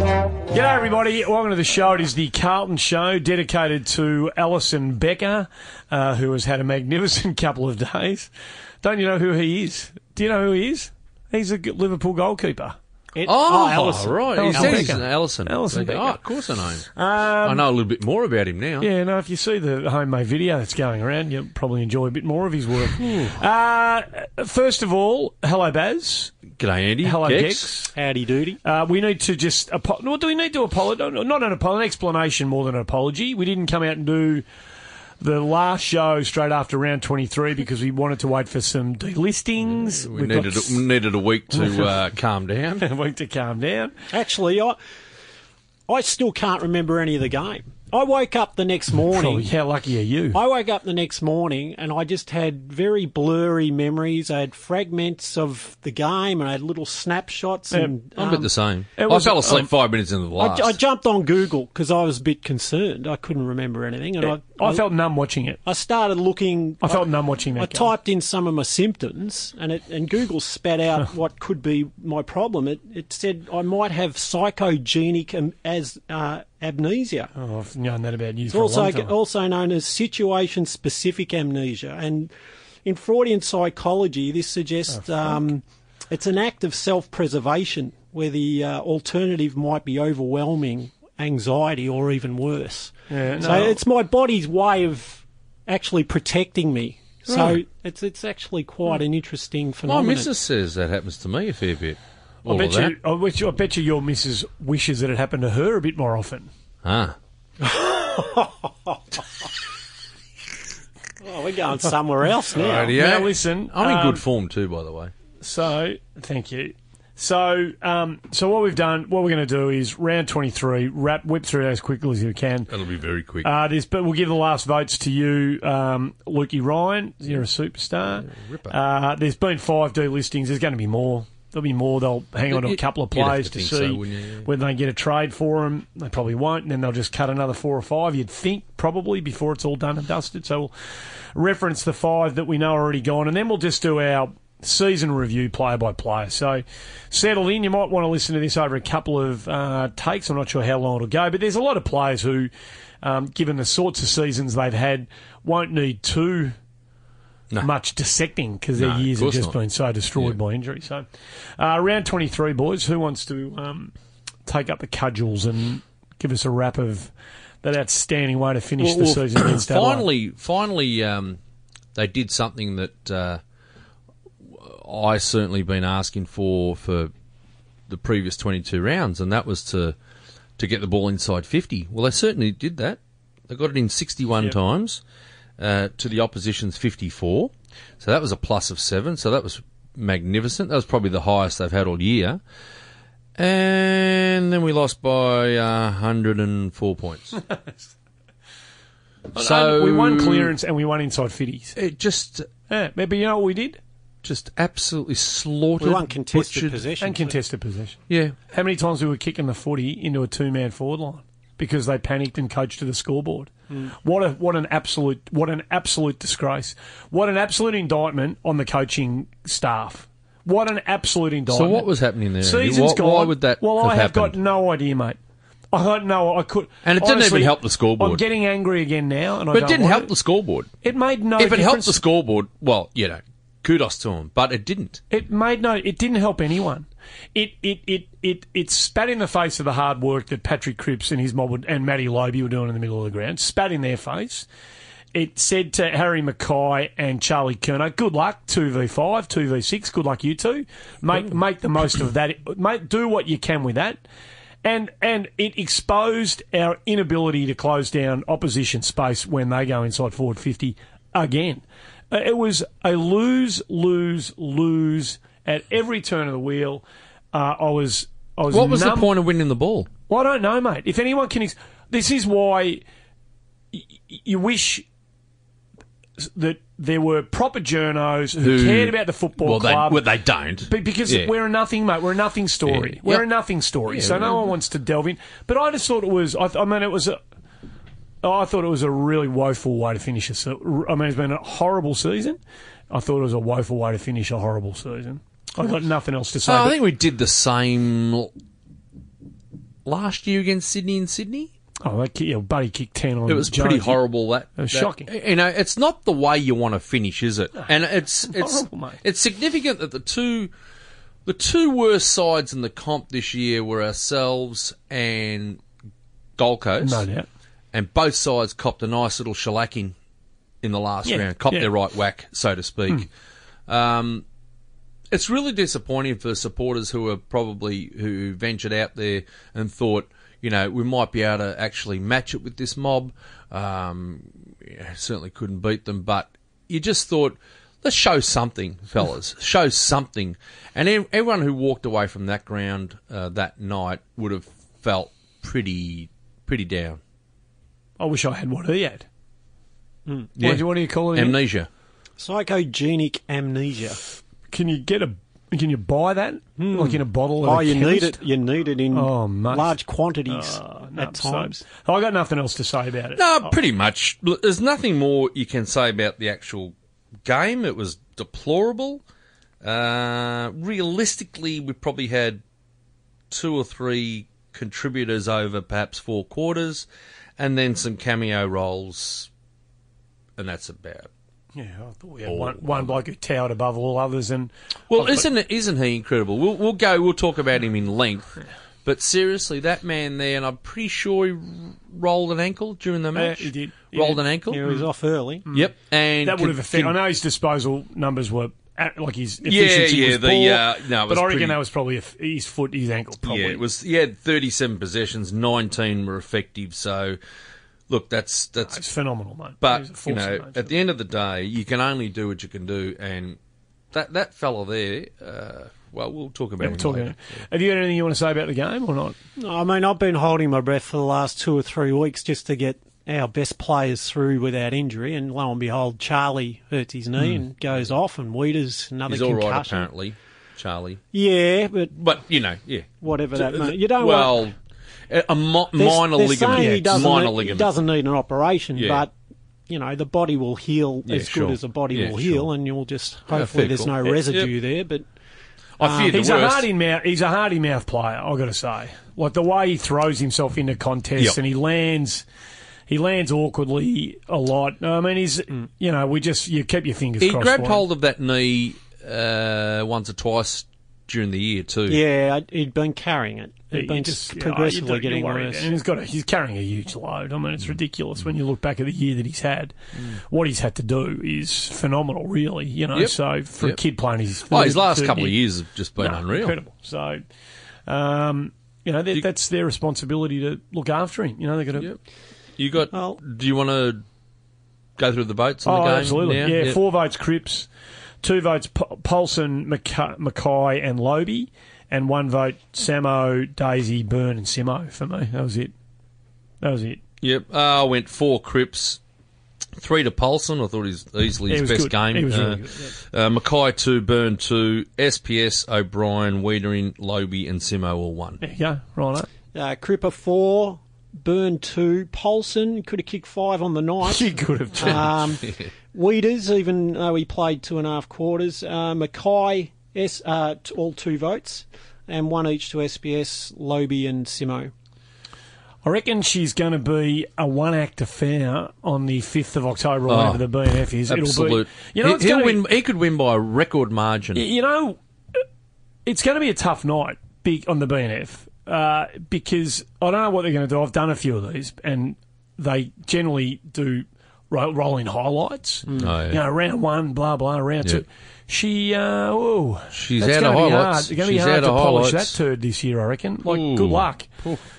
G'day, everybody. Welcome to the show. It is the Carlton Show dedicated to Alisson Becker, uh, who has had a magnificent couple of days. Don't you know who he is? Do you know who he is? He's a Liverpool goalkeeper. Oh, Alisson. right. He Alisson said he's Becker. Alisson. Alisson Becker. Becker. Oh, of course I know him. Um, I know a little bit more about him now. Yeah, no, if you see the homemade video that's going around, you'll probably enjoy a bit more of his work. uh, first of all, hello, Baz. G'day, Andy. Hello, Gex. Gex. Howdy doody. Uh, we need to just apo- what do we need to apologize? Not an apology, an explanation more than an apology. We didn't come out and do the last show straight after round twenty three because we wanted to wait for some delistings. We We've needed got a, needed a week to uh, calm down. a week to calm down. Actually, I I still can't remember any of the game. I woke up the next Oh, morning. how lucky are you? I woke up the next morning and I just had very blurry memories. I had fragments of the game and I had little snapshots. And I'm a bit um, the same. it I was- fell asleep um, five minutes into the I, last. I jumped on Google because I was a bit concerned. I couldn't remember anything, and I, I felt numb watching it. I started looking. I felt numb watching that. I game. typed in some of my symptoms, and it and Google spat out what could be my problem. It it said I might have psychogenic as uh, amnesia, Oh, I've known that about you It's for a also long time. also known as situation specific amnesia. And in Freudian psychology, this suggests Oh, um, it's an act of self preservation where the uh, alternative might be overwhelming anxiety or even worse. Yeah, So it's my body's way of actually protecting me. So it's it's actually quite an interesting phenomenon. My phenomenon. missus says that happens to me a fair bit. I bet you. I bet you. I bet you. Your missus wishes that it happened to her a bit more often. Ah. oh, we're going somewhere else now. Radio. Now listen, I'm in um, good form too, by the way. So, thank you. So, um, so what we've done, what we're going to do is round 23, wrap, whip through as quickly as you can. That'll be very quick. Uh, this, but we'll give the last votes to you, um, Lukey Ryan. You're a superstar. Uh, there's been five delistings. There's going to be more. There'll be more. They'll hang on to a couple of players to to, see so. Yeah. whether they get a trade for them. They probably won't, and then they'll just cut another four or five. You'd think probably before it's all done and dusted. So we'll reference the five that we know are already gone, and then we'll just do our season review player by player. So settle in. You might want to listen to this over a couple of uh, takes. I'm not sure how long it'll go, but there's a lot of players who, um, given the sorts of seasons they've had, won't need too No. much dissecting because their No, years have just not. been so destroyed Yeah. by injury. So, uh, round 23, boys. Who wants to um, take up the cudgels and give us a wrap of that outstanding way to finish Well, the well, season finally, finally, um, they did something that uh, I certainly been asking for for the previous 22 rounds, and that was to to get the ball inside 50. Well, they certainly did that. They got it in 61 Yep. times uh, to the opposition's 54. So that was a plus of seven. So that was magnificent. That was probably the highest they've had all year. And then we lost by uh, 104 points. so we won clearance and we won inside fitties. It just, Yeah, but you know what we did? Just absolutely slaughtered. We won contested butchered- possession. And contested possession. Yeah, How many times we were kicking the footy into a two-man forward line because they panicked and coached to the scoreboard? Hmm. What a what an absolute what an absolute disgrace! What an absolute indictment on the coaching staff! What an absolute indictment. So what was happening there? Season's Why, gone. why would that Well, have I have got no idea, mate. I don't know. I could. And it didn't honestly, even help the scoreboard. I'm getting angry again now, and I but it don't didn't help it. the scoreboard. It made no. if it helped the scoreboard, well, you know, kudos to him, But it didn't. It made no. It didn't help anyone. it it it it it spat in the face of the hard work that Patrick Cripps and his mob would, and Matty Lobbe were doing in the middle of the ground. Spat in their face. It said to Harry McKay and Charlie Curnow, "Good luck, two v five, two v six. Good luck, you two. Make make the most of that. Make do what you can with that." And and it exposed our inability to close down opposition space when they go inside forward fifty again. Uh, It was a lose, lose, lose at every turn of the wheel. Uh, I was, I was. What was the point of winning the ball? Well, I don't know, mate. If anyone can, ex- this is why y- you wish that there were proper journos who, Who- cared about the football Well, they, club. well, they don't. Be- because Yeah. we're a nothing, mate. We're a nothing story. Yeah. We're Yep. a nothing story. Yeah, so no one wants to delve in. But I just thought it was. I, th- I mean, it was a. oh, I thought it was a really woeful way to finish a. se- I mean, it's been a horrible season. I thought it was a woeful way to finish a horrible season. I've got nothing else to say. Oh, I think we did the same last year against Sydney and Sydney. oh, that yeah, Buddy kicked ten on. It was Jones. pretty horrible. That It was that- shocking. You know, it's not the way you want to finish, is it? Ah, and it's it's horrible, mate. it's significant that the two the two worst sides in the comp this year were ourselves and Gold Coast. No doubt. And both sides copped a nice little shellacking in the last Yeah, round, copped yeah. Their right whack, so to speak. Um, it's really disappointing for supporters who are probably who ventured out there and thought, you know, we might be able to actually match it with this mob. Um, yeah, certainly couldn't beat them, but you just thought. Let's show something, fellas. show something, and everyone who walked away from that ground uh, that night would have felt pretty, pretty down. I wish I had what he had. Yeah. What, do you, what do you call it? Amnesia. Psychogenic amnesia. Can you get a? Can you buy that? Like in a bottle? Oh, a you need it. You need it in Oh, mate. large quantities Oh, no, at so- times. I got nothing else to say about it. No, pretty much. There's nothing more you can say about the actual game. It was deplorable. Uh, realistically, we probably had two or three contributors over perhaps four quarters, and then some cameo roles, and that's about. Yeah, I thought we had one, one bloke who towered above all others, and Well, isn't it? Isn't he incredible? We'll, we'll go. We'll talk about him in length. But seriously, that man there, and I'm pretty sure he rolled an ankle during the uh, match. he did. He rolled did. an ankle. Yeah, he was hmm. off early. Yep, and that would have affected. I know his disposal numbers were like his efficiency yeah, was the, poor, uh, no, it was but I reckon pretty- that was probably his foot, his ankle. Probably. Yeah, it was. He had 37 possessions, 19 were effective. So, look, that's that's. It's phenomenal, mate. But you know, of nature. at the end of the day, you can only do what you can do, and that that fella there. Uh, well, we'll talk about Yeah, him we're talking. later. Have you got anything you want to say about the game or not? I mean, I've been holding my breath for the last two or three weeks just to get our best players through without injury, and lo and behold, Charlie hurts his knee hmm. and goes off, and Weeders another He's all right, apparently, Charlie. Yeah, but But you know, yeah. whatever that means, you don't well, want. a a mo- They're, minor they're ligament. saying he doesn't, minor need, ligament. doesn't need an operation, Yeah. but you know the body will heal Yeah, as sure. good as a body Yeah, will sure. heal, and you'll just hopefully fair there's call. no residue yep. there. But I fear um, the He's a worst. hardy mouth. He's a hardy mouth player. I've got to say, like the way he throws himself into contests Yep. and he lands, he lands awkwardly a lot. I mean, he's you know we just you keep your fingers. He crossed grabbed for hold of that knee uh, once or twice during the year too. yeah, he'd been carrying it. Yeah, It'd you been just- progressively you do- getting worse. And he's got a, he's carrying a huge load. I mean, it's ridiculous when you look back at the year that he's had. What he's had to do is phenomenal, really. You know, Yep. so for Yep. a kid playing his Oh, his last third couple of years have just been No, unreal. incredible. So, um, you know, that's their responsibility to look after him. You know, they've got to. Yep. You got? Well- do you want to go through the votes on Oh, the game? absolutely. now? Yeah, four votes Cripps, two votes P- Polson, McKay, McKay and Lobbe, and one vote Samo, Daisy, Byrne, and Simo for me. That was it. That was it. Yep. Uh, I went four Cripps, three to Polson. I thought he's easily his best good. game. He was uh, really good, uh, McKay two, Burn two, SPS, O'Brien, Weitering, Lobbe, and Simo all one. There you go. Right. Uh, Cripper four, Burn two, Polson could have kicked five on the night. You could have. too. Um, Weeders, even though he played two and a half quarters. Uh, McKay, S, uh, t- all two votes, and one each to SPS, Lobbe and Simo. I reckon she's going to be a one act affair on the 5th of October, or Oh, the BNF is. Absolute. It'll be, you know, he, it's he'll gonna be- win. He could win by a record margin. You know, it's going to be a tough night big on the BNF uh, because I don't know what they're going to do. I've done a few of these, and they generally do ro- rolling highlights. Oh, yeah. You know, round one, blah blah, round Yeah. two. She, uh, oh, She's out of highlights. It's going to be hard to polish that turd this year, I reckon. Like, Ooh. good luck.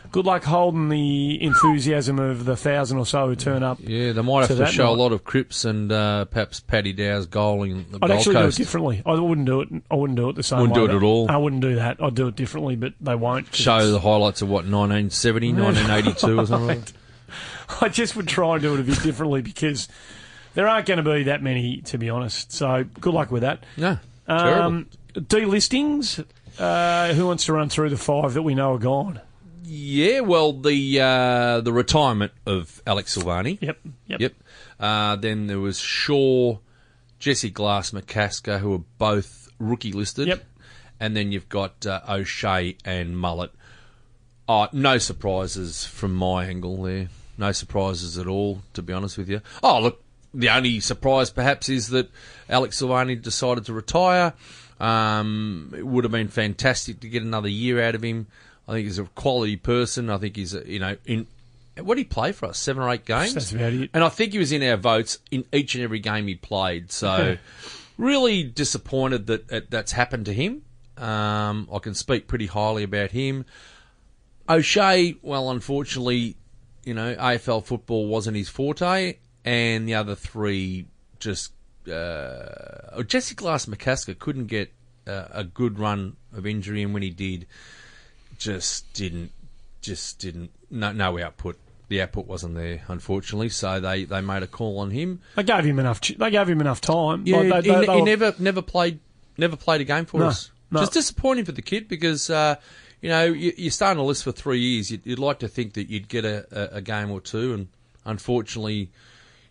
Good luck holding the enthusiasm of the thousand or so who turn up. Yeah, they might have to to show night. a lot of Cripps and uh, perhaps Paddy Dow's goal in the I'd Gold actually do it Coast. differently. I wouldn't do it. I wouldn't do it the same Wouldn't way. do it at all? I wouldn't do that. I'd do it differently, but they won't. Show it's- the highlights of what 1970, 1982 or something. I just would try and do it a bit differently because there aren't going to be that many, to be honest. So good luck with that. No, terrible. Um, delistings. Uh, who wants to run through the five that we know are gone? Yeah, well, the uh, the retirement of Alex Silvani. Yep. Yep. Yep. Uh, then there was Shaw, Jesse Glass, McCasker, who are both rookie listed. Yep. And then you've got uh, O'Shea and Mullet. Oh, no surprises from my angle there. No surprises at all, to be honest with you. Oh, look, the only surprise perhaps is that Alex Silvani decided to retire. Um, it would have been fantastic to get another year out of him. I think he's a quality person. I think he's, a, you know, in what did he play for us? Seven or eight games. That's about it. And I think he was in our votes in each and every game he played. So, really disappointed that that that's happened to him. Um, I can speak pretty highly about him. O'Shea, well, unfortunately, you know, AFL football wasn't his forte, and the other three just. Uh, oh, Jesse Glass McCasker couldn't get uh, a good run of injury, and when he did, just didn't, just didn't, no, no output. The output wasn't there, unfortunately. So they, they made a call on him. They gave him enough. They gave him enough time. Yeah, Like, they- he, they- they he never never played never played a game for No, us. no. Just disappointing for the kid because uh, you know you, you're starting a list for three years. You'd, you'd like to think that you'd get a, a, a game or two, and unfortunately,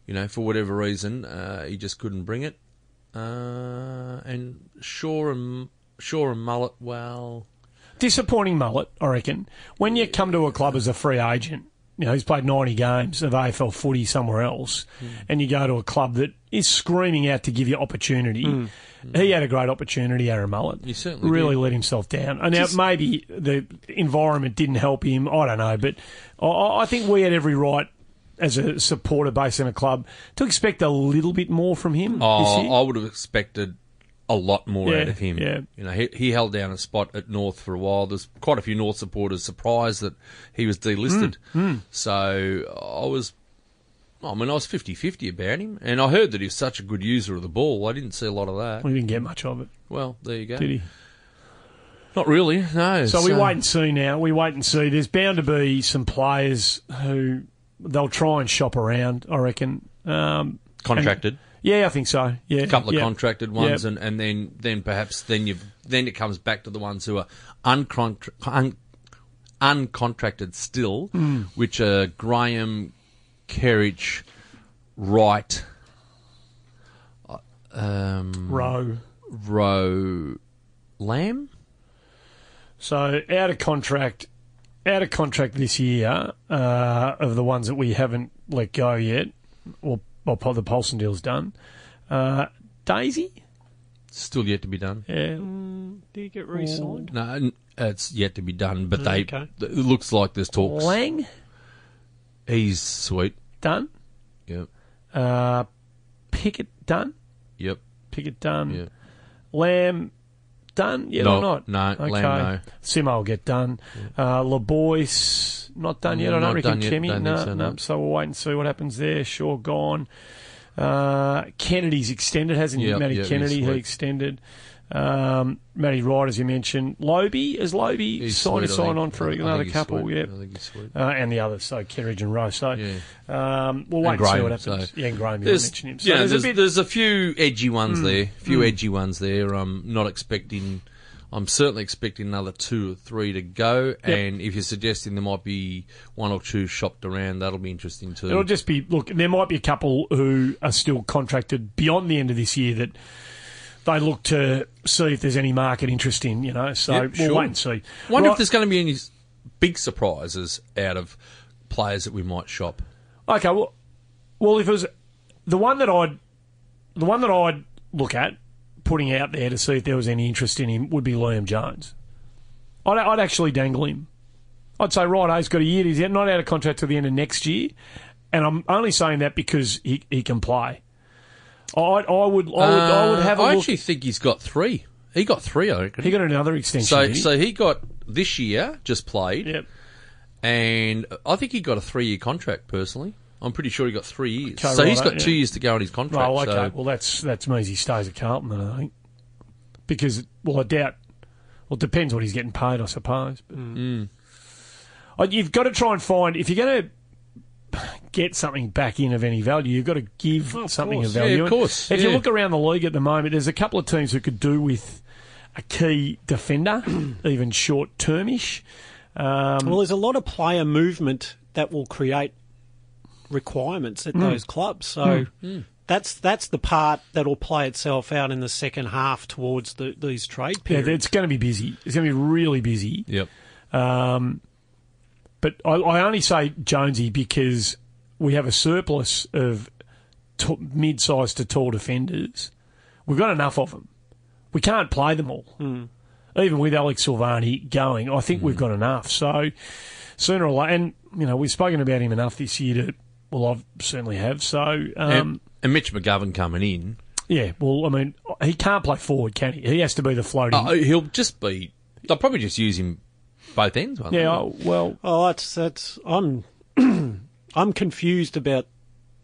you know for whatever reason, uh, he just couldn't bring it. Uh, and Shaw and Shaw and Mullet, well, disappointing mullet, I reckon. When you come to a club as a free agent, you know, he's played 90 games of AFL footy somewhere else, and you go to a club that is screaming out to give you opportunity. He had a great opportunity, Aaron Mullet. He certainly really did. let himself down. And now maybe the environment didn't help him. I don't know, but I, I think we had every right as a supporter base in a club to expect a little bit more from him this Oh, year. I would have expected a lot more Yeah, out of him. yeah. You know, he, he held down a spot at North for a while. There's quite a few North supporters surprised that he was delisted. Mm, So I was, I mean, I was 50-50 about him. And I heard that he was such a good user of the ball. I didn't see a lot of that. we didn't get much of it, Well, there you go. did he? Not really, no. So we wait and see now. We wait and see. There's bound to be some players who they'll try and shop around. I reckon. Um, Contracted. yeah, I think so. Yeah, a couple of yeah. contracted ones, Yeah. and, and then then perhaps then you then it comes back to the ones who are uncontra- un, uncontracted still, Hmm. which are Graham, Kerridge, Wright, uh, um, row. Rowe, Lamb. So out of contract, out of contract this year uh, of the ones that we haven't let go yet, or well, the Polson deal's done. Uh, Daisy, Still yet to be done. yeah, Do you get re-signed? No, it's yet to be done, but they. Okay. It looks like there's talks. Lang He's sweet. done. Yep. Uh, Pickett done. Yep. Pickett done. Yep. Lamb done yet No, or not? no, Okay. Lamb, no. Simo will get done. Uh, LeBoyce not done yet. I don't reckon done yet. Kemi. Don't No, so, no. So we'll wait and see what happens there. Sure, gone. Uh, Kennedy's extended, hasn't he? Yep, Matty yep, Kennedy, he extended. Um, Matty Wright, as you mentioned. Loby, is Loby He's signed sweet, sign on for I- I another think couple? sweet. Yeah. I think sweet. Uh, and the others, so Kerridge and Rowe. So Yeah. um, we'll wait and, And see what happens. so- yeah, and Graham, you There's, mentioned him. So you know, there's, there's, a bit. there's a few edgy ones Hmm. there. A few edgy ones there. I'm not expecting. I'm certainly expecting another two or three to go. And if you're suggesting there might be one or two shopped around, that'll be interesting too. It'll just be look. There might be a couple who are still contracted beyond the end of this year that they look to see if there's any market interest in. You know, so Yep, we'll sure. wait and see. Wonder Right. if there's going to be any big surprises out of players that we might shop. Okay, well, well, if it was the one that I'd, the one that I'd look at putting out there to see if there was any interest in him would be Liam Jones. I'd, I'd actually dangle him. I'd say, right, he's got a year. He's not out of contract to the end of next year. And I'm only saying that because he, he can play. I, I would I would I would have a Uh, I look. actually think he's got three. He got three, I reckon. he got another extension. so, he? so he got this year just played, yep. and I think he got a three-year contract. Personally, I'm pretty sure he got three years. Okay, so he's got two yeah. years to go on his contract. Oh, okay. so- Well, that's that's means he stays at Carlton, then I think, because well, I doubt. Well, it depends what he's getting paid, I suppose. But Mm. Oh, you've got to try and find if you're going to get something back in of any value, you've got to give of something course. of value. Yeah, of And course, If you look around the league at the moment, there's a couple of teams who could do with a key defender, even short termish. Um, Well, there's a lot of player movement that will create requirements at Hmm. those clubs. So that's that's the part that'll play itself out in the second half towards the, these trade periods. yeah, it's going to be busy. It's going to be really busy. Yep. Um, but I, I only say Jonesy because we have a surplus of t- mid-sized to tall defenders. We've got enough of them. We can't play them all. Hmm. Even with Alex Silvani going, I think we've hmm. got enough. So sooner or later, and you know we've spoken about him enough this year to. Well, I've certainly have. So um, and, and Mitch McGovern coming in, yeah. Well, I mean, he can't play forward, can he? He has to be the floating. oh, he'll just be. They'll probably just use him both ends. Won't they? yeah. oh, Well, Oh, that's that's I'm I'm confused about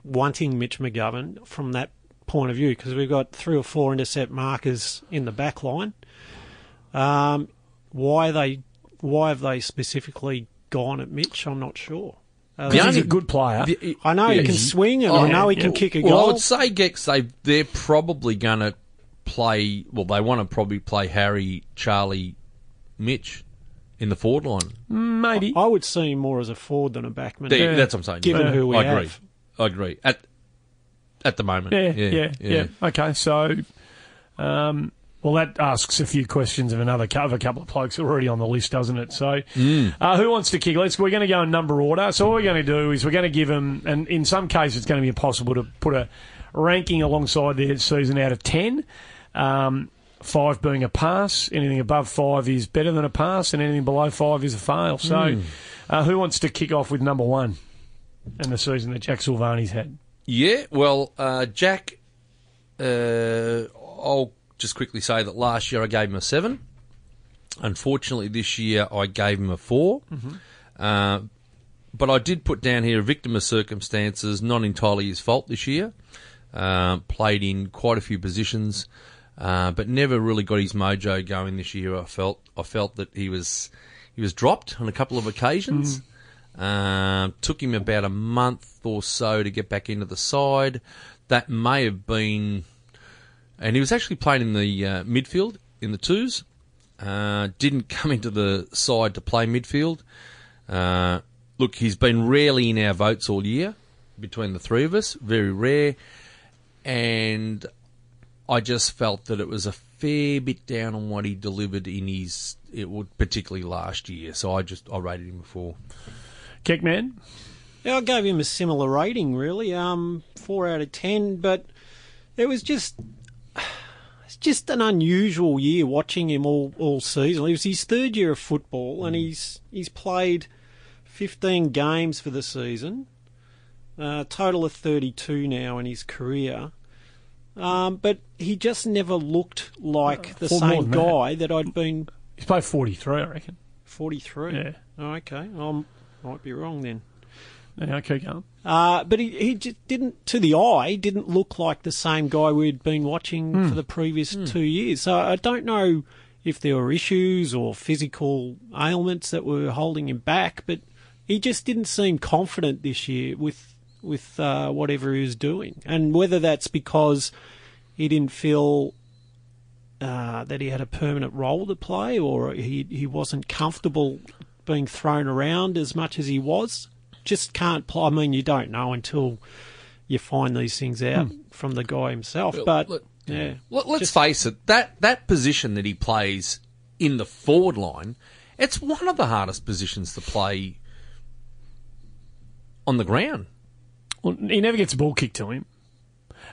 wanting Mitch McGovern from that point of view because we've got three or four intercept markers in the back line. Um, why they why have they specifically gone at Mitch? I'm not sure. Uh, The he's only- a good player. The- I know he can swing and Oh, I know he yeah. can kick a goal. Well, I would say Gex they they're probably going to play. Well, they want to probably play Harry, Charlie, Mitch in the forward line. maybe. I would see him more as a forward than a backman. There- That's what I'm saying. Given yeah. who we I agree. have. I agree. At at the moment, Yeah, yeah, yeah. Okay, so, um, well, that asks a few questions of another cou- of a couple of blokes already on the list, doesn't it? So, uh, who wants to kick? Let's. We're going to go in number order. So, what we're going to do is we're going to give them, and in some cases, it's going to be impossible to put a ranking alongside their season out of ten. Um, five being a pass. Anything above five is better than a pass, and anything below five is a fail. So, uh, who wants to kick off with number one and the season that Jack Silvagni's had? Yeah, well, uh, Jack, uh, I'll just quickly say that last year I gave him a seven. Unfortunately, this year I gave him a 4 Uh, but I did put down here a victim of circumstances, not entirely his fault this year. Uh, played in quite a few positions, uh, but never really got his mojo going this year. I felt I felt that he was he was dropped on a couple of occasions. Um, took him about a month or so to get back into the side. That may have been, and he was actually playing in the uh, midfield in the twos. Uh, didn't come into the side to play midfield. Uh, look, he's been rarely in our votes all year between the three of us, very rare. And I just felt that it was a fair bit down on what he delivered in his, it would particularly last year. So I just I rated him a four. Kickman? Yeah, I gave him a similar rating, really. Um, four out of ten, but it was just it's just an unusual year watching him all, all season. It was his third year of football, and he's he's played fifteen games for the season, uh, total of thirty two now in his career. Um, but he just never looked like the four same that. guy that I'd been He's played 43, I reckon. forty three. Yeah. Oh, okay, I might be wrong then. Yeah, okay, go. Uh, but he, he just didn't, to the eye, didn't look like the same guy we'd been watching for the previous two years. So I don't know if there were issues or physical ailments that were holding him back, but he just didn't seem confident this year with with uh, whatever he was doing, and whether that's because he didn't feel uh, that he had a permanent role to play, or he he wasn't comfortable being thrown around as much as he was. Just can't play. I mean, you don't know until you find these things out from the guy himself. Well, but look- yeah, Let, us Just- face it that that position that he plays in the forward line, it's one of the hardest positions to play on the ground. Well, he never gets a ball kicked to him.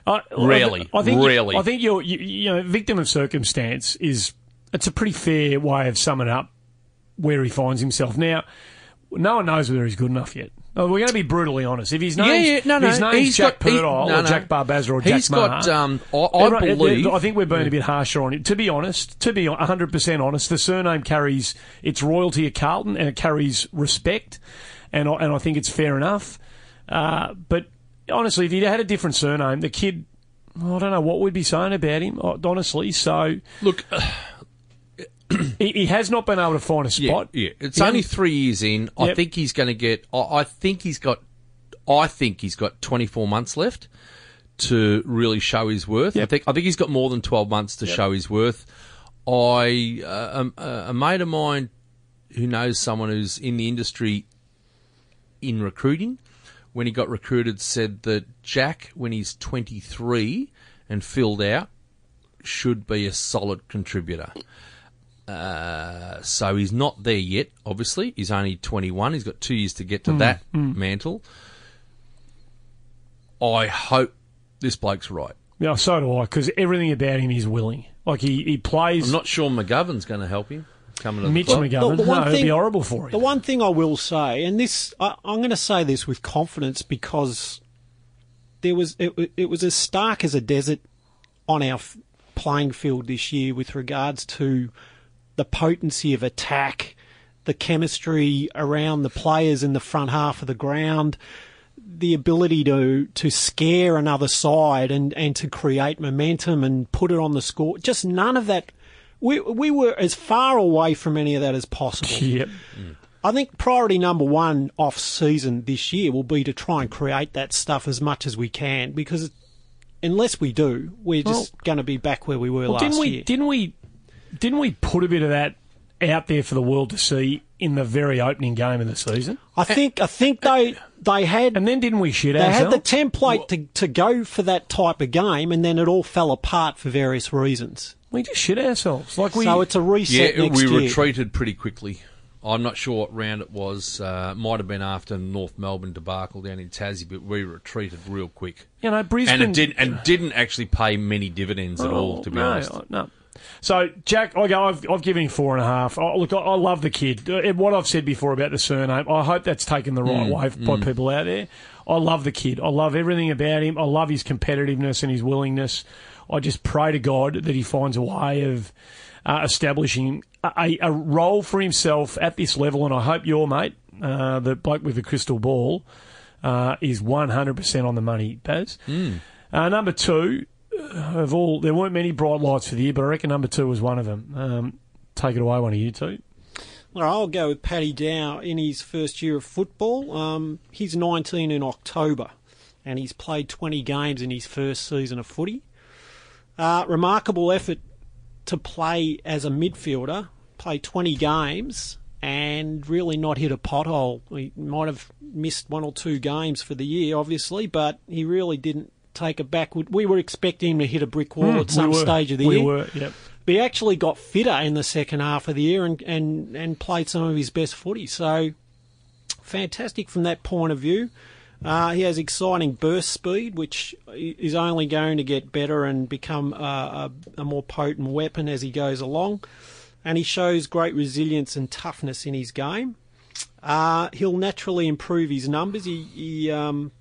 I, Rarely, I, think rarely. I think you're you, you know victim of circumstance is it's a pretty fair way of summing up where he finds himself now. No one knows whether he's good enough yet. Oh, we're going to be brutally honest. If his name's, Yeah, yeah, no, no, his name's he's Jack got- he- no, or no. Jack Barbazza or He's Jack got, Maher, um, I- I believe- I think we're being a bit harsher on it. To be honest, to be 100% honest, the surname carries its royalty at Carlton and it carries respect, and I, and I think it's fair enough. Uh, but honestly, if he'd had a different surname, the kid, I don't know what we'd be saying about him, honestly. So Look, he, he has not been able to find a spot. yeah. It's He only three years in. I Yep. think he's going to get. I, I think he's got. I think he's got 24 months left to really show his worth. I think. I think he's got more than 12 months to show his worth. I uh, um, uh, a mate of mine who knows someone who's in the industry in recruiting. When he got recruited, said that Jack, when he's 23 and filled out, should be a solid contributor. Uh, so he's not there yet. Obviously, he's only 21. He's got two years to get to that mantle. I hope this bloke's right. Yeah, so do I, because everything about him is willing. Like he, he plays. I'm not sure McGovern's going to help him coming to the Mitch. McGovern. The- the one no, it'd thing- be horrible for him. The one thing I will say, and this I, I'm going to say this with confidence because there was it, it was as stark as a desert on our f- playing field this year with regards to the potency of attack, the chemistry around the players in the front half of the ground, the ability to to scare another side and, and to create momentum and put it on the score. Just none of that. We we were as far away from any of that as possible. Yep. Mm. I think priority number one off season this year will be to try and create that stuff as much as we can because unless we do, we're just going to be back where we were Well, last didn't we? year. Didn't we? Didn't we put a bit of that out there for the world to see in the very opening game of the season? I think I think they they had And then didn't we shit they had the template to, to go for that type of game, and then it all fell apart for various reasons. We just shit ourselves. Like we. so it's a reset Yeah, next we year. retreated pretty quickly. I'm not sure what round it was. Uh, might have been after North Melbourne debacle down in Tassie, but we retreated real quick. you know, Brisbane And it did and didn't actually pay many dividends at all, to be no, honest. No. So Jack, I go. I've, I've given him four and a half. Oh, look, I, I love the kid. Uh, What I've said before about the surname, I hope that's taken the right way by people out there. I love the kid. I love everything about him. I love his competitiveness and his willingness. I just pray to God that he finds a way of uh, establishing a, a role for himself at this level. And I hope your mate, uh, the bloke with the crystal ball, uh, is 100% on the money, Baz. Uh, number two, of all, there weren't many bright lights for the year, but I reckon number two was one of them. Um, take it away, one of you two. All right, I'll go with Paddy Dow in his first year of football. Um, he's 19 in October, and he's played 20 games in his first season of footy. Uh, remarkable effort to play as a midfielder, play 20 games, and really not hit a pothole. He might have missed one or two games for the year, obviously, but he really didn't take a backward. We were expecting him to hit a brick wall at some we were. stage of the we year. were, yep. But he actually got fitter in the second half of the year and, and, and played some of his best footy. So fantastic from that point of view. Uh, he has exciting burst speed, which is only going to get better and become a, a, a more potent weapon as he goes along. And he shows great resilience and toughness in his game. Uh, he'll naturally improve his numbers. He he, um,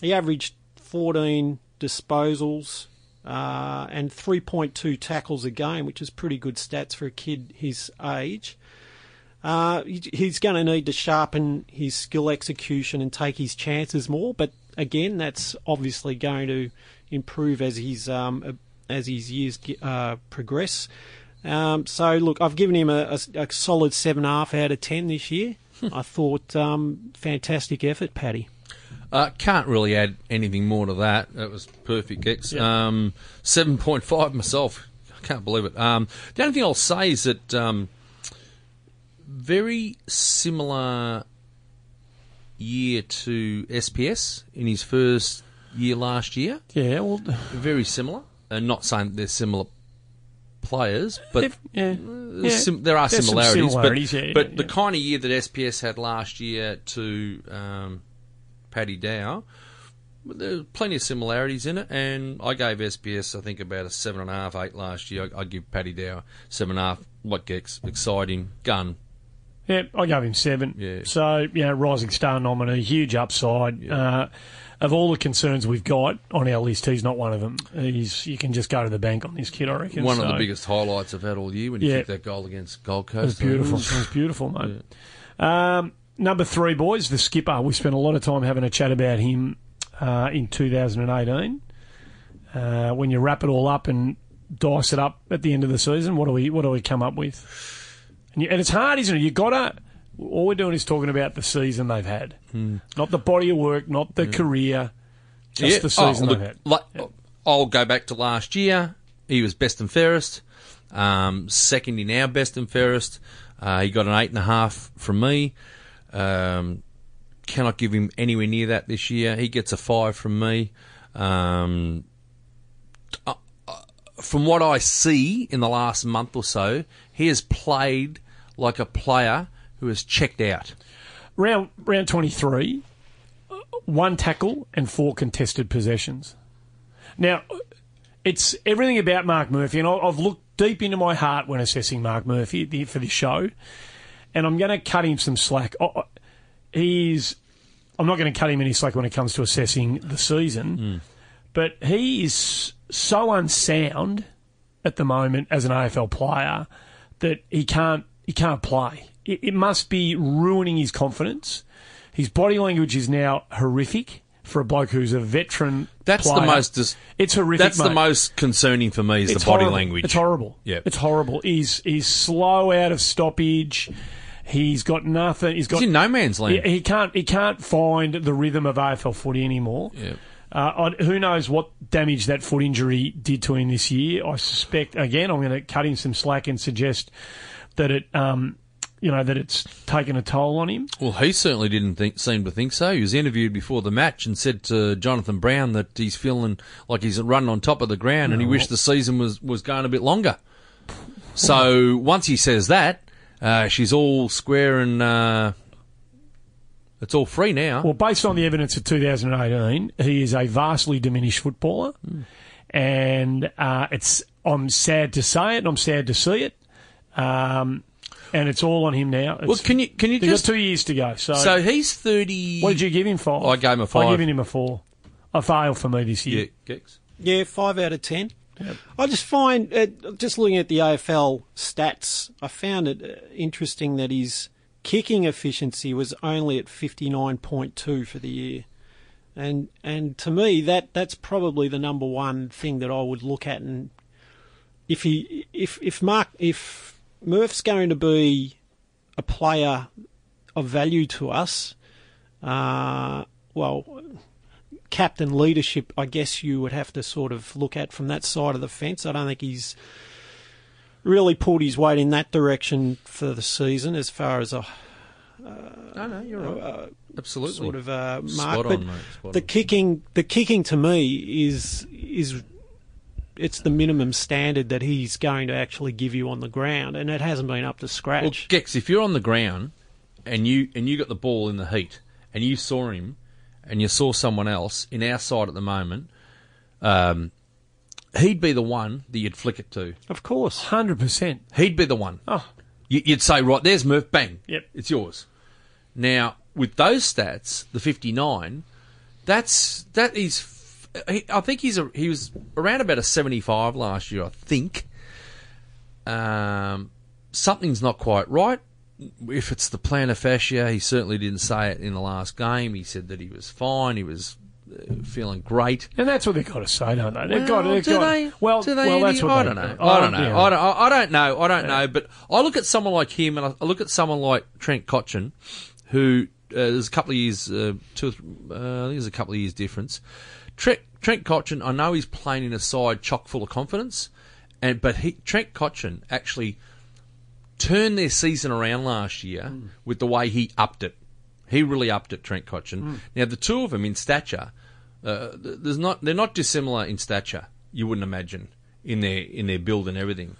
he averaged 14 disposals uh, and 3.2 tackles a game, which is pretty good stats for a kid his age. Uh, he's going to need to sharpen his skill execution and take his chances more, but again, that's obviously going to improve as his um, as his years uh, progress. Um, so, look, I've given him a, a, a solid seven and a half out of ten this year. I thought um, fantastic effort, Paddy. Uh, can't really add anything more to that. That was perfect, Gex. Um, 7.5 myself. I can't believe it. Um, the only thing I'll say is that um, very similar year to SPS in his first year last year. Yeah, well, Very similar. And not saying that they're similar players, but if- yeah, yeah. sim- there are There's similarities, similarities, but, yeah, but the kind of year that SPS had last year to um, Paddy Dow but there's plenty of similarities in it, and I gave SPS, I think, about a seven and a half, eight last year. I, I give Paddy Dow seven and a half. What gets exciting? Gun. Yeah, I gave him seven. Yeah. So, you know, Rising Star nominee, huge upside. Uh, of all the concerns we've got on our list, he's not one of them. He's You can just go to the bank on this kid, I reckon. One of the biggest highlights I've had all year when you Yeah. kicked that goal against Gold Coast. It was beautiful. It was beautiful, mate. Um, number three, boys, the skipper. We spent a lot of time having a chat about him uh, in 2018. Uh, when you wrap it all up and dice it up at the end of the season, what do we what do we come up with? And, you, and it's hard, isn't it? You've got to. All we're doing is talking about the season they've had, not the body of work, not the career, just the season oh, they've had. like, I'll go back to last year. He was best and fairest, um, second in our best and fairest. Uh, he got an eight and a half from me. Um, cannot give him anywhere near that this year. He gets a five from me. Um, uh, uh, from what I see in the last month or so, he has played like a player who has checked out. round round 23 uh, one tackle and four contested possessions. Now it's everything about Marc Murphy and I've looked deep into my heart when assessing Marc Murphy for this show and I'm going to cut him some slack. He's I'm not going to cut him any slack when it comes to assessing the season hmm. but he is so unsound at the moment as an AFL player that he can't he can't play. It, it must be ruining his confidence. His body language is now horrific for a bloke who's a veteran. That's the most. Dis- It's horrific. That's the most concerning for me is It's the body horrible. language. It's horrible. Yep. it's horrible. He's he's slow out of stoppage. He's got nothing. He's got He's in no man's land. he, he can't he can't find the rhythm of AFL footy anymore. Yep. Uh, I, who knows what damage that foot injury did to him this year? I suspect again. I'm going to cut him some slack and suggest that it, um, you know, that it's taken a toll on him. Well, he certainly didn't think, seem to think so. He was interviewed before the match and said to Jonathan Brown that he's feeling like he's running on top of the ground and he wished the season was, was going a bit longer. So once he says that, uh, she's all square and uh, it's all free now. Well, based on the evidence of 2018, he is a vastly diminished footballer, and uh, it's. I'm sad to say it, and I'm sad to see it. Um, and it's all on him now. It's, well, can you can you just got two years to go. So, so he's thirty? what did you give him? Five. I gave him a I five. given him a four. A fail for me this Yeah, year. Gex? Yeah, five out of ten. I just find, uh, just looking at the AFL stats, I found it uh, interesting that his kicking efficiency was only at fifty nine point two for the year, and and to me that that's probably the number one thing that I would look at. And if he if if Marc if Murph's going to be a player of value to us, uh, well, captain leadership, I guess you would have to sort of look at from that side of the fence. I don't think he's really pulled his weight in that direction for the season as far as a No, no, you're right. Absolutely. sort of uh, mark. Spot but on, mate. Spot the on. kicking, the kicking to me is is it's the minimum standard that he's going to actually give you on the ground, and it hasn't been up to scratch. Well, scratch. Gex, if you're on the ground and you and you got the ball in the heat and you saw him and you saw someone else in our side at the moment, um, he'd be the one that you'd flick it to. of course, Hundred percent. He'd be the one. Oh. You- You'd say, right, there's Murph, bang, Yep. it's yours. Now, with those stats, the 59, that's that is. He- I think he's a, he was around about a 75 last year. I think. Um, something's not quite right. If it's the plantar fascia, he certainly didn't say it in the last game. He said that he was fine. He was uh, feeling great. And that's what they've got to say, don't they? They've got, Well, they've do got, they? Well, do they? well, that's what I don't know. I don't know. yeah. I don't. I don't know. I don't know. But I look at someone like him, and I look at someone like Trent Cotchin, who uh, there's a couple of years, uh, two, uh, I think there's a couple of years difference. Trent Trent Cotchin, I know he's playing in a side chock full of confidence, and but he, Trent Cotchin actually turned their season around last year with the way he upped it. He really upped it, Trent Cotchin. Now the two of them in stature, uh, there's not they're not dissimilar in stature. You wouldn't imagine in their in their build and everything.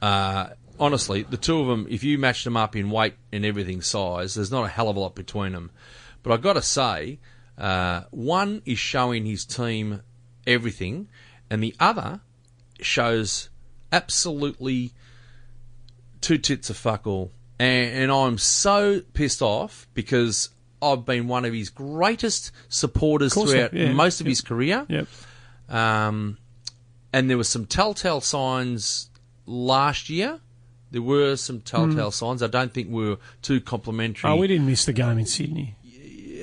Uh, honestly, the two of them, if you match them up in weight and everything size, there's not a hell of a lot between them. But I've got to say, Uh, one is showing his team everything, and the other shows absolutely two tits of fuck all. And, and I'm so pissed off because I've been one of his greatest supporters course, throughout yeah. most of his career. Yep. Um, and there were some telltale signs last year. There were some telltale signs. I don't think we were too complimentary. Oh, we didn't miss the game in Sydney.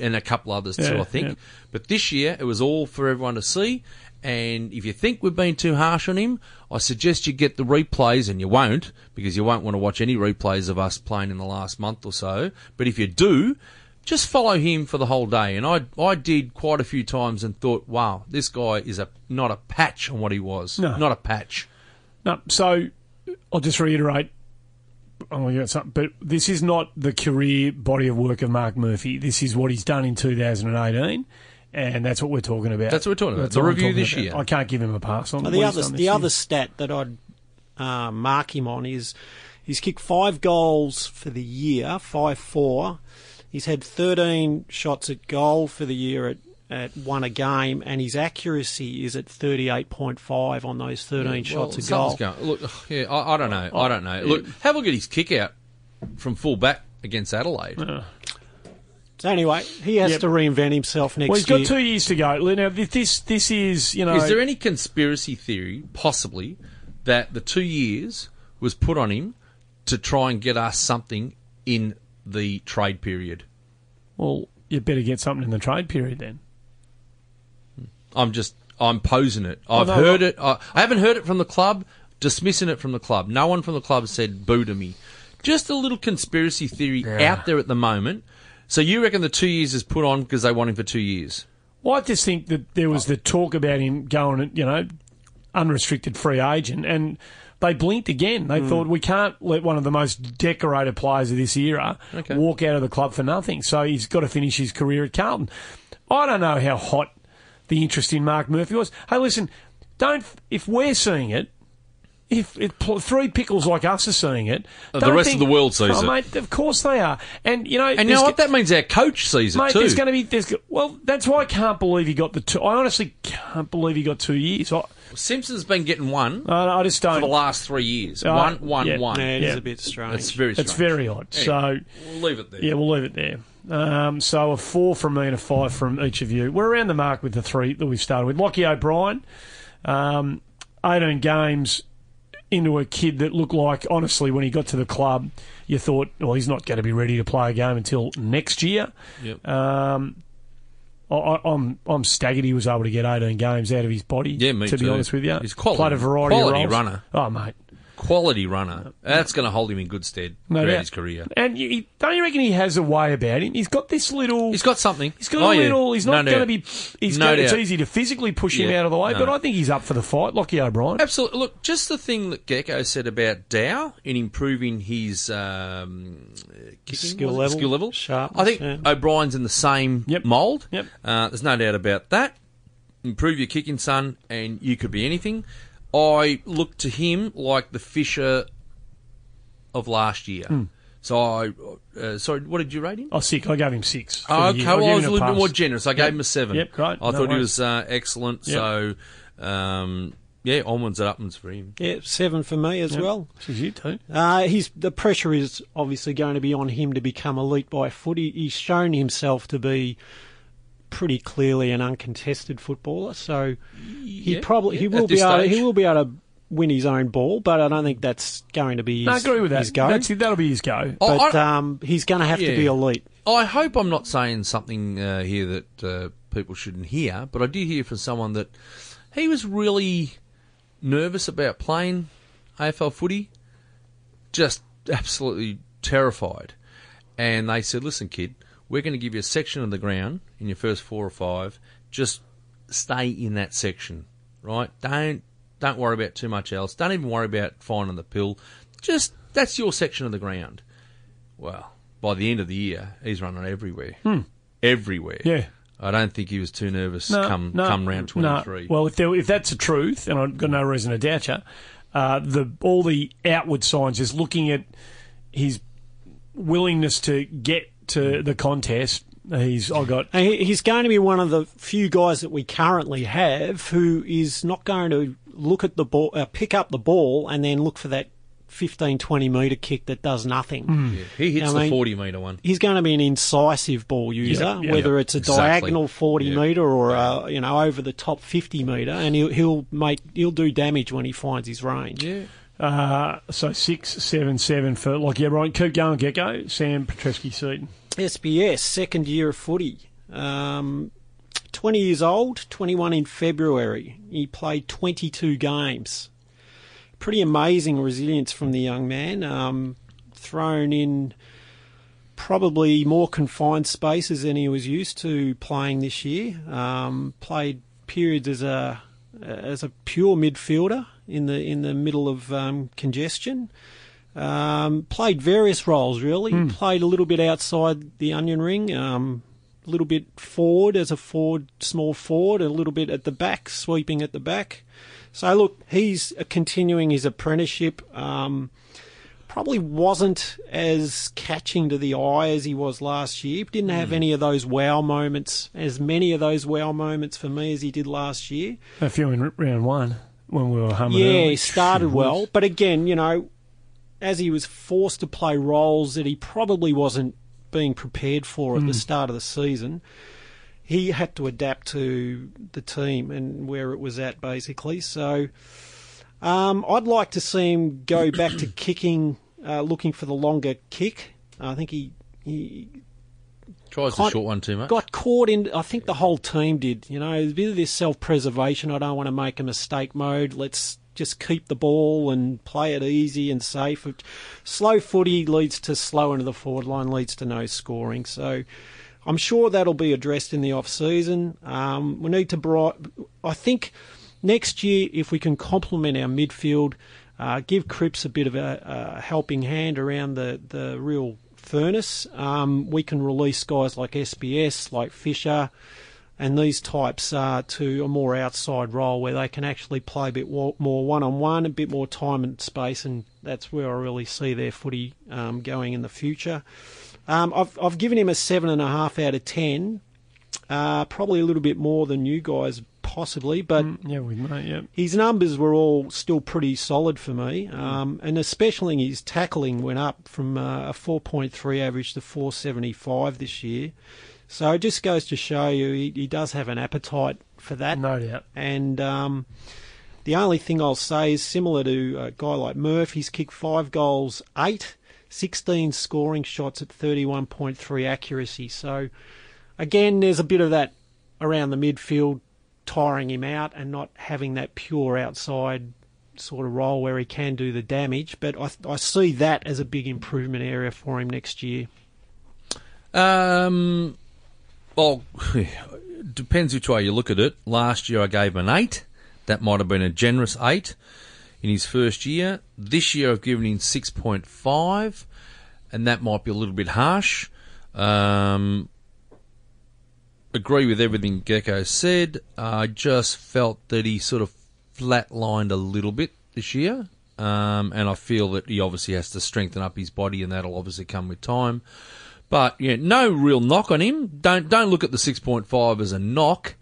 And a couple others too, Yeah, I think. yeah. But this year, it was all for everyone to see. And if you think we've been too harsh on him, I suggest you get the replays, and you won't, because you won't want to watch any replays of us playing in the last month or so. But if you do, just follow him for the whole day. And I, I did quite a few times and thought, wow, this guy is a not a patch on what he was. No. Not a patch. No, so I'll just reiterate. I'm going to something, but this is not the career body of work of Marc Murphy. This is what he's done in 2018, and that's what we're talking about. That's what we're talking about. That's The I'm review this about. year. I can't give him a pass on Well, what the he's other done the this other year. stat that I'd uh, mark him on is he's kicked five goals for the year, five four. He's had thirteen shots at goal for the year at, at one a game, and his accuracy is at thirty eight point five on those thirteen shots at goal. Going, look, oh, yeah, I, I don't know. I don't know. Oh, look, have a look at his kick out from full back against Adelaide. So anyway, he has Yep. to reinvent himself next Well, he's year. got two years to go. Now, this this is you know. Is there any conspiracy theory, possibly, that the two years was put on him to try and get us something in the trade period? well, you better get something in the trade period then. I'm just, I'm posing it. Oh, I've no, heard no. it. I, I haven't heard it from the club. Dismissing it from the club. No one from the club said boo to me. Just a little conspiracy theory out there at the moment. So you reckon the two years is put on because they want him for two years? Well, I just think that there was the talk about him going, you know, unrestricted free agent, and they blinked again. They hmm. thought we can't let one of the most decorated players of this era Okay. walk out of the club for nothing. So he's got to finish his career at Carlton. I don't know how hot the interest in Marc Murphy was. Hey, listen, don't if we're seeing it. If, if three pickles like us are seeing it, Uh, the don't rest of the world sees oh, it. Mate, of course they are, and you know, And you know what? That means our coach sees it Mate, too. there's going to be. There's, well, that's why I can't believe he got the two. I honestly can't believe he got two years. I, Simpson's been getting one I, I just don't. for the last three years. Uh, one, one, yeah. one. Yeah, it is Yeah. a bit strange. It's very It's very odd. Anyway, So we'll leave it there. yeah, we'll leave it there. Um, so a four from me and a five from each of you. We're around the mark with the three that we've started with. Lochie O'Brien, um, 18 games into a kid that looked like, honestly, when he got to the club, you thought, well, he's not going to be ready to play a game until next year. Yep. Um, I, I- I'm I'm staggered he was able to get 18 games out of his body. Yeah, me to be honest with you, He's quality- played a variety quality of roles. runner. Oh mate, Quality runner. That's going to hold him in good stead no throughout doubt. his career. And you, you- don't you reckon he has a way about him? He's got this little. He's got something. He's got Oh, a yeah. little. He's not No going to doubt. be. He's No gonna, It's doubt. easy to physically push him Yeah, out of the way, no. but I think he's up for the fight. Lochie O'Brien. Absolutely. Look, just the thing that Gecko said about Dow in improving his um, kicking Skill was it? level, skill level. sharpness, I think yeah. O'Brien's in the same Yep. mould. Yep. Uh, there's no doubt about that. Improve your kicking, son, and you could be anything. I look to him like the Fisher of last year. Hmm. So I, uh, sorry, what did you rate him? Oh, sick. I gave him six. Oh, okay, well, I was a little bit more generous. I gave him a seven. Yep, great. I No thought he was uh, excellent. Yep. So, um, yeah, onwards and upwards for him. yeah, seven for me as well. She's you too. Uh, he's the pressure is obviously going to be on him to become elite by footy. He's shown himself to be pretty clearly an uncontested footballer, so he Yeah, probably he will be able, stage. he will be able to win his own ball, but I don't think that's going to be his, No, I agree with that. his go. That's, that'll be his go. But I- um, he's going to have Yeah. to be elite. I hope I'm not saying something uh, here that uh, people shouldn't hear, but I did hear from someone that he was really nervous about playing AFL footy, just absolutely terrified. And they said, "Listen, kid, we're going to give you a section of the ground in your first four or five. Just stay in that section, right? Don't don't worry about too much else. Don't even worry about finding the pill. Just that's your section of the ground." Well, by the end of the year, he's running everywhere. Everywhere. Hmm. Yeah. I don't think he was too nervous No, come no, come round no. 23. Well, if there, if that's the truth, and I've got no reason to doubt you, uh, the all the outward signs is looking at his willingness to get to the contest He's I got he's going to be one of the few guys that we currently have who is not going to look at the ball, uh, pick up the ball, and then look for that 15, 20 metre kick that does nothing. He hits I the mean- 40 metre one. He's going to be an incisive ball user, yeah, whether yeah. it's a Exactly. diagonal 40 Yeah. metre or uh, you know over the top 50 metre, and he'll he'll make he'll do damage when he finds his range. Yeah. Uh, so six seven seven for like yeah right. Keep going, Gecko. Sam Petreski Seaton. SPS, second year of footy. Um, 20 years old, 21 in February. He played 22 games. Pretty amazing resilience from the young man. Um, thrown in probably more confined spaces than he was used to playing this year. Um, played periods as a as a pure midfielder in the in the middle of um, congestion. Um, played various roles really. Played a little bit outside the onion ring, um, a little bit forward as a forward, small forward, a little bit at the back, sweeping at the back. So look, he's continuing his apprenticeship. Um, probably wasn't as catching to the eye as he was last year. Didn't have any of those wow moments, as many of those wow moments for me as he did last year. A few in round one when we were humming. Yeah, early. he started well, but again, you know, as he was forced to play roles that he probably wasn't being prepared for at the start of the season, he had to adapt to the team and where it was at, basically. So, um, I'd like to see him go back to kicking, uh, looking for the longer kick. I think he he Tries the short one too much. got caught in. I think the whole team did. You know, a bit of this self-preservation. I don't want to make a mistake mode. Let's just keep the ball and play it easy and safe. Slow footy leads to slow into the forward line, leads to no scoring. So. I'm sure that'll be addressed in the off season. Um, we need to. Bri- I think next year, if we can complement our midfield, uh, give Cripps a bit of a, a helping hand around the the real furnace, um, we can release guys like SPS, like Fisher, and these types uh, to a more outside role where they can actually play a bit more one on one, a bit more time and space, and that's where I really see their footy um, going in the future. Um, I've I've given him a seven and a half out of ten, uh, probably a little bit more than you guys possibly, but Yeah, we mate. Yeah. his numbers were all still pretty solid for me, um, and especially his tackling went up from uh, a 4.3 average to 475 this year. So it just goes to show you he, he does have an appetite for that. No doubt. And um, the only thing I'll say is similar to a guy like Murph, he's kicked five goals, eight, 16 scoring shots at 31.3 accuracy. So again, there's a bit of that around the midfield tiring him out and not having that pure outside sort of role where he can do the damage. But I, I see that as a big improvement area for him next year. Um, well, depends which way you look at it. Last year I gave him an eight. That might have been a generous eight in his first year. This year I've given him six point five, and that might be a little bit harsh. Um, agree with everything Gecko said. I just felt that he sort of flatlined a little bit this year. Um, and I feel that he obviously has to strengthen up his body, and that'll obviously come with time. But yeah, no real knock on him. Don't don't look at the six point five as a knock.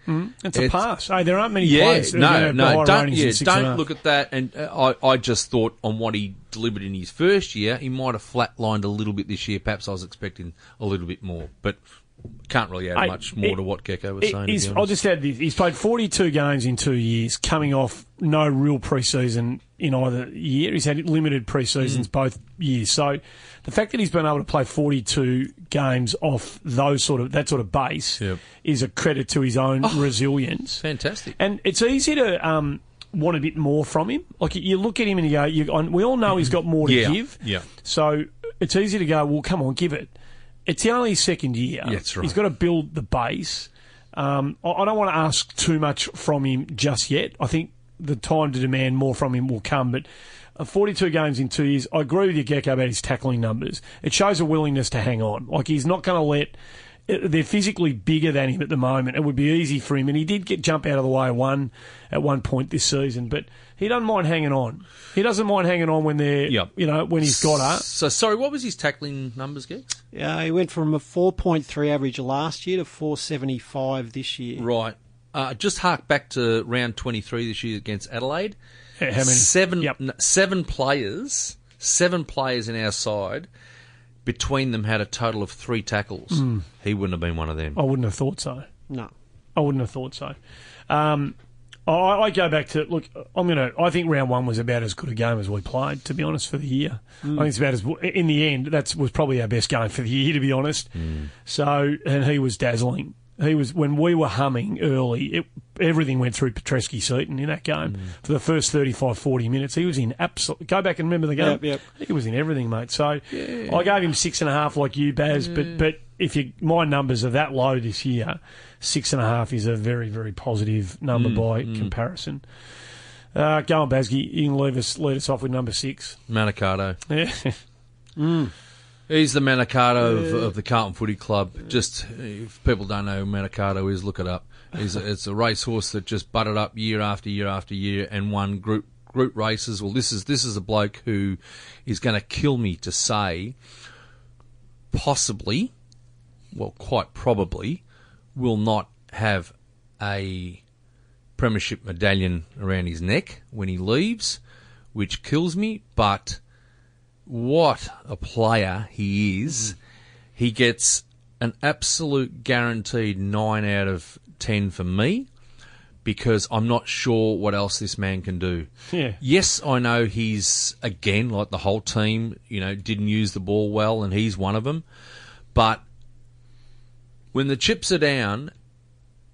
It's a pass. Hey, there aren't many Yeah, players. no, no, don't yeah, six and a don't look at that. And uh, I I just thought on what he delivered in his first year, he might have flatlined a little bit this year. Perhaps I was expecting a little bit more, but can't really add Hey, much more it- to what Gecko was saying. He's, I'll just add this. He's played 42 games in two years, coming off no real preseason in either year. He's had limited preseasons both years. So the fact that he's been able to play 42 games off those sort of that sort of base Yep. is a credit to his own resilience. fantastic. And it's easy to um, want a bit more from him. Like you look at him and you go, you, we all know he's got more to Yeah, give. yeah. So it's easy to go, well, come on, give it. It's only his second year. That's right. He's got to build the base. Um, I, I don't want to ask too much from him just yet. I think the time to demand more from him will come, but. uh, 42 games in two years. I agree with you, Gecko, about his tackling numbers. It shows a willingness to hang on. Like, he's not going to let uh, they're physically bigger than him at the moment. It would be easy for him, and he did get jump out of the way one at one point this season. But he doesn't mind hanging on. He doesn't mind hanging on when they're, Yep. you know, when he's got her. So sorry, what was his tackling numbers, Gex? Yeah, he went from a 4.3 average last year to 475 this year. Right. Uh, just hark back to round 23 this year against Adelaide. How many? Seven, Yep. n- seven players, seven players in our side. Between them had a total of three tackles. Hmm. He wouldn't have been one of them. I wouldn't have thought so. No. I wouldn't have thought so. Um, I, I go back to look. I'm gonna. I think round one was about as good a game as we played. To be honest, for the year, I mm. think it's about as. In the end, that was probably our best game for the year. To be honest, mm. so and he was dazzling. He was when we were humming early. It, everything went through Petrevski-Seton in that game mm. for the first 35, 40 minutes. He was in absolute. Go back and remember the game. Yep, yep. He was in everything, mate. So I gave him six and a half, like you, Baz. But but if you my numbers are that low this year, six and a half is a very very positive number mm, by mm. comparison. Uh, go on, Bazgy. You can leave us lead us off with number six. Manikato. Yeah. Mm. He's the Manikato of, of the Carlton Footy Club. Just if people don't know who Manikato is, look it up. He's a, it's a racehorse that just butted up year after year after year and won group group races. Well, this is this is a bloke who is going to kill me to say, possibly, well, quite probably, will not have a premiership medallion around his neck when he leaves, which kills me. But what a player he is. Mm. He gets an absolute guaranteed 9 out of 10 for me because I'm not sure what else this man can do. Yeah. Yes, I know he's, again, like the whole team, you know, didn't use the ball well and he's one of them. But when the chips are down,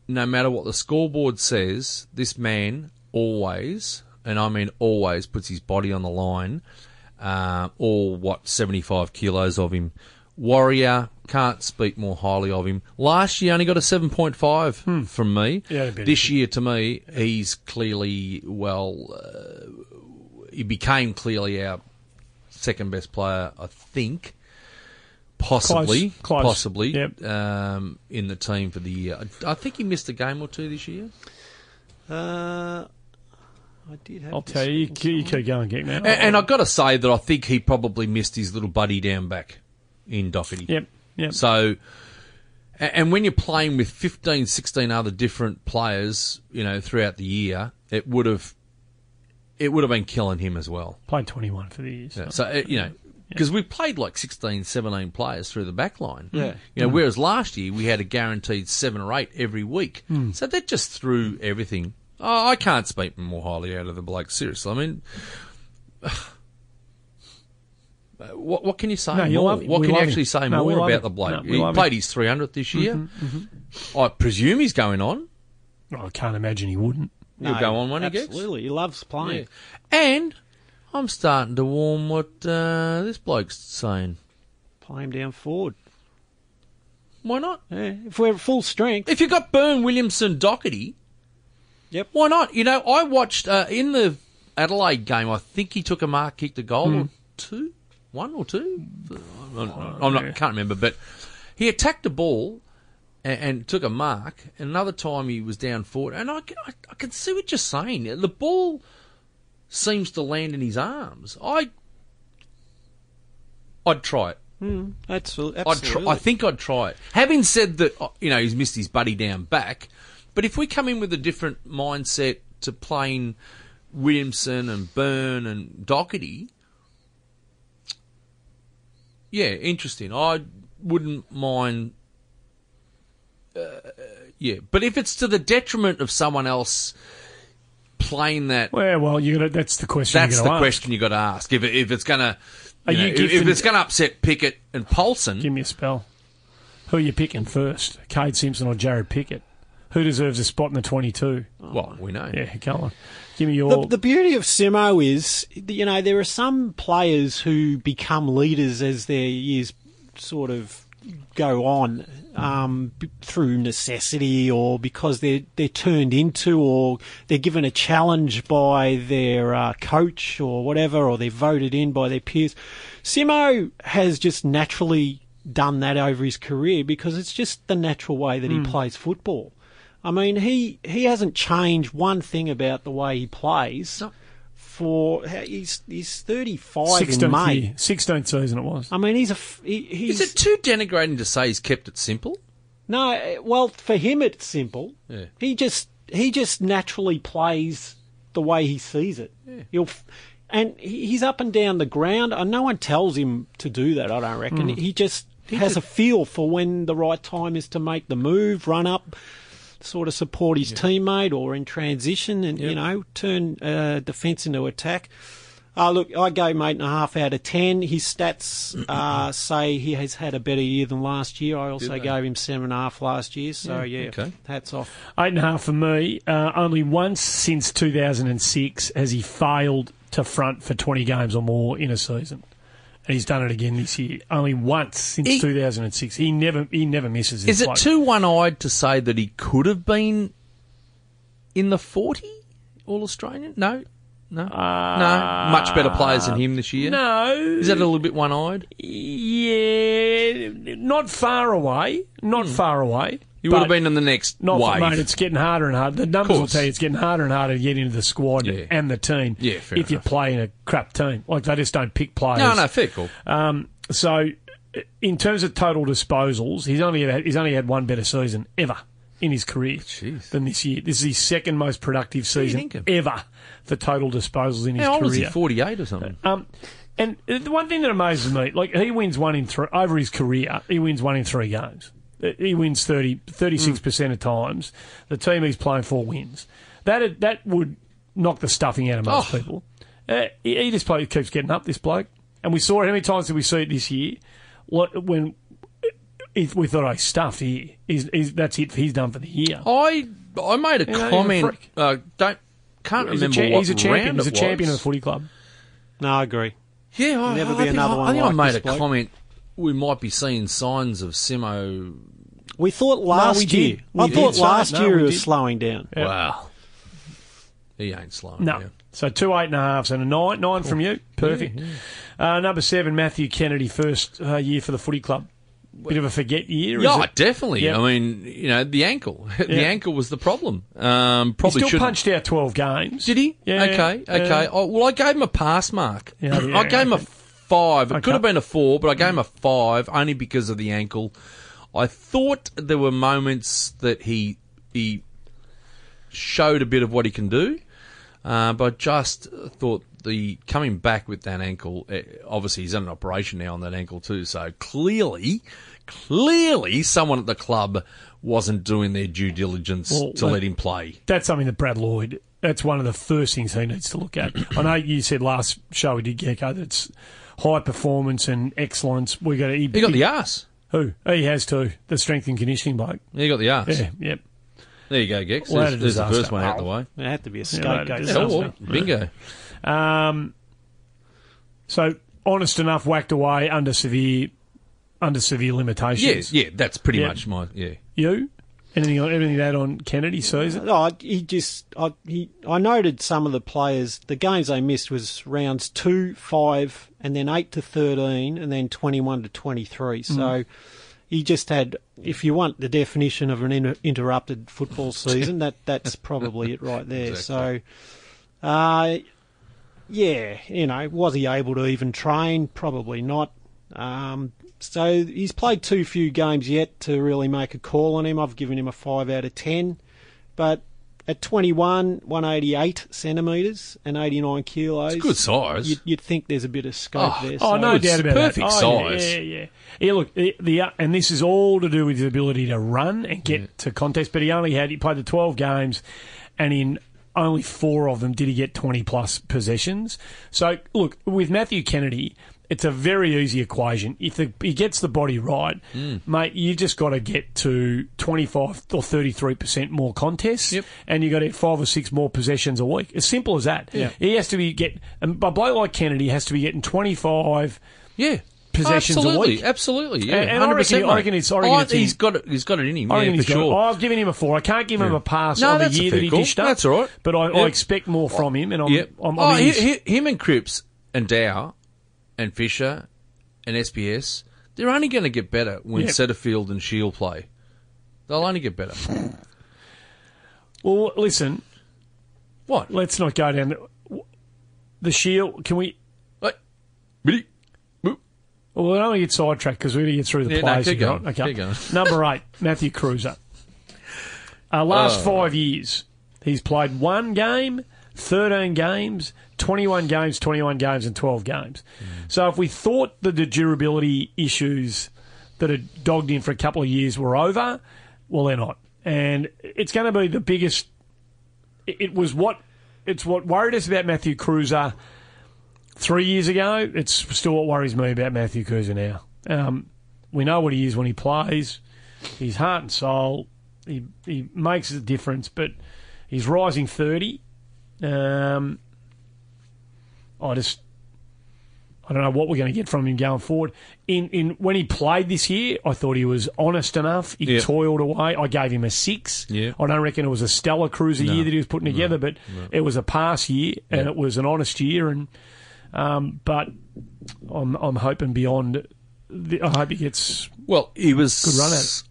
no matter what the scoreboard says, this man always, and I mean always, puts his body on the line. Uh, all what seventy five kilos of him. Warrior can't speak more highly of him. Last year he only got a seven point five from me. Yeah, this year to me, he's clearly well. Uh, he became clearly our second best player, I think. Possibly, Close, close. possibly, Yep. um, in the team for the year. I, I think he missed a game or two this year. Uh, I did have I'll tell you, you, you somewhere. keep going, get now. And, and I've got to say that I think he probably missed his little buddy down back in Docherty. Yep, yep. So, and when you're playing with 15, 16 other different players, you know, throughout the year, it would have, it would have been killing him as well. Played 21 for the year. So. So, uh, you know, because we played like 16, 17 players through the back line. Yeah. You know, mm. whereas last year we had a guaranteed seven or eight every week. Mm. So that just threw everything. Oh, I can't speak more highly out of the bloke. Seriously. I mean, what, what can you say No, more? love. What can you actually him. say No, more about him. the bloke? No, he played him. his 300th this year. Mm-hmm, mm-hmm. I presume he's going on. Oh, I can't imagine he wouldn't. He'll go on when he gets. Absolutely, he loves Yeah. playing. And I'm starting to warm what uh, this bloke's saying. Play him down forward. Why not? Yeah, if we're at full strength. If you've got Byrne, Williamson, Docherty, Yep. why not? You know, I watched uh, in the Adelaide game. I think he took a mark, kicked a goal or two, one or two. I'm, I'm not, can't remember, but he attacked the ball and, and took a mark. And another time he was down forward, and I, can- I, I can see what you're saying. The ball seems to land in his arms. I, I'd try it. Absolutely. I'd try, I think I'd try it. Having said that, uh, you know, he's missed his buddy down back, but if we come in with a different mindset to playing Williamson and Byrne and Docherty, yeah, interesting. I wouldn't mind. Uh, yeah, but if it's to the detriment of someone else playing that, Well, well, you gotta, that's the question. that's you're the ask. question you got to ask. If it, if it's going to, you you know, if, if it's going to upset Pickett and Polson, Give me a spell. Who are you picking first? Kade Simpson or Jarrod Pickett? Who deserves a spot in the 22? well, we know. Yeah, go on. Give me your. The, the beauty of Simo is, you know, there are some players who become leaders as their years sort of go on um, through necessity or because they're they're turned into or they're given a challenge by their uh, coach or whatever or they're voted in by their peers. Simo has just naturally done that over his career because it's just the natural way that he plays football. I mean, he he hasn't changed one thing about the way he plays. No. For he's he's thirty five in 16th, May. year, 16th season it was. I mean, he's a f- he, he's Is it too denigrating to say he's kept it simple? no. eh, Well, for him, it's simple. Yeah. He just he just naturally plays the way he sees it. He'll and he's up and down the ground. And no one tells him to do that. I don't reckon. He just has a feel for when the right time is to make the move, run up, sort of support his teammate, or in transition, and you know turn uh, defence into attack. Uh, look, I gave him eight and a half out of ten. His stats uh, say he has had a better year than last year. I also gave him seven and a half last year. So yeah, okay. hats off. Eight and a half for me. Uh, only once since 2006 has he failed to front for 20 games or more in a season. And he's done it again this year. Only once since He- 2006. He never he never misses. Is it too one eyed to say that he could have been in the 40 All Australian? No. No. no. Uh, Much better players than him this year? No. Is that a little bit one eyed? Yeah, not far away. Not hmm. far away. He would have been in the next Not wave. mate. It's getting harder and harder. The numbers will tell you it's getting harder and harder to get into the squad Yeah. and the team. Yeah, if you're playing a crap team, like they just don't pick players. no, no, fair call. Um, so, in terms of total disposals, he's only had, he's only had one better season ever in his career Jeez. than this year. This is his second most productive season ever for total disposals in his How old is career. he? 48 or something? Um, and the one thing that amazes me, like he wins one in three over his career, he wins one in three games. Uh, He wins 36 percent of times. The team he's playing for wins. That that would knock the stuffing out of most Oh. people. Uh, he, he just play, keeps getting up. This bloke, and we saw it. How many times did we see it this year? What when if we thought, oh, he's stuffed here. He's, he's, that's it. He's done for the year. I I made a You know, he's a comment. uh, don't can't he's a, remember cha- what he's a champion. round He's a it champion of was. the footy club. No, I agree. Yeah, I, Never I be think another I, one I think like I made this a bloke. comment. We might be seeing signs of Simo. We thought last we year. did. I We thought did say- last no, year we he was did. slowing down. Yeah. Wow, he ain't slowing No. down. So two eight and a halves and a nine. Nine from you. Perfect. Uh, number seven, Matthew Kennedy, first uh, year for the footy club. Bit of a forget year. is Yeah, it? definitely. Yeah. I mean, you know, the ankle. the Yeah. ankle was the problem. Um, He probably still should punched out 12 games. Did he? Yeah, Okay. yeah. Okay. Oh, well, I gave him a pass mark. Yeah, yeah, I gave him a five. It Okay. could have been a four, but I gave him a five only because of the ankle. I thought there were moments that he he showed a bit of what he can do, uh, but I just thought the coming back with that ankle. eh, Obviously, he's under an operation now on that ankle too. So clearly, clearly, someone at the club wasn't doing their due diligence Well, to let him play. That's something that Brad Lloyd, that's one of the first things he needs to look at. I know you said last show we did, Gecko, that it's high performance and excellence. We got to, He got the ass. Who? He has too. The strength and conditioning bloke. He got the ass. Yeah, yep. There you go, Gex. Well, There's, that there's the disaster. first one out the way. It had to be a Yeah, scapegoat. that Yeah, disaster. well, bingo. Um, so honest enough, whacked away under severe, under severe limitations. Yeah, yeah, that's pretty Yeah. much my yeah. You? Anything on anything to add on Kennedy's season? No, he just I he I noted some of the players. The games they missed was rounds two, five, and then eight to thirteen, and then twenty-one to twenty-three. So he just had. If you want the definition of an inter- interrupted football season, that that's probably it right there. So, uh, yeah, you know, was he able to even train? Probably not. Um, so he's played too few games yet to really make a call on him. I've given him a five out of ten, but at 21, 188 centimetres and 89 kilos, It's good size. You'd, you'd think there's a bit of scope Oh, there. Oh, no doubt about perfect that. Oh, size. Yeah, yeah, yeah. Yeah, look, the, the uh, and this is all to do with his ability to run and get to contest. But he only had he played the twelve games, and in only four of them did he get twenty plus possessions. So look, with Matthew Kennedy. It's a very easy equation. If the, he gets the body right, Mm. mate, you just got to get to 25 or 33% more contests, Yep. and you got to get five or six more possessions a week. As simple as that. Yeah. He has to be get, and a bloke like Kennedy has to be getting 25 Yeah. Possessions a absolutely, week. Absolutely, yeah. And- and I 100%, reckon- I mate. reckon it's- I reckon Oh, it's in- he's got it. He's got it in him. I yeah, for sure. I've given him a four. I can't give him Yeah. a pass No, on the year that he call. dished up. That's all right. But I, I expect more from him, and I'm, Yep. I'm, oh, I'm in his- him and Cripps and Dow and Fisher and SPS. they're only going to get better when Yeah. Setterfield and Shiel play. They'll only get better. Well, listen, What? let's not go down the, the Shiel. Can we? Wait. Ready? Well, we don't want to get sidetracked because we're going to get through the Yeah, no, plays. keep going. Okay. going. Number eight, Matthew Kreuzer. Uh, last Oh. five years, he's played one game, 13 games, 21 games, 21 games, and 12 games. So if we thought that the durability issues that had dogged him for a couple of years were over, well, they're not. And it's going to be the biggest. It was what. It's what worried us about Matthew Kreuzer three years ago. It's still what worries me about Matthew Kreuzer now. Um, we know what he is when he plays. His heart and soul. He he makes a difference, but he's rising thirty. Um, I just I don't know what we're going to get from him going forward. In in when he played this year, I thought he was honest enough. He Yeah. toiled away. I gave him a six. Yeah. I don't reckon it was a stellar Kreuzer year that he was putting together, but it was a pass year and it was an honest year. And um, but I'm I'm hoping beyond. The, I hope he gets Well, he was Good run at it.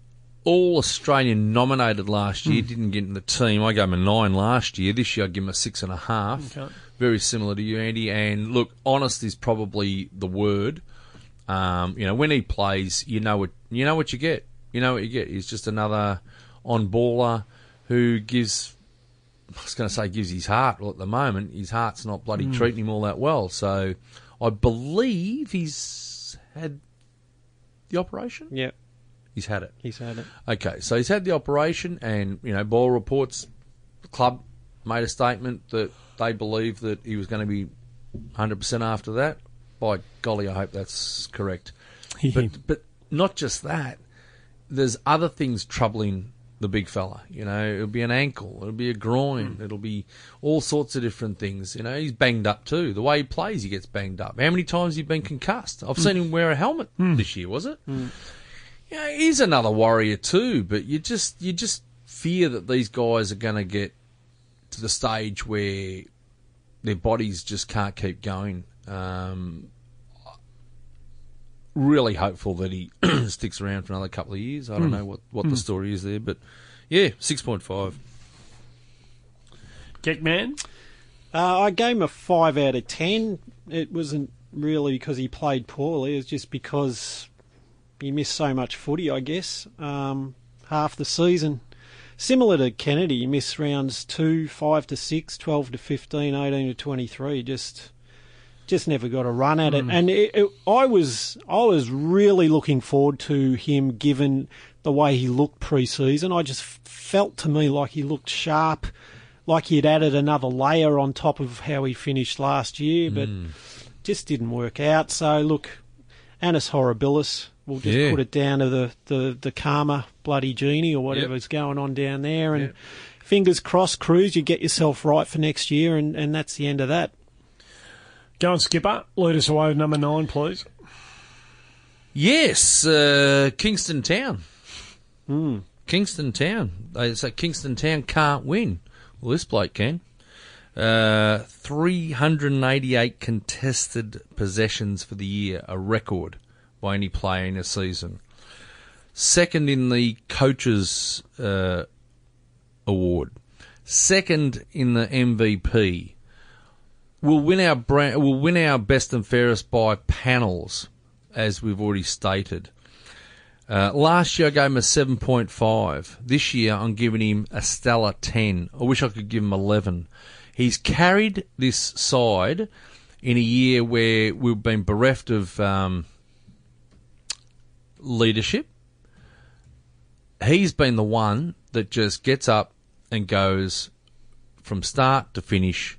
All Australian nominated last year. Didn't get in the team. I gave him a nine last year. This year, I give him a six and a half. Okay. Very similar to you, Andy. And look, honest is probably the word. Um, you know, when he plays, you know what you know what you get. You know what you get. He's just another on baller who gives. I was going to say gives his heart. Well, at the moment, his heart's not bloody Hmm. treating him all that well. So, I believe he's had the operation. Yeah, He's had it. he's had it. Okay, so he's had the operation, and you know, ball reports, the club made a statement that they believe that he was going to be 100% after that. By golly, I hope that's correct. But but not just that. There's other things troubling the big fella. You know, it'll be an ankle, it'll be a groin, hmm. it'll be all sorts of different things. You know, he's banged up too. The way he plays, he gets banged up. How many times has he been concussed? I've seen hmm. him wear a helmet hmm. this year. Was it? Yeah, he's another warrior too, but you just you just fear that these guys are going to get to the stage where their bodies just can't keep going. Um, really hopeful that he sticks around for another couple of years. I don't know what, what the story is there, but yeah, six point five. Geckman. Uh, I gave him a five out of ten. It wasn't really because he played poorly. It's just because he missed so much footy. I guess um, half the season. Similar to Kennedy, you miss rounds two, five to six, 12 to 15, 18 to 23. Just, just never got a run at it. And it, it, I was, I was really looking forward to him, given the way he looked pre-season. I just felt to me like he looked sharp, like he had added another layer on top of how he finished last year, but just didn't work out. So look, Annus Horribilis. We'll just Yeah. put it down to the, the, the karma bloody genie or whatever's going on down there. And Yep. fingers crossed, Cruz, you get yourself right for next year, and, and that's the end of that. Go and skipper. Lead us away with number nine, please. Yes, uh, Kingston Town. Kingston Town. They say Kingston Town can't win. Well, this bloke can. Uh, 388 contested possessions for the year, a record by any player in a season. Second in the coaches uh, award. Second in the MVP. We'll win our brand, we'll win our best and fairest by panels, as we've already stated. Uh, last year I gave him a 7.5. This year I'm giving him a stellar 10. I wish I could give him 11. He's carried this side in a year where we've been bereft of um, leadership. He's been the one that just gets up and goes from start to finish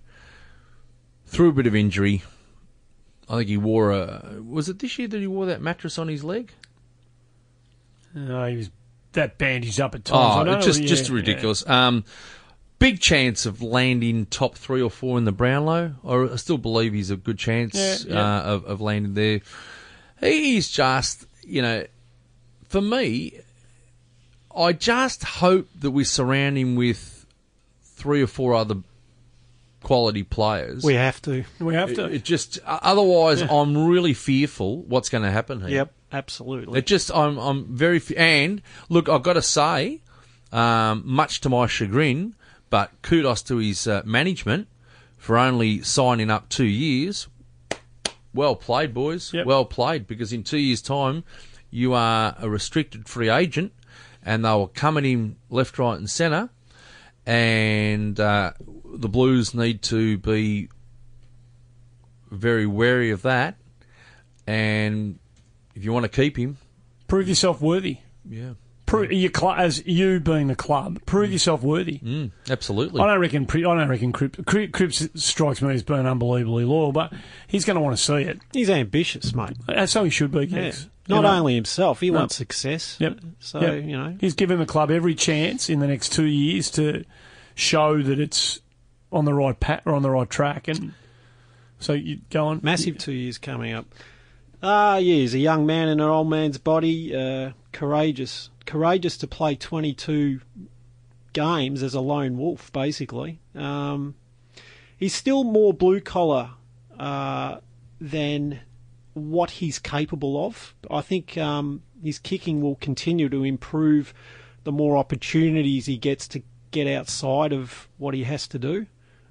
through a bit of injury. I think he wore a. Was it this year that he wore that mattress on his leg? No, he was that bandaged up at times. Oh, don't it's know, just yeah, just yeah. ridiculous. Um, big chance of landing top three or four in the Brownlow. I still believe he's a good chance Yeah, yeah. Uh, of, of landing there. He's just, you know, for me, I just hope that we surround him with three or four other quality players. We have to. We have to. it just otherwise, I'm really fearful what's going to happen here. Yep. Absolutely. It just I'm I'm very f- and look I've got to say, um, much to my chagrin, but kudos to his uh, management for only signing up two years. Well played, boys. Yep. Well played, because in two years' time, you are a restricted free agent, and they were coming in left, right, and centre, and uh, the Blues need to be very wary of that. And if you want to keep him, Prove yourself worthy. yeah, Prove you cl- as you being the club. Prove yourself worthy. mm, absolutely. I don't reckon. Pri- I don't reckon Cripps, Cripps strikes me as being unbelievably loyal, but he's going to want to see it. He's ambitious, mate. And so he should be. Yeah. Not You know, only himself, he No. wants success. Yep. So, Yep. you know, he's given the club every chance in the next two years to show that it's on the right pat or on the right track, and so you go on. massive two years coming up. Ah, yeah, he's a young man in an old man's body. Uh, courageous. Courageous to play 22 games as a lone wolf, basically. Um, he's still more blue collar uh, than what he's capable of. I think um, his kicking will continue to improve the more opportunities he gets to get outside of what he has to do.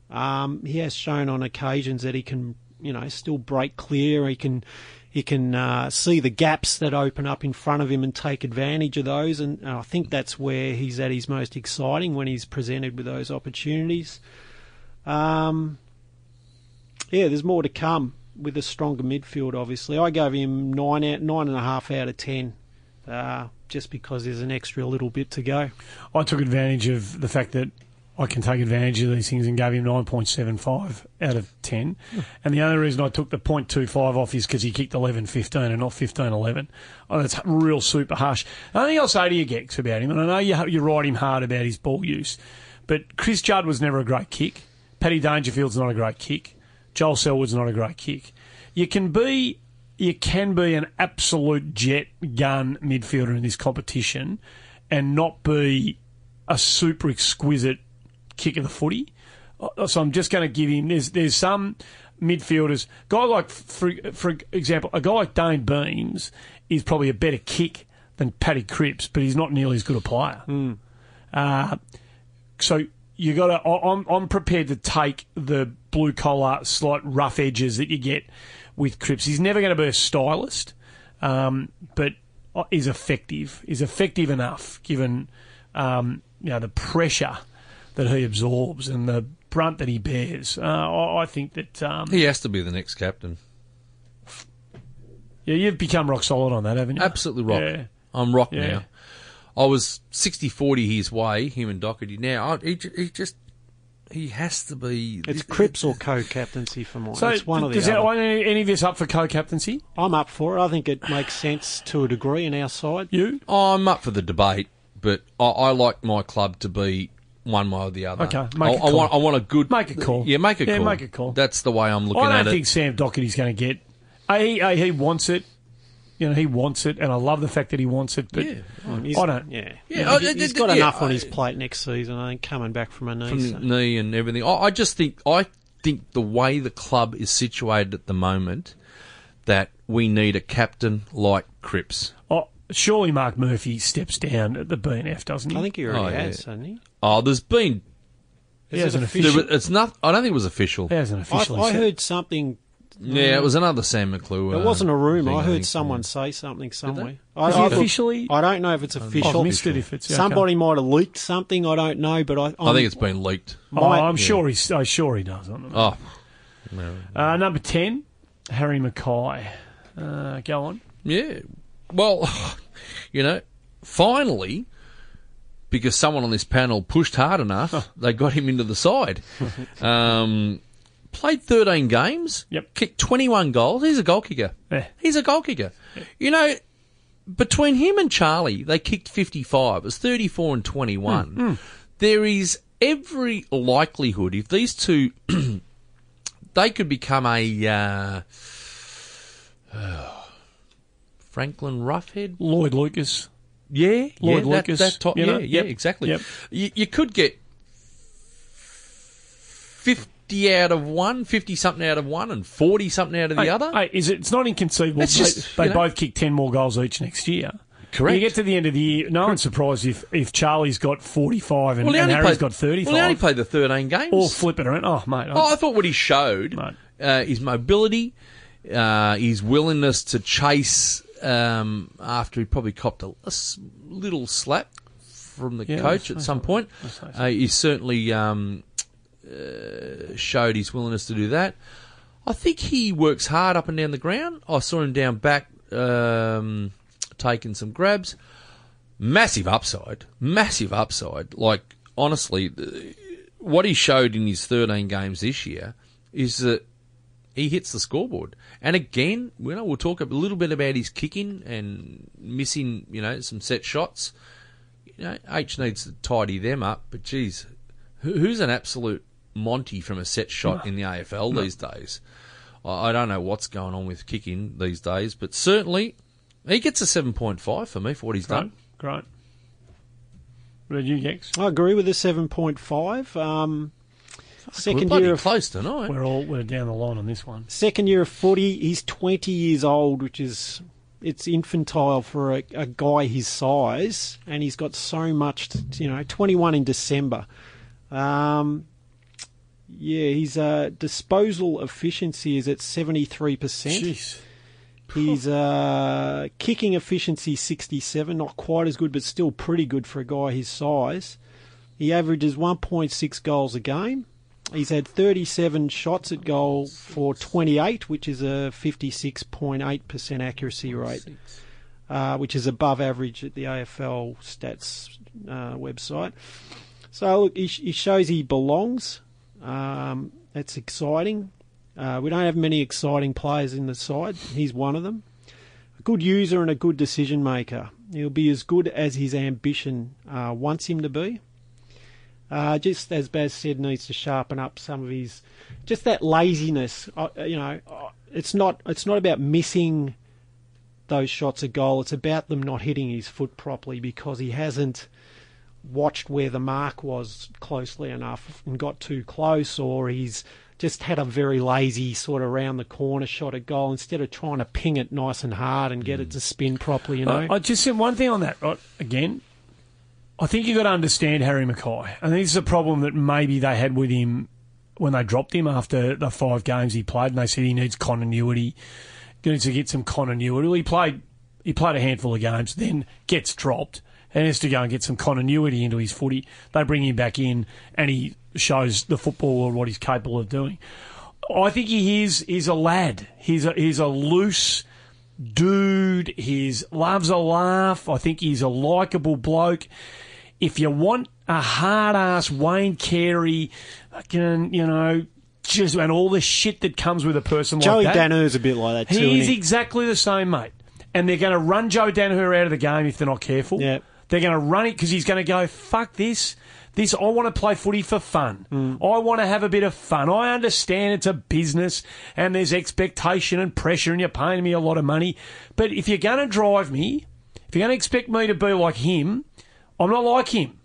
Um, he has shown on occasions that he can, you know, still break clear. He can, he can uh, see the gaps that open up in front of him and take advantage of those. And, and I think that's where he's at his most exciting when he's presented with those opportunities. Um, yeah, there's more to come with a stronger midfield. Obviously, I gave him nine out, nine and a half out of ten, uh, just because there's an extra little bit to go. I took advantage of the fact that I can take advantage of these things and gave him 9.75 out of 10. And the only reason I took the 0.25 off is because he kicked 11 15 and not 15 11. Oh, that's real super harsh. The only thing I'll say to you, Gex, about him, and I know you, you ride him hard about his ball use, but Chris Judd was never a great kick. Paddy Dangerfield's not a great kick. Joel Selwood's not a great kick. You can be you can be an absolute jet gun midfielder in this competition and not be a super exquisite kick of the footy. Uh, So I'm just going to give him. There's there's some midfielders. Guy like for for example, a guy like Dayne Beams is probably a better kick than Paddy Cripps, but he's not nearly as good a player. Uh, so you got to. I'm I'm prepared to take the blue collar, slight rough edges that you get with Cripps. He's never going to be a stylist, um, but is effective. Is effective enough given um, you know the pressure that he absorbs and the brunt that he bears. Uh, I, I think that um, he has to be the next captain. yeah, you've become rock solid on that, haven't you? Absolutely rock. Yeah. I'm rock Yeah. now. I was 60-40 his way, him and Docherty. Now I, he, he just he has to be. It's Cripps or co-captaincy for mine. So it's one of the does other. that, any, any of this up for co-captaincy? I'm up for it. I think it makes sense to a degree in our side. You? I'm up for the debate, but I, I like my club to be one way or the other. Okay, I, make a I want call. I want a good Make a call. Yeah, make a Yeah, call. make a call. That's the way I'm looking I at it. I don't it. think Sam Docherty's going to get. A, he, he wants it. You know, he wants it, and I love the fact that he wants it. But Yeah. I don't. Yeah, Yeah, He- I- he's I- got yeah, enough on his plate next season. I think coming back from a knee. from so- knee and everything. I, I just think I think the way the club is situated at the moment, that we need a captain like Cripps. Surely Marc Murphy steps down at the BNF, doesn't he? I think he already Oh, yeah. has, hasn't he? Oh, there's been he Is hasn't it there officially. was, it's not. I don't think it was official. He hasn't I, officially. I said- heard something. Yeah, it was another Sam McClure. It uh, wasn't a rumour. thing, I heard think. someone say something somewhere. Is I, he I, officially? I don't know if it's official. I've official. missed it if it's. yeah, Somebody might have leaked something. I don't know, but I. I think it's been leaked. Oh, might- I'm sure he's. I'm sure he does. I don't. Oh, Uh, number ten, Harry McKay. Uh, go on. yeah. Well, you know, finally, because someone on this panel pushed hard enough, they got him into the side. Um, played 13 games. Yep. Kicked 21 goals. He's a goal kicker. Yeah. He's a goal kicker. You know, between him and Charlie, they kicked 55. It was 34 and 21. There is every likelihood if these two, they could become a uh, Franklin Roughead. Lloyd Lucas. Yeah, Lloyd yeah, Lucas, That, that top, you know? yeah, yeah, Yep, exactly. yep. You, you could get 50 out of one, 50 something out of one, and 40 something out of the Hey, other. hey, is it, it's not inconceivable. It's they just, they know- both kick 10 more goals each next year. Correct. You get to the end of the year, no one's surprised if, if Charlie's got 45 and, Well, and Harry's played, got 35. Well, he only played the 13 games. or flip it around. Oh, mate. I- Oh, I thought what he showed, Mate. uh, his mobility, uh, his willingness to chase um, after he probably copped a little slap from the Yeah, coach at some so. point. Uh, he certainly um, uh, showed his willingness to do that. I think he works hard up and down the ground. I saw him down back um, taking some grabs. Massive upside, massive upside. Like honestly, what he showed in his 13 games this year is that he hits the scoreboard. And again, you know, we'll talk a little bit about his kicking and missing, you know, some set shots. You know, H needs to tidy them up. But geez, who's an absolute Monty from a set shot in the AFL these days? I I don't know what's going on with kicking these days, but certainly he gets a 7.5 for me for what he's Great. done. Great. What about you, Gex? I agree with the 7.5. Um, We're second bloody year of close tonight. We're all we're down the line on this one. second year of footy. He's 20 years old, which is it's infantile for a, a guy his size, and he's got so much. To, you know, 21 in December. Um, yeah, his uh, disposal efficiency is at 73 percent. Jeez. His uh, kicking efficiency 67, not quite as good, but still pretty good for a guy his size. He averages 1.6 goals a game. He's had 37 shots at goal for 28, which is a 56.8% accuracy rate, uh, which is above average at the AFL stats uh, website. So look, he, he shows he belongs. Um, that's exciting. Uh, we don't have many exciting players in the side. He's one of them. A good user and a good decision maker. He'll be as good as his ambition uh, wants him to be. Uh, just as Baz said, needs to sharpen up some of his, just that laziness. Uh, you know, uh, it's not it's not about missing those shots at goal. It's about them not hitting his foot properly because he hasn't watched where the mark was closely enough and got too close, or he's just had a very lazy sort of round the corner shot at goal instead of trying to ping it nice and hard and get it to spin properly. You know, I, I just said one thing on that. Right? Again, I think you've got to understand Harry McKay. Think this is a problem that maybe they had with him when they dropped him after the five games he played, and they said he needs continuity, he needs to get some continuity. Well, he played, he played a handful of games, then gets dropped, and has to go and get some continuity into his footy. They bring him back in, and he shows the football world what he's capable of doing. I think he is. He's a lad. He's a, he's a loose dude. He loves a laugh. I think he's a likable bloke. If you want a hard ass Wayne Carey, fucking, you know, just and all the shit that comes with a person Joey like that. Joey Daniher's a bit like that too. He is isn't he? exactly the same, mate. And they're going to run Joe Daniher out of the game if they're not careful. Yeah. They're going to run it because he's going to go, fuck this. This, I want to play footy for fun. Hmm. I want to have a bit of fun. I understand it's a business and there's expectation and pressure and you're paying me a lot of money. But if you're going to drive me, if you're going to expect me to be like him, I'm not like him.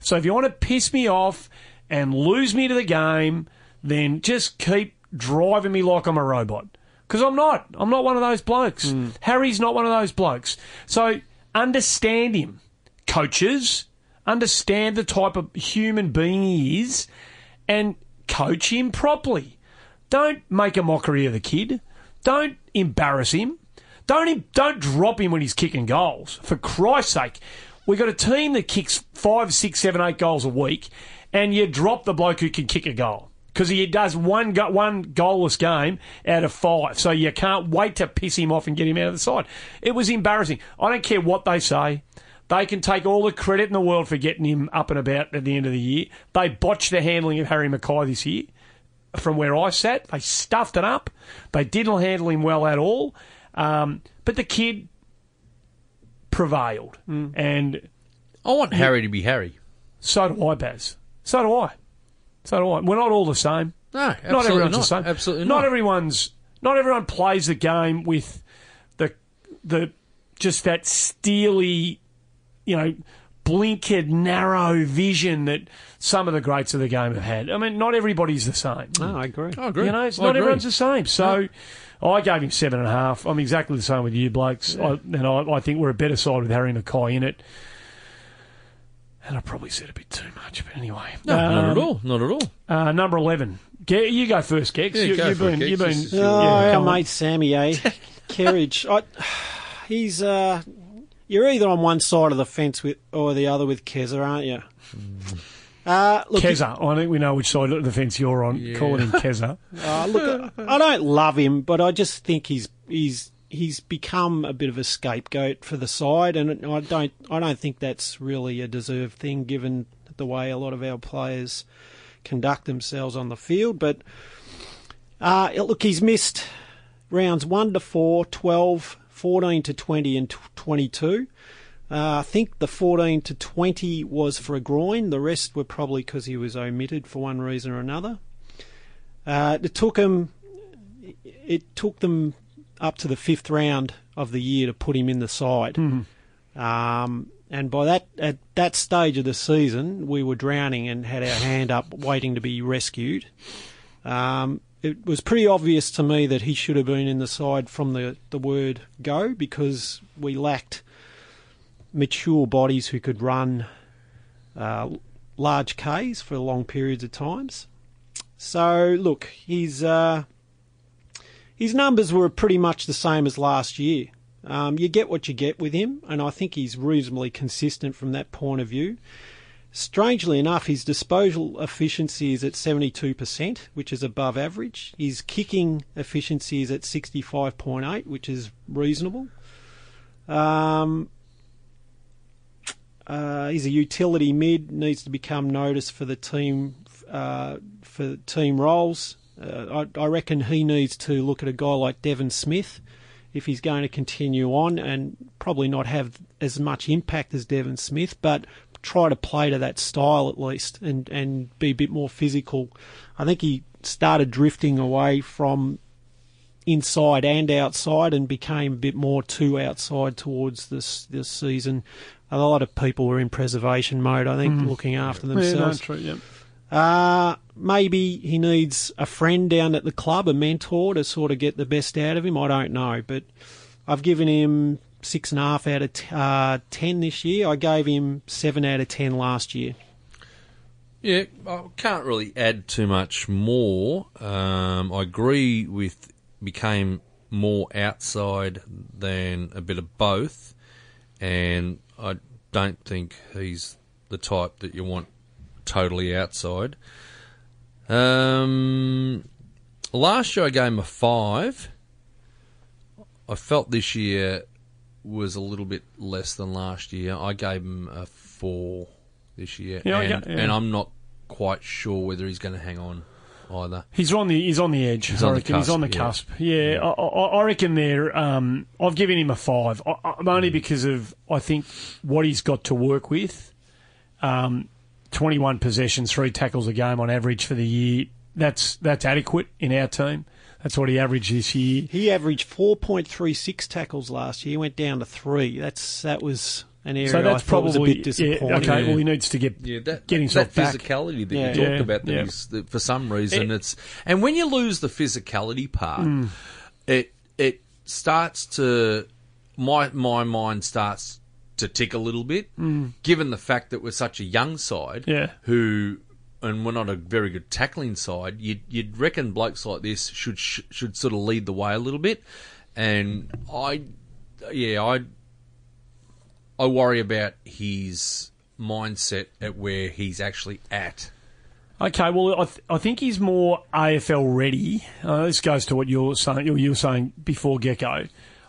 So if you want to piss me off and lose me to the game, then just keep driving me like I'm a robot. Because I'm not. I'm not one of those blokes. Hmm. Harry's not one of those blokes. So understand him. Coaches, understand the type of human being he is and coach him properly. Don't make a mockery of the kid. Don't embarrass him. Don't don't drop him when he's kicking goals. For Christ's sake, we got a team that kicks five, six, seven, eight goals a week, and you drop the bloke who can kick a goal because he does one go- one goalless game out of five. So you can't wait to piss him off and get him out of the side. It was embarrassing. I don't care what they say. They can take all the credit in the world for getting him up and about at the end of the year. They botched the handling of Harry McKay this year from where I sat. They stuffed it up. They didn't handle him well at all. Um, but the kid prevailed. Mm. And I want Harry to be Harry. so do I, Baz. So do I. So do I. We're not all the same. No, not absolutely everyone's not. the same. Absolutely not. not. everyone's. Not everyone plays the game with the the just that steely, you know, blinkered, narrow vision that some of the greats of the game have had. I mean, not everybody's the same. No, I agree. I agree. You know, it's I not agree. everyone's the same. So I gave him seven and a half. I'm exactly the same with you blokes. I, and I, I think we're a better side with Harry McKay in it. And I probably said a bit too much, but anyway. No, not Um, at all. Not at all. Uh, number 11. Ge- you go first, Gex. Yeah, you, go you've for been, Gex. you've been, This is Oh, your- yeah, our on. mate Sammy, eh? Kerridge. I, he's uh, you're either on one side of the fence with or the other with Keza, aren't you? Uh, look, Keza. I think we know which side of the fence you're on. Calling him Keza. Uh, look, I don't love him, but I just think he's he's he's become a bit of a scapegoat for the side, and I don't I don't think that's really a deserved thing given the way a lot of our players conduct themselves on the field. But uh, look, he's missed rounds 1 to 4, 12, 14 to 20, and tw 22. Uh, I think the 14 to 20 was for a groin. The rest were probably because he was omitted for one reason or another. Uh, it took him. It took them up to the fifth round of the year to put him in the side. Um, and by that at that stage of the season, we were drowning and had our hand up, waiting to be rescued. Um, it was pretty obvious to me that he should have been in the side from the, the word go because we lacked mature bodies who could run uh, large Ks for long periods of times. So look, his uh, his numbers were pretty much the same as last year. Um, you get what you get with him, and I think he's reasonably consistent from that point of view. Strangely enough, his disposal efficiency is at 72%, which is above average. His kicking efficiency is at 65.8, which is reasonable. Um, uh, he's a utility mid, needs to become noticed for the team uh, for team roles. Uh, I, I reckon he needs to look at a guy like Devon Smith if he's going to continue on and probably not have as much impact as Devon Smith, but try to play to that style at least and, and be a bit more physical. I think he started drifting away from inside and outside and became a bit more too outside towards this this season. A lot of people were in preservation mode, I think, looking after Yeah, no, themselves. true, yeah. Uh, maybe he needs a friend down at the club, a mentor, to sort of get the best out of him. I don't know, but I've given him six and a half out of t- uh, ten this year. I gave him seven out of ten last year. Yeah, I can't really add too much more. Um, I agree with became more outside than a bit of both, and I don't think he's the type that you want totally outside. Um, last year I gave him a five. I felt this year was a little bit less than last year. I gave him a four this year, Yeah, and, get- yeah. and I'm not quite sure whether he's going to hang on either. He's on the he's on the edge. He's I on the reckon. he's on the cusp, cusp. Yeah, I, I, I reckon there. Um, I've given him a five, I, I, only because of I think what he's got to work with. Um, Twenty-one possessions, three tackles a game on average for the year. That's that's adequate in our team. That's what he averaged this year. He averaged four point three six tackles last year. He went down to three. That's that was an area So that's I thought was a probably bit disappointing. Yeah, okay, well he needs to get Yeah, that, get himself that back. physicality that Yeah. you talked about, that yeah. is- that for some reason it's and when you lose the physicality part, Hmm. it it starts to my my mind starts to tick a little bit, given the fact that we're such a young side. Yeah. who. And we're not a very good tackling side. You'd, you'd reckon blokes like this should should sort of lead the way a little bit, and I, yeah, I I worry about his mindset at where he's actually at. Okay, well, I, th- I think he's more AFL ready. Uh, this goes to what you're saying. You were saying before Gecko.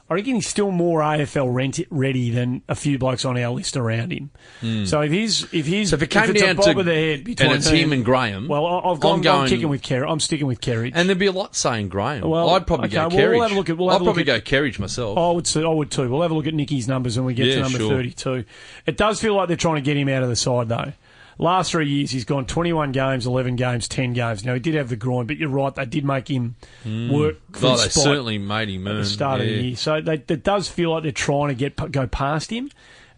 I reckon he's still more AFL rent- ready than a few blokes on our list around him. Hmm. So if he's if he's. So if it came it's down to of the head between and it's him and Graham, well, I've I'm gone. I'm, going- kicking with Kerry. I'm sticking with Kerry. and there'd be a lot saying Graham. Well, I'd probably okay, go well, Kerridge. we'll have a look at- we'll have I'd probably at- go Kerridge myself. I would. I would too. We'll have a look at Nicky's numbers when we get Yeah, to number sure. 32. It does feel like they're trying to get him out of the side, though. Last three years, he's gone 21 games, 11 games, 10 games. Now, he did have the groin, but you're right, they did make him work for oh, the they spot certainly made him at the start of the year. So they, it does feel like they're trying to get go past him.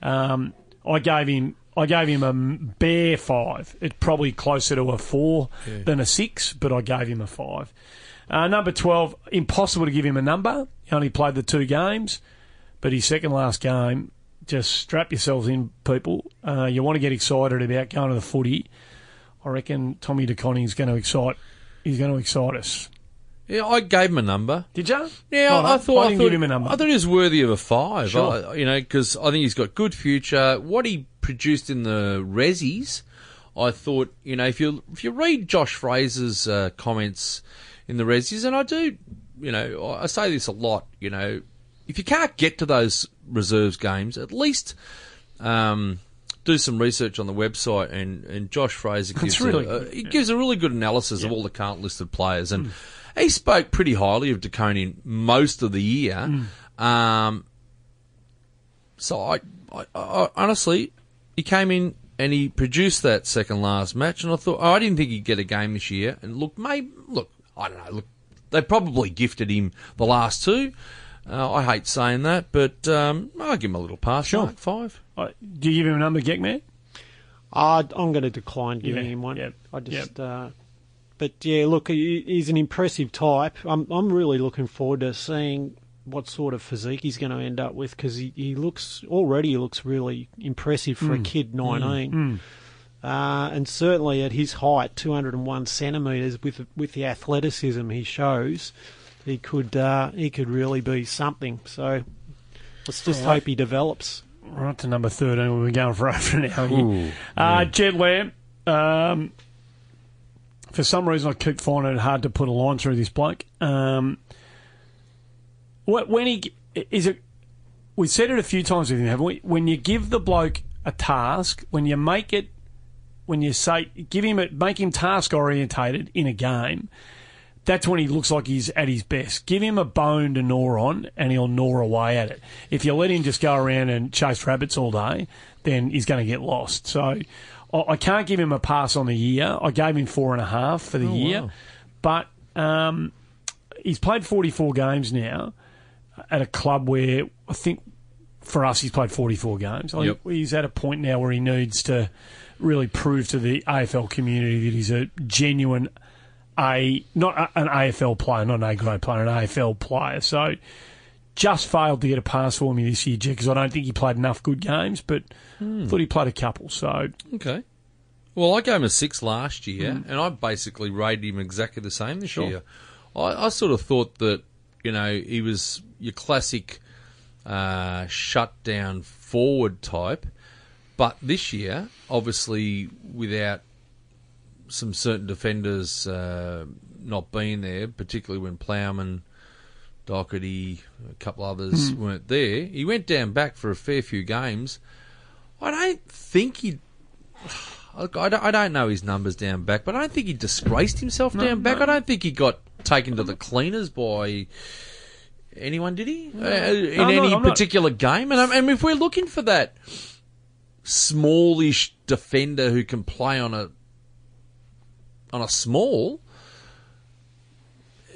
Um, I gave him I gave him a bare five. It's probably closer to a four than a six, but I gave him a five. Uh, number 12, impossible to give him a number. He only played the two games, but his second last game, just strap yourselves in, people. Uh, you want to get excited about going to the footy. I reckon Tommy De Koning is going to excite. He's going to excite us. Yeah, I gave him a number. Did you? Yeah, I, I thought I didn't thought, him a number. I thought he was worthy of a five. Sure. I- you know, because I think he's got good future. What he produced in the Rezzies, I thought, you know, if you if you read Josh Fraser's uh, comments in the Rezzies, and I do, you know, I I say this a lot. You know, if you can't get to those reserves games, at least. Um, do some research on the website, and, and Josh Fraser gives really a, a, good, he gives a really good analysis of all the current listed players, and he spoke pretty highly of De Koning most of the year. Um, so I, I, I honestly, he came in and he produced that second last match, and I thought oh, I didn't think he'd get a game this year. And look, maybe look, I don't know. Look, they probably gifted him the last two. Uh, I hate saying that, but um, I'll give him a little pass. Sure. Mark, five. Uh, do you give him a number, Geckman? I, I'm going to decline giving Yeah, him one. yep, I just, uh, but yeah, look, he, he's an impressive type. I'm, I'm really looking forward to seeing what sort of physique he's going to end up with because he, he looks already he looks really impressive for a kid 19. Uh, and certainly at his height, 201 centimetres, with with the athleticism he shows, he could uh, he could really be something. So let's just hope he develops. Right to number 13. We're going for over an hour here. Ooh, Uh, Jed Lamb. Um, for some reason, I keep finding it hard to put a line through this bloke. Um, what, when he is it? We said it a few times with him, haven't we? When you give the bloke a task, when you make it, when you say give him a, make him task orientated in a game, that's when he looks like he's at his best. Give him a bone to gnaw on, and he'll gnaw away at it. If you let him just go around and chase rabbits all day, then he's going to get lost. So I, can't give him a pass on the year. I gave him four and a half for the year, wow. but um, he's played 44 games now at a club where I think for us he's played 44 games. I Yep. think he's at a point now where he needs to really prove to the AFL community that he's a genuine a not a, an AFL player, not an A grade player, an AFL player. So just failed to get a pass for me this year, because I don't think he played enough good games, but thought he played a couple. So Okay. Well, I gave him a six last year, and I basically rated him exactly the same this Sure. year. I, I sort of thought that you know he was your classic uh, shutdown forward type, but this year, obviously, without some certain defenders uh, not being there, particularly when Plowman, Docherty, a couple others weren't there, he went down back for a fair few games. I don't think he. Look, I don't, I don't know his numbers down back, but I don't think he disgraced himself down back. I don't think he got taken to the cleaners by anyone, did he? Uh, in I'm not- any not- particular game? And, and if we're looking for that smallish defender who can play on a on a small,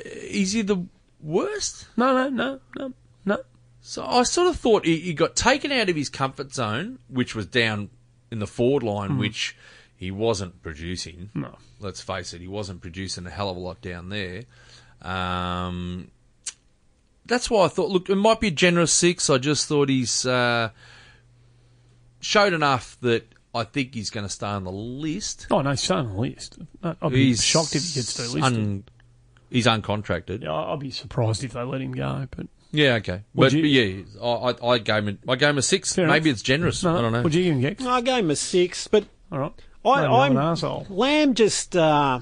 is he the worst? no, no, no, no, no. So I sort of thought he, he got taken out of his comfort zone, which was down in the forward line, which he wasn't producing. No. Let's face it, he wasn't producing a hell of a lot down there. Um, that's why I thought, look, it might be a generous six. I just thought he's uh, showed enough that I think he's going to stay on the list. Oh no, he's on the list. I'd be He's shocked if he gets delisted. un- he's uncontracted. Yeah, I'd be surprised if they let him go. But Yeah, okay. Would But, you- but yeah, I, I, I gave him I gave him a six. Fair Maybe enough. it's generous. no, I don't know. Would you give him Gex? I gave him a six, but All right. I, Maybe I'm I'm an asshole. Lamb just uh,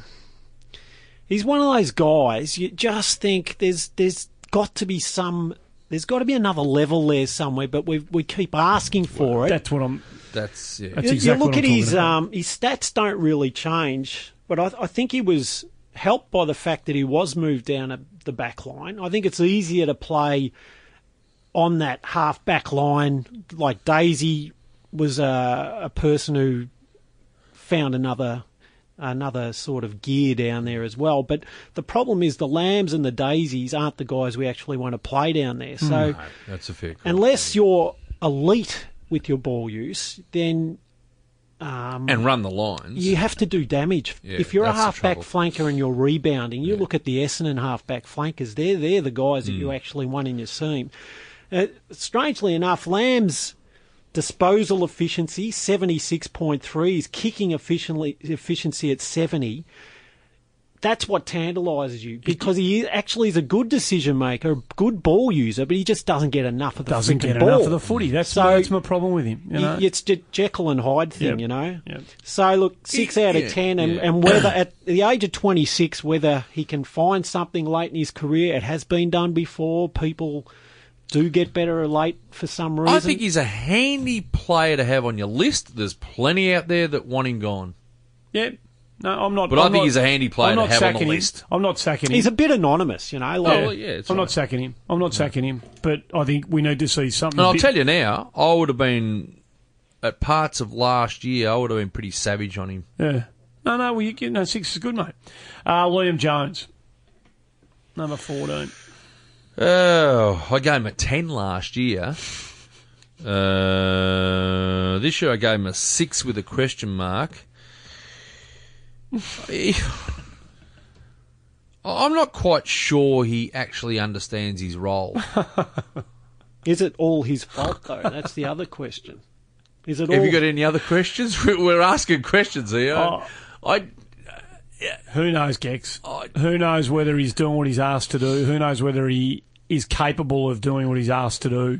he's one of those guys. You just think there's there's got to be some there's got to be another level there somewhere, but we we keep asking for it. That's what I'm. That's yeah. That's you, exactly you look what I'm at his um, his stats don't really change, but I, I think he was helped by the fact that he was moved down a, the back line. I think it's easier to play on that half back line. Like Daisy was a, a person who found another another sort of gear down there as well. But the problem is the Lambs and the Daisies aren't the guys we actually want to play down there. Hmm. So No, that's a fair. unless you're elite with your ball use, then and run the lines. you have to do damage. Yeah, if you're a half-back flanker and you're rebounding, you look at the Essendon half-back flankers. They're they're the guys that Hmm. you actually want in your team. Uh, strangely enough, Lamb's disposal efficiency seventy six point three, his kicking efficiently, efficiency at seventy. That's what tantalises you because he actually is a good decision maker, a good ball user, but he just doesn't get enough of the Doesn't freaking get ball. enough of the footy. That's, So- that's my problem with him. You know? It's the Jekyll and Hyde thing, Yep. you know. Yep. So look, six out of Yeah, ten, and, yeah. and whether at the age of twenty six, whether he can find something late in his career, it has been done before. People do get better late for some reason. I think he's a handy player to have on your list. There's plenty out there that want him gone. Yeah. No, I'm not. But I I'm think not- he's a handy player I'm to not have on the sacking him. list. I'm not sacking him. he's a bit anonymous, you know. Oh, Like, well, yeah, I'm right. not sacking him. I'm not sacking him. But I think we need to see something. And I'll bit- tell you now, I would have been at parts of last year. I would have been pretty savage on him. Yeah. No, no. Well, you get no six is good, mate. Uh, Liam Jones, number fourteen. Oh, I gave him a ten last year. Uh, this year I gave him a six with a question mark. He- I'm not quite sure he actually understands his role. is it all his fault though? That's the other question. Is it Have all? you got any other questions? We're asking questions here. Oh. I Who knows, Gex? I- Who knows whether he's doing what he's asked to do? Who knows whether he is capable of doing what he's asked to do?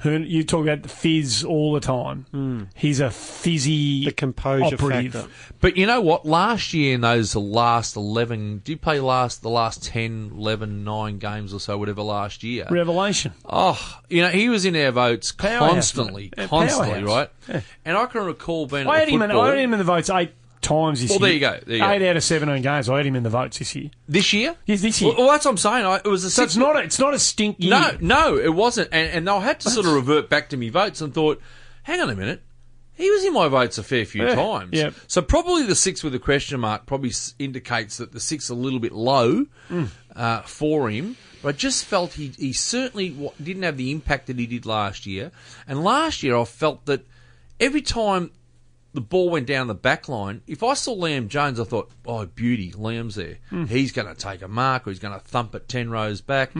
Who you talk about the fizz all the time. Hmm. He's a fizzy the composure operative. factor. But you know what? Last year in those last 11, did you play last the last 10, 11, 9 games or so, whatever, last year? Revelation. Oh, you know, he was in our votes Powerhouse, constantly, constantly, powerhouse. right? And I can recall being I had him. In, I had him in the votes eight times this Well, year. there you go, there you go. eight out of seventeen games. I had him in the votes this year. this year. Yes, this year. Well, well, that's what I'm saying. I, it was a so six. it's not. A, it's not a stink year. no, no, it wasn't. And, and I had to sort of revert back to me votes and thought, hang on a minute. He was in my votes a fair few Yeah, times. Yeah. So probably the six with a question mark probably indicates that the six a little bit low Mm. uh, for him. But I just felt he, he certainly didn't have the impact that he did last year. And last year I felt that every time the ball went down the back line, if I saw Liam Jones, I thought, oh, beauty, Liam's there. Hmm. He's going to take a mark or he's going to thump it 10 rows back.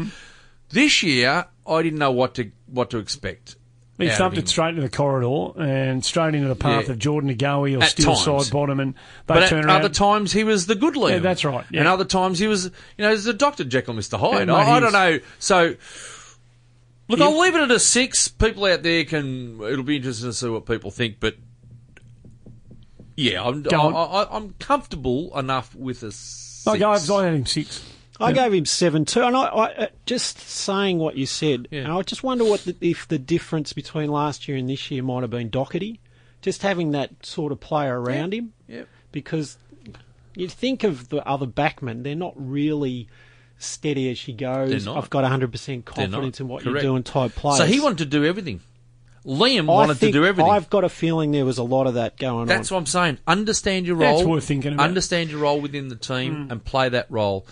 This year, I didn't know what to what to expect. He thumped it straight into the corridor and straight into the path Yeah. of Jordan De Goey or At Steele times. Sidebottom, and they But turn at around. other times, he was the good Liam. Yeah, that's right, yeah. And other times, he was, you know, he's the Dr. Jekyll, Mr. Hyde. Yeah, I, I don't know. So, look, I'll leave it at a six. People out there can, it'll be interesting to see what people think, but yeah, I'm, I, Go on. I, I'm comfortable enough with a six. I, gave, I had him six. I gave him seven too, and I, I uh, just saying what you said. Yeah. And I just wonder what the, if the difference between last year and this year might have been Docherty, just having that sort of player around him. Yep. Because you think of the other backmen, they're not really steady as she goes. They're not. I've got 100% confidence in what Correct. you're doing type players. So he wanted to do everything. Liam I wanted to think do everything. I've got a feeling there was a lot of that going That's on. That's what I'm saying. Understand your role. That's role. worth thinking about. Understand your role within the team hmm. and play that role.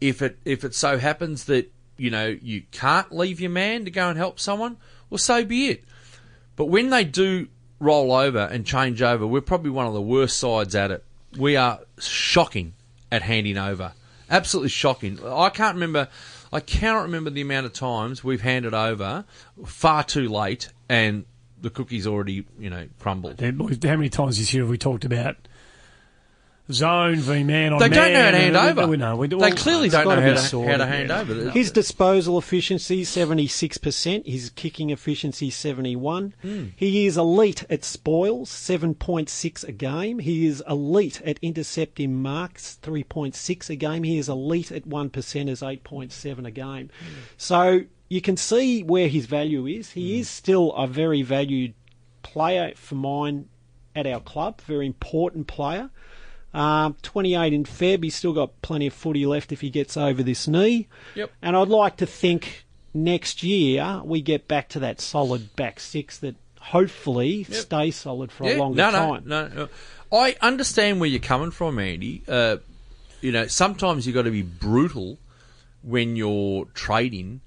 If it if it so happens that you know you can't leave your man to go and help someone, well, so be it. But when they do roll over and change over, we're probably one of the worst sides at it. We are shocking at handing over. Absolutely shocking. I can't remember. I cannot remember the amount of times we've handed over far too late and the cookie's already you know crumbled. How many times this year have we talked about zone v man on They don't know how to hand and- over. We know. We, They clearly don't know gotta how to, how to hand yeah. over. His disposal efficiency, 76%. His kicking efficiency, 71. Hmm. He is elite at spoils, 7.6 a game. He is elite at intercepting marks, 3.6 a game. He is elite at 1%, is 8.7 a game. Hmm. So you can see where his value is. He Hmm. is still a very valued player for mine at our club, very important player. Um, 28 in Feb. He's still got plenty of footy left if he gets over this knee. Yep. And I'd like to think next year we get back to that solid back six that hopefully stays solid for a Yeah, longer no, no, time. no, no. I understand where you're coming from, Andy. Uh, you know, sometimes you've got to be brutal when you're trading.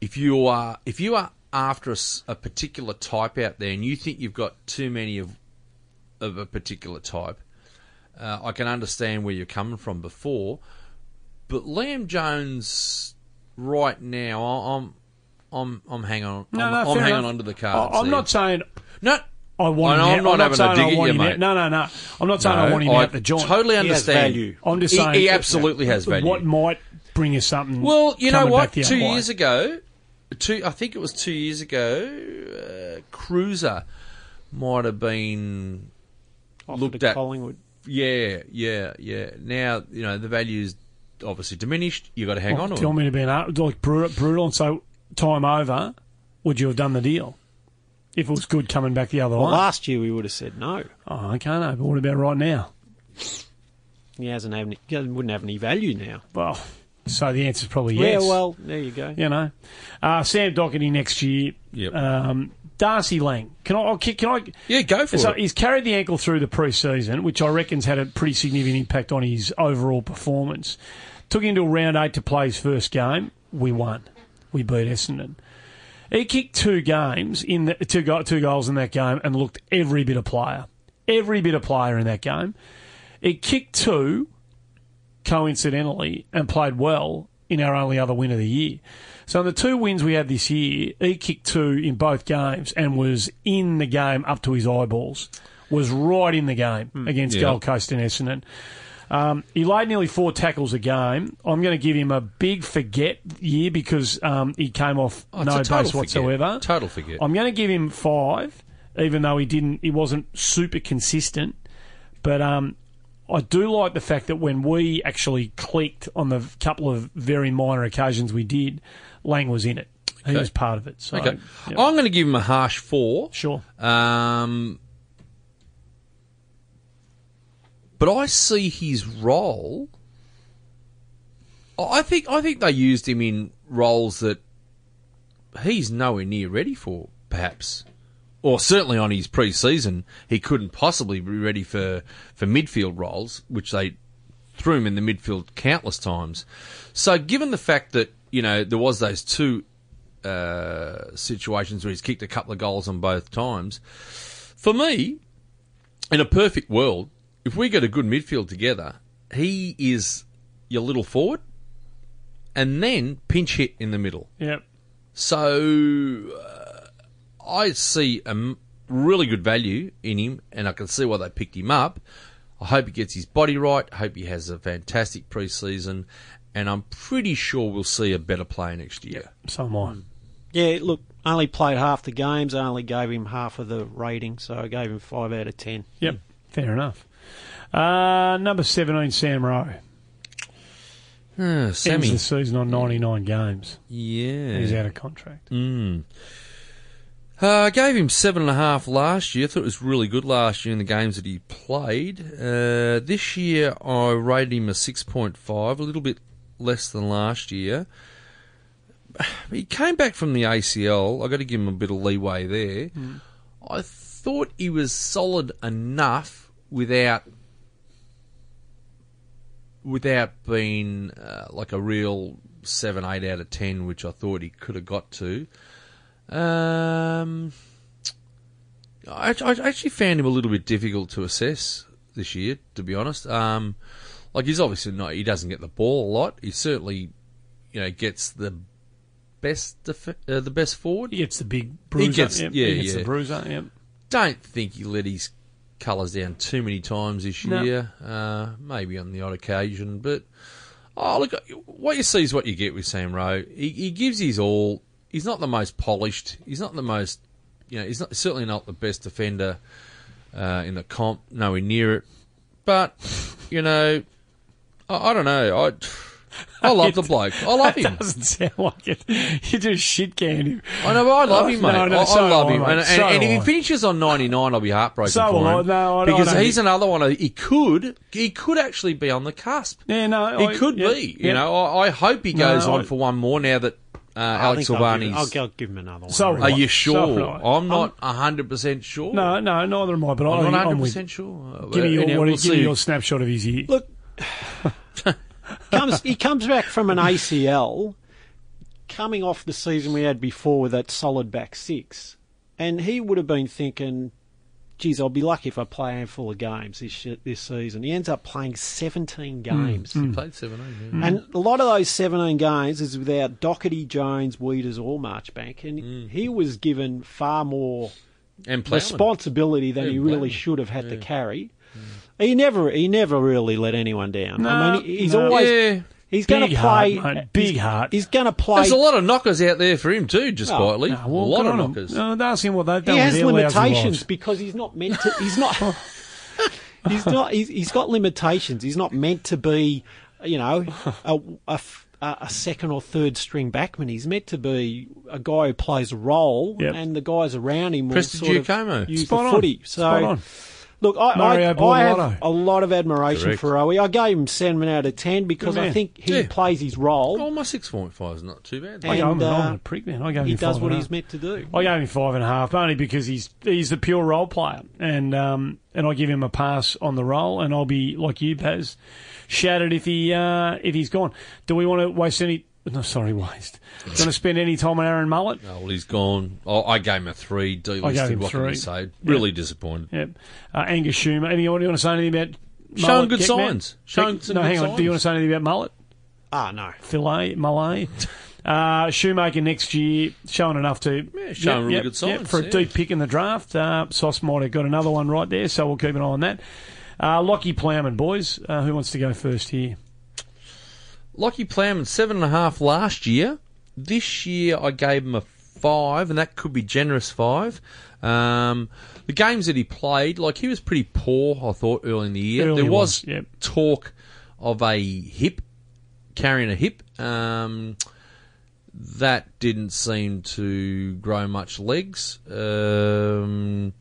If you are, if you are after a particular type out there, and you think you've got too many of of a particular type, uh, I can understand where you're coming from before. But Liam Jones, right now, I- I'm, I'm, I'm hanging on. No, I'm, no, I'm hanging enough. on to the cards. I'm there. not saying No, I want I know, him I'm out. not I'm having a saying dig I at want you, him mate. out. No, no, no. I'm not saying I want him I out the joint. Totally He has understand. value. I'm just He- saying he that- absolutely has value. What might bring you something? Well, you know what? Two other way. years ago, two I think it was two years ago, uh, Kreuzer might have been Offered looked at- Collingwood. Yeah, yeah, yeah. Now you know the value's obviously diminished. You have got to hang Well, on to do it. want me to be an, ar- like brutal, brutal and say time over? Would you have done the deal if it was good coming back the other Well, way? last year we would have said no. Oh, okay, no. But what about right now? He hasn't have any, he wouldn't have any value now. Well, so the answer's probably yes. Yeah, well, there you go. you know, uh, Sam Docherty next year. Yep. Um, Darcy Lang. Can I? Oh, can I? Yeah, go for So it. he's carried the ankle through the pre-season, which I reckon's had a pretty significant impact on his overall performance. Took him to round eight to play his first game. We won. We beat Essendon. He kicked two games in the, two go, two goals in that game and looked every bit of player, every bit of player in that game. He kicked two, coincidentally, and played well in our only other win of the year. So in the two wins we had this year, he kicked two in both games and was in the game up to his eyeballs. Was right in the game against Yeah. Gold Coast and Essendon. Um, he laid nearly four tackles a game. I'm going to give him a big forget year because um, he came off Oh, no base forget. whatsoever. Total forget. I'm going to give him five, even though he didn't. He wasn't super consistent. But um, I do like the fact that when we actually clicked on the couple of very minor occasions we did, Lang was in it. He Okay. was part of it. So, okay, yeah. I'm going to give him a harsh four. sure. Um, but I see his role. I think I think they used him in roles that he's nowhere near ready for, perhaps, or certainly on his pre-season he couldn't possibly be ready for for midfield roles, which they threw him in the midfield countless times. So, given the fact that you know there was those two uh, situations where he's kicked a couple of goals on both times, for me, in a perfect world, if we get a good midfield together, he is your little forward, and then pinch hit in the middle. Yep. So uh, I see a really good value in him, and I can see why they picked him up. I hope he gets his body right. I hope he has a fantastic preseason, and I'm pretty sure we'll see a better player next year. So am I. Yeah, look, only played half the games. I only gave him half of the rating, so I gave him five out of ten. Yep. Fair enough. Uh, number 17, Sam Rowe. Uh, Ends Sammy, the season on 99 games. yeah, He's out of contract. Mm. Uh, I gave him seven and a half last year. I thought it was really good last year in the games that he played. Uh, this year I rated him a six point five, a little bit less than last year. He came back from the ACL. I got to give him a bit of leeway there. I thought he was solid enough without without being uh, like a real seven, eight out of ten, which I thought he could have got to. Um, I, I actually found him a little bit difficult to assess this year, to be honest. Um, like he's obviously not, he doesn't get the ball a lot. He certainly, you know, gets the best, def- uh, the best forward. He gets the big bruiser. gets- yep. yeah, he gets yeah. the bruiser. Yep. Don't think he let his colours down too many times this No. year. Uh, maybe on the odd occasion, but oh look, what you see is what you get with Sam Rowe. He, he gives his all. He's not the most polished. He's not the most, you know, he's not certainly not the best defender uh, in the comp. Nowhere near it. But you know, I, I don't know. I I love the bloke. I love him. Doesn't sound like it. You just shit can him. I know, but I love him, mate. No, no, I, so I love do I, him, mate. and, and, So and if he finishes on ninety nine, I'll be heartbroken So for will I. him. No, I don't- because I don't he's think- another one. He could, he could actually be on the cusp. Yeah, no, He I- could yep, be. You know, I, I hope he goes No, on I- for one more now that uh, Alex think I'll give, I'll, I'll give him another one. So Are reckon. I. you So sure? will I. I'm not hundred percent sure. No, no, neither am I. But I'm I, not hundred percent sure. Uh, Give me your, we'll give me your snapshot of his year. Look, comes he comes back from an ACL, coming off the season we had before with that solid back six, and he would have been thinking, geez, I'll be lucky if I play a handful of games this this season. He ends up playing 17 hmm. games. Hmm. He played 17. Yeah. And a lot of those 17 games is without Docherty, Jones, Weeders, or Marchbank. And hmm. he was given far more And responsibility than Yeah, he really should have had to carry. He never he never really let anyone down. I No, mean, he's no. always Yeah. he's going to play heart, mate, big he's, heart. He's going to play. There's a lot of knockers out there for him too, just Oh, quietly. Ah, well, a lot of knockers. No, that's him what they've done he with has their lousy limitations because he's not meant to. He's not. he's not. He's, he's got limitations. He's not meant to be, you know, a, a f- a- a second or third string backman. He's meant to be a guy who plays a role, Yep. and the guys around him will Preston sort of use Spot the on. footy. So. Spot on. Look, I, Mario I, I have a lot of admiration Correct. for Owie. I gave him seven out of ten because I think he Yeah. plays his role. Oh, my 6.5 is not too bad. I go, I'm, and, I'm uh, a prick, man. I gave he him does five what and a he's half. meant to do. I gave him five and a half only because he's he's the pure role player, and um, and I give him a pass on the role, and I'll be like you, Paz, shattered if he uh, if he's gone. Do we want to waste any? No, sorry, waste. Going to spend any time on Aaron Mullett? No, well, he's gone. Oh, I gave him a three. Delisted. I gave him what can you three. say? Really disappointed. Yep. Uh, Angus Schumer. Any, do you want to say anything about? Showing good Geckman? signs. Showing Geck- some no, good hang on. Do you want to say anything about Mullett? Ah, no. Filet, Malay. Uh, Schumacher next year, showing enough to. Yeah, showing really good yep, signs, for a yeah. deep pick in the draft. Uh, Sauce might have got another one right there, so we'll keep an eye on that. Uh, Lockie Plowman, boys. Uh, who wants to go first here? Lockie Plowman, seven and a half last year. This year I gave him a five, and that could be generous five. Um, the games that he played, like he was pretty poor, I thought, early in the year. Early there was was, yep. talk of a hip, carrying a hip. Um, that didn't seem to grow much legs. Um,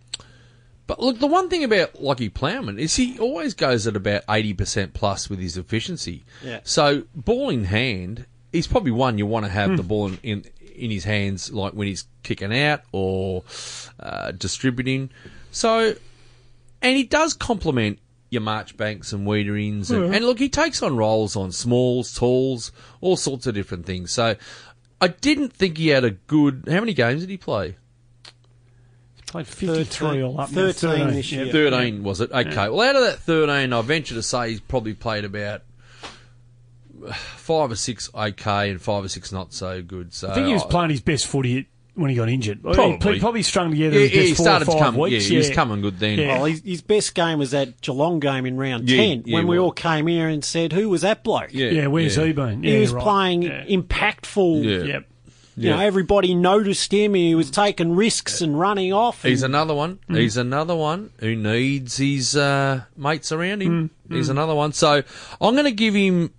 but look, the one thing about Lockie Plowman is he always goes at about 80% plus with his efficiency. Yeah. So, ball in hand, he's probably one you want to have the ball in, in, in his hands, like when he's kicking out or uh, distributing. So, and he does complement your Marchbanks and Weiterings. And, and look, he takes on roles on smalls, talls, all sorts of different things. So, I didn't think he had a good. How many games did he play? Played 53 13 all up. now, 13 this year. 13 was it? Okay. Well, out of that 13, I venture to say he's probably played about five or six okay and five or six not so good. So I think he was playing his best footy when he got injured. Probably. He probably strung together Yeah, his yeah, best he four started or to five come. weeks. Yeah, he was coming good then. Yeah. Well, his, his best game was that Geelong game in round Yeah, 10 yeah, when we well. all came here and said, Who was that bloke? Yeah, Yeah, where's yeah. he been? Yeah, he was right. playing Yeah. Impactful. Yeah. You know, everybody noticed him. He was taking risks and running off. He's another one. Mm. He's another one who needs his uh, mates around him. Mm. He's another one. So I'm going to give him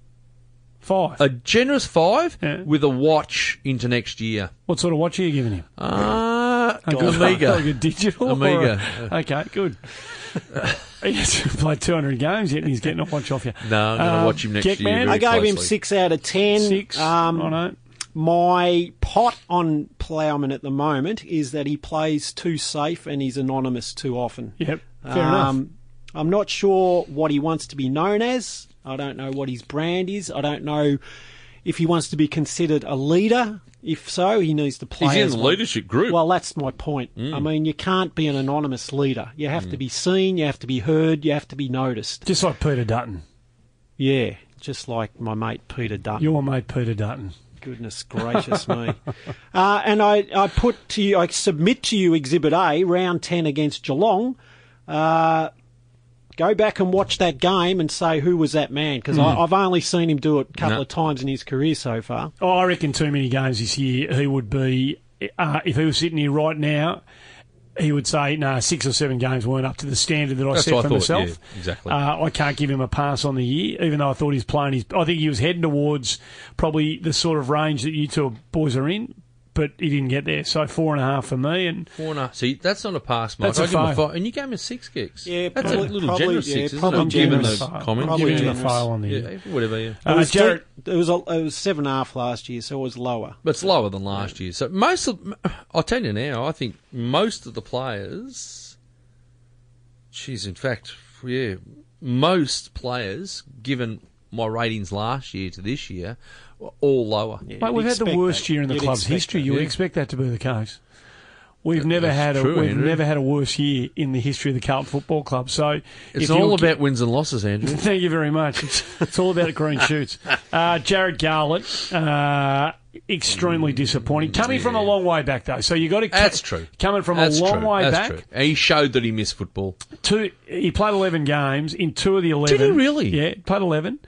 Five. a generous five Yeah. with a watch into next year. what sort of watch are you giving him? Uh, A good- Amiga. Like a digital? Amiga. a- okay, good. he's played 200 games yet and he's getting a watch off you. No, I'm going to Uh, watch him next year. I gave him six out of ten. Six. Um, I know. My pot on Plowman at the moment is that he plays too safe and he's anonymous too often. Yep. Fair enough. Um, I'm not sure what he wants to be known as. I don't know what his brand is. I don't know if he wants to be considered a leader. If so, he needs to play. He's in as the one. leadership group. Well, that's my point. I mean, you can't be an anonymous leader. You have to be seen. You have to be heard. You have to be noticed. Just like Peter Dutton. Yeah, just like my mate Peter Dutton. Your mate Peter Dutton. Goodness gracious me. Uh, and I, I put to you, I submit to you Exhibit A, round 10 against Geelong. Uh, go back and watch that game and say who was that man, because I've only seen him do it a couple No. of times in his career so far. Oh, I reckon too many games this year. He would be, uh, if he was sitting here right now, he would say, "No, six or seven games weren't up to the standard that I That's set what I for thought, myself." yeah, exactly. Uh, I can't give him a pass on the year, even though I thought he's playing his. I think he was heading towards probably the sort of range that you two boys are in, but he didn't get there. So four and a half for me, and Four and see, that's not a pass, Mike. That's a I give him a five, and you gave him six kicks. Yeah, that's probably- a little probably- generous yeah, six, isn't probably it? I'm giving generous. the Fail. comment. Probably giving him a generous. fail on the Yeah, whatever. Yeah. It was, Uh, Jarrod- it was, a, it was seven and a half last year, so it was lower. But it's lower than last year. So most of, I'll tell you now, I think most of the players, geez, in fact, yeah, most players, given my ratings last year to this year, were all lower. Yeah, Mate, we've had the worst that. year in the You'd club's history. that. You would Yeah. expect that to be the case. We've never had a true, we've Andrew. never had a worse year in the history of the Carlton Football Club. So It's all you're- about wins and losses, Andrew. Thank you very much. It's, it's all about green shoots. Uh, Jarrod Garlett, uh, extremely disappointing. Coming from a long way back, though. So you got to. That's true. Coming from That's a long true. way That's back. true. And he showed that he missed football. Two, he played 11 games. In two of the 11. Did he really? Yeah, played 11.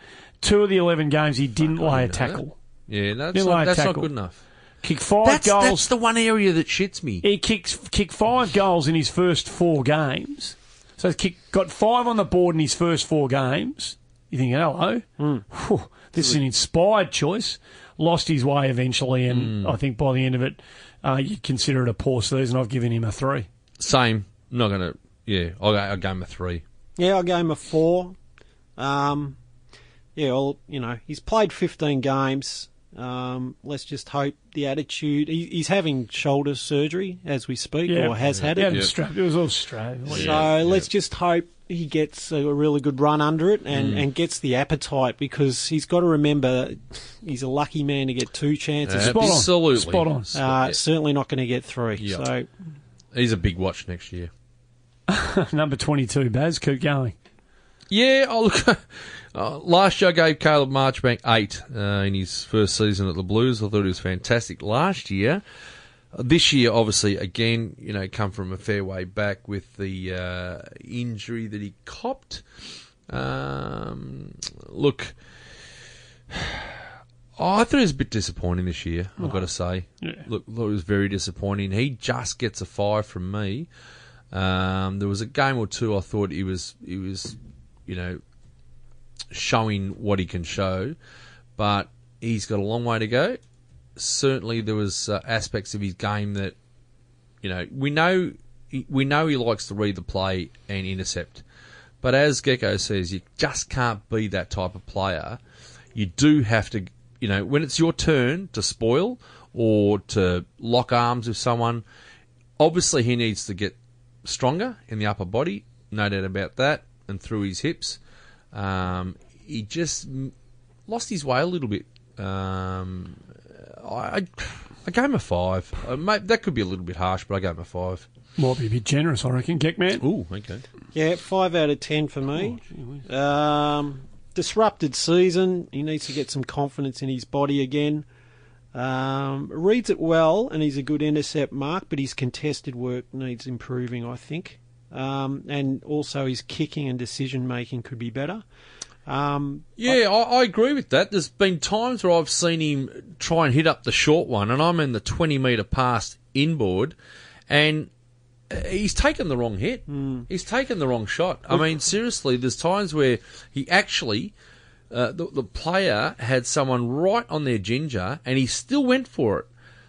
Two of the 11 games, he didn't lay a didn't know that. tackle. Yeah, that's, Didn't not, lay a that's not tackle. good enough. Kicked five That's, goals. that's the one area that shits me. He kicks kicked five goals in his first four games. So he's kicked, got five on the board in his first four games. You think, hello, Whew, this is an inspired choice. Lost his way eventually, and I think by the end of it, uh, you'd consider it a poor season. I've given him a three. Same. I'm not going to. Yeah, I'll, go- I'll go him a three. Yeah, I gave him a four. Um, yeah, well, you know, he's played 15 games. Um, let's just hope the attitude. He, he's having shoulder surgery as we speak, Yeah. or has had Yeah, it. it was straight. It was all straight. So let's just hope he gets a really good run under it and, and gets the appetite because he's got to remember he's a lucky man to get two chances. Spot on. Absolutely. Spot on. Uh, Yeah. Certainly not going to get three. Yeah. So He's a big watch next year. Number twenty-two, Baz. Keep going. Yeah, oh, look. Uh, last year I gave Caleb Marchbank eight uh, in his first season at the Blues. I thought he was fantastic last year. Uh, This year, obviously, again, you know, come from a fair way back with the uh, injury that he copped. Um, look, I thought it was a bit disappointing this year. I've got to say. Yeah. Look, thought it was very disappointing. He just gets a five from me. Um, there was a game or two I thought he was he was, you know, showing what he can show, but he's got a long way to go. Certainly, there was uh, aspects of his game that, you know, we know we know he likes to read the play and intercept, but as Gecko says, you just can't be that type of player. You do have to, you know, when it's your turn to spoil or to lock arms with someone. Obviously, he needs to get stronger in the upper body, no doubt about that, and through his hips. Um, he just lost his way a little bit. Um, I, I, I gave him a five. Uh, mate, that could be a little bit harsh, but I gave him a five. Might be a bit generous, I reckon. Geck man. Ooh, okay. yeah, five out of ten for me. Um, disrupted season. He needs to get some confidence in his body again. Um, reads it well, and he's a good intercept mark, but his contested work needs improving, I think. Um, and also his kicking and decision making could be better. Um, Yeah, I, I agree with that. There's been times where I've seen him try and hit up the short one, and I'm in the 20 metre pass inboard, and he's taken the wrong hit. He's taken the wrong shot. I mean, seriously, there's times where he actually, uh, the, the player had someone right on their ginger, and he still went for it.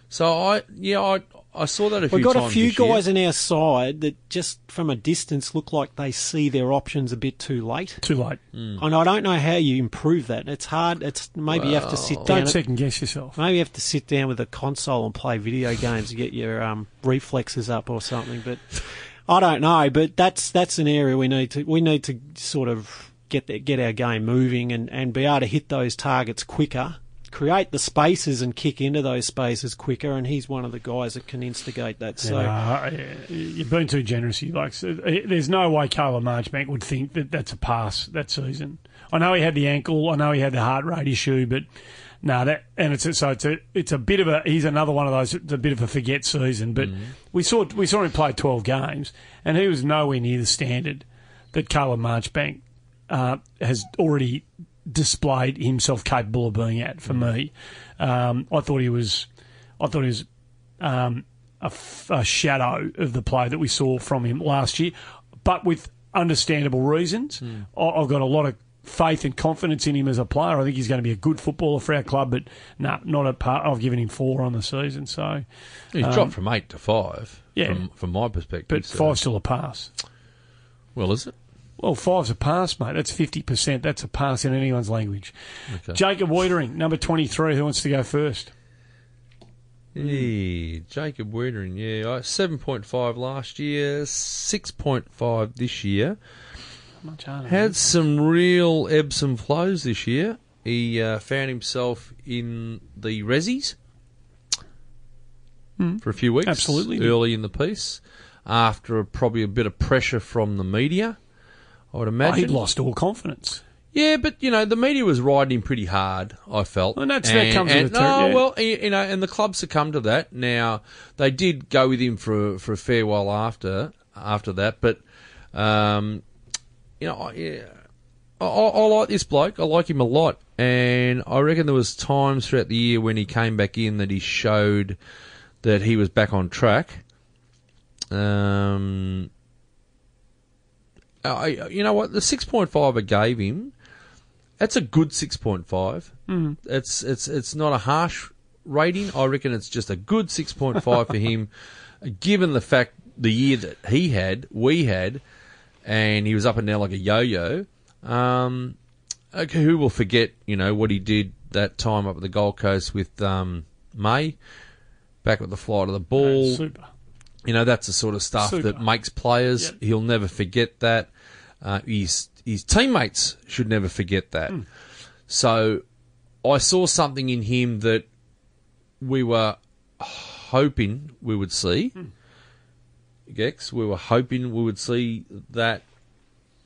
So I, yeah, I, I saw that a few times. We've got a few this year. guys in our side that just from a distance look like they see their options a bit too late. Too late. Hmm. And I don't know how you improve that. It's hard. It's maybe you have to sit down. Don't second guess yourself. Maybe you have to sit down with a console and play video games to get your um, reflexes up or something. But I don't know. But that's that's an area we need to we need to sort of get the, get our game moving and, and be able to hit those targets quicker, create the spaces and kick into those spaces quicker. And he's one of the guys that can instigate that. So. Uh, yeah, you've been too generous. You like, eh, there's no way Caleb Marchbank would think that that's a pass that season. I know he had the ankle. I know he had the heart rate issue, but no, that and it's a, so it's a it's a bit of a he's another one of those. It's a bit of a forget season. But we saw we saw him play 12 games, and he was nowhere near the standard that Caleb Marchbank uh, has already displayed himself capable of being at. For me, um, I thought he was, I thought he was um, a, f- a shadow of the play that we saw from him last year, but with understandable reasons. I- I've got a lot of faith and confidence in him as a player. I think he's going to be a good footballer for our club, but no, not a part. I've given him four on the season, so He's dropped from eight to five. yeah. from, from my perspective. but so- five's still a pass. Well, is it? Well, five's a pass, mate. That's fifty percent. That's a pass in anyone's language. Okay. Jacob Weitering, number twenty-three. Who wants to go first? Yeah, Jacob Weitering, yeah. Seven point five last year, six point five this year. Much harder. Had some real ebbs and flows this year. He uh, found himself in the resis. for a few weeks. Absolutely. Early in the piece, after probably a bit of pressure from the media, I would Oh, imagine. he'd lost all confidence. Yeah, but you know the media was riding him pretty hard. I felt, And that's- that comes with the ter- no, yeah. well, you know, and the club succumbed to that. Now they did go with him for for a fair while after after that, but um, you know, I, yeah, I, I, I like this bloke. I like him a lot, and I reckon there was times throughout the year when he came back in that he showed that he was back on track. Um, I, you know what? The six point five I gave him, that's a good six point five. Mm. It's it's it's not a harsh rating. I reckon it's just a good six point five for him, given the fact the year that he had, we had, and he was up and down like a yo-yo. Um, okay, who will forget? You know what he did that time up at the Gold Coast with um, May, back with the flight of the ball. Super. You know, that's the sort of stuff Super. that makes players. Yep. He'll never forget that. Uh, his his teammates should never forget that. Hmm. So, I saw something in him that we were hoping we would see. Hmm. Gex, we were hoping we would see that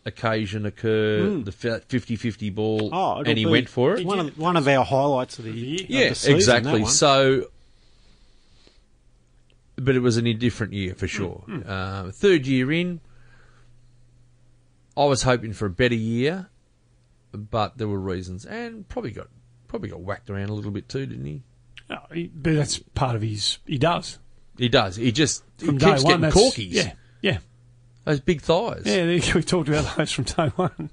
occasion occur, the fi- 50-50 ball, Hmm. Oh, and he went for it. One of one of our highlights of the year. Yeah, the season, exactly. So, but it was an indifferent year for sure. Uh, third year in, I was hoping for a better year, but there were reasons, and probably got probably got whacked around a little bit too, didn't he? No, he- but that's part of his. He does He does. He just from he day keeps one. getting That's corkies. yeah, yeah, Those big thighs. yeah. there you go. We talked about those from day one.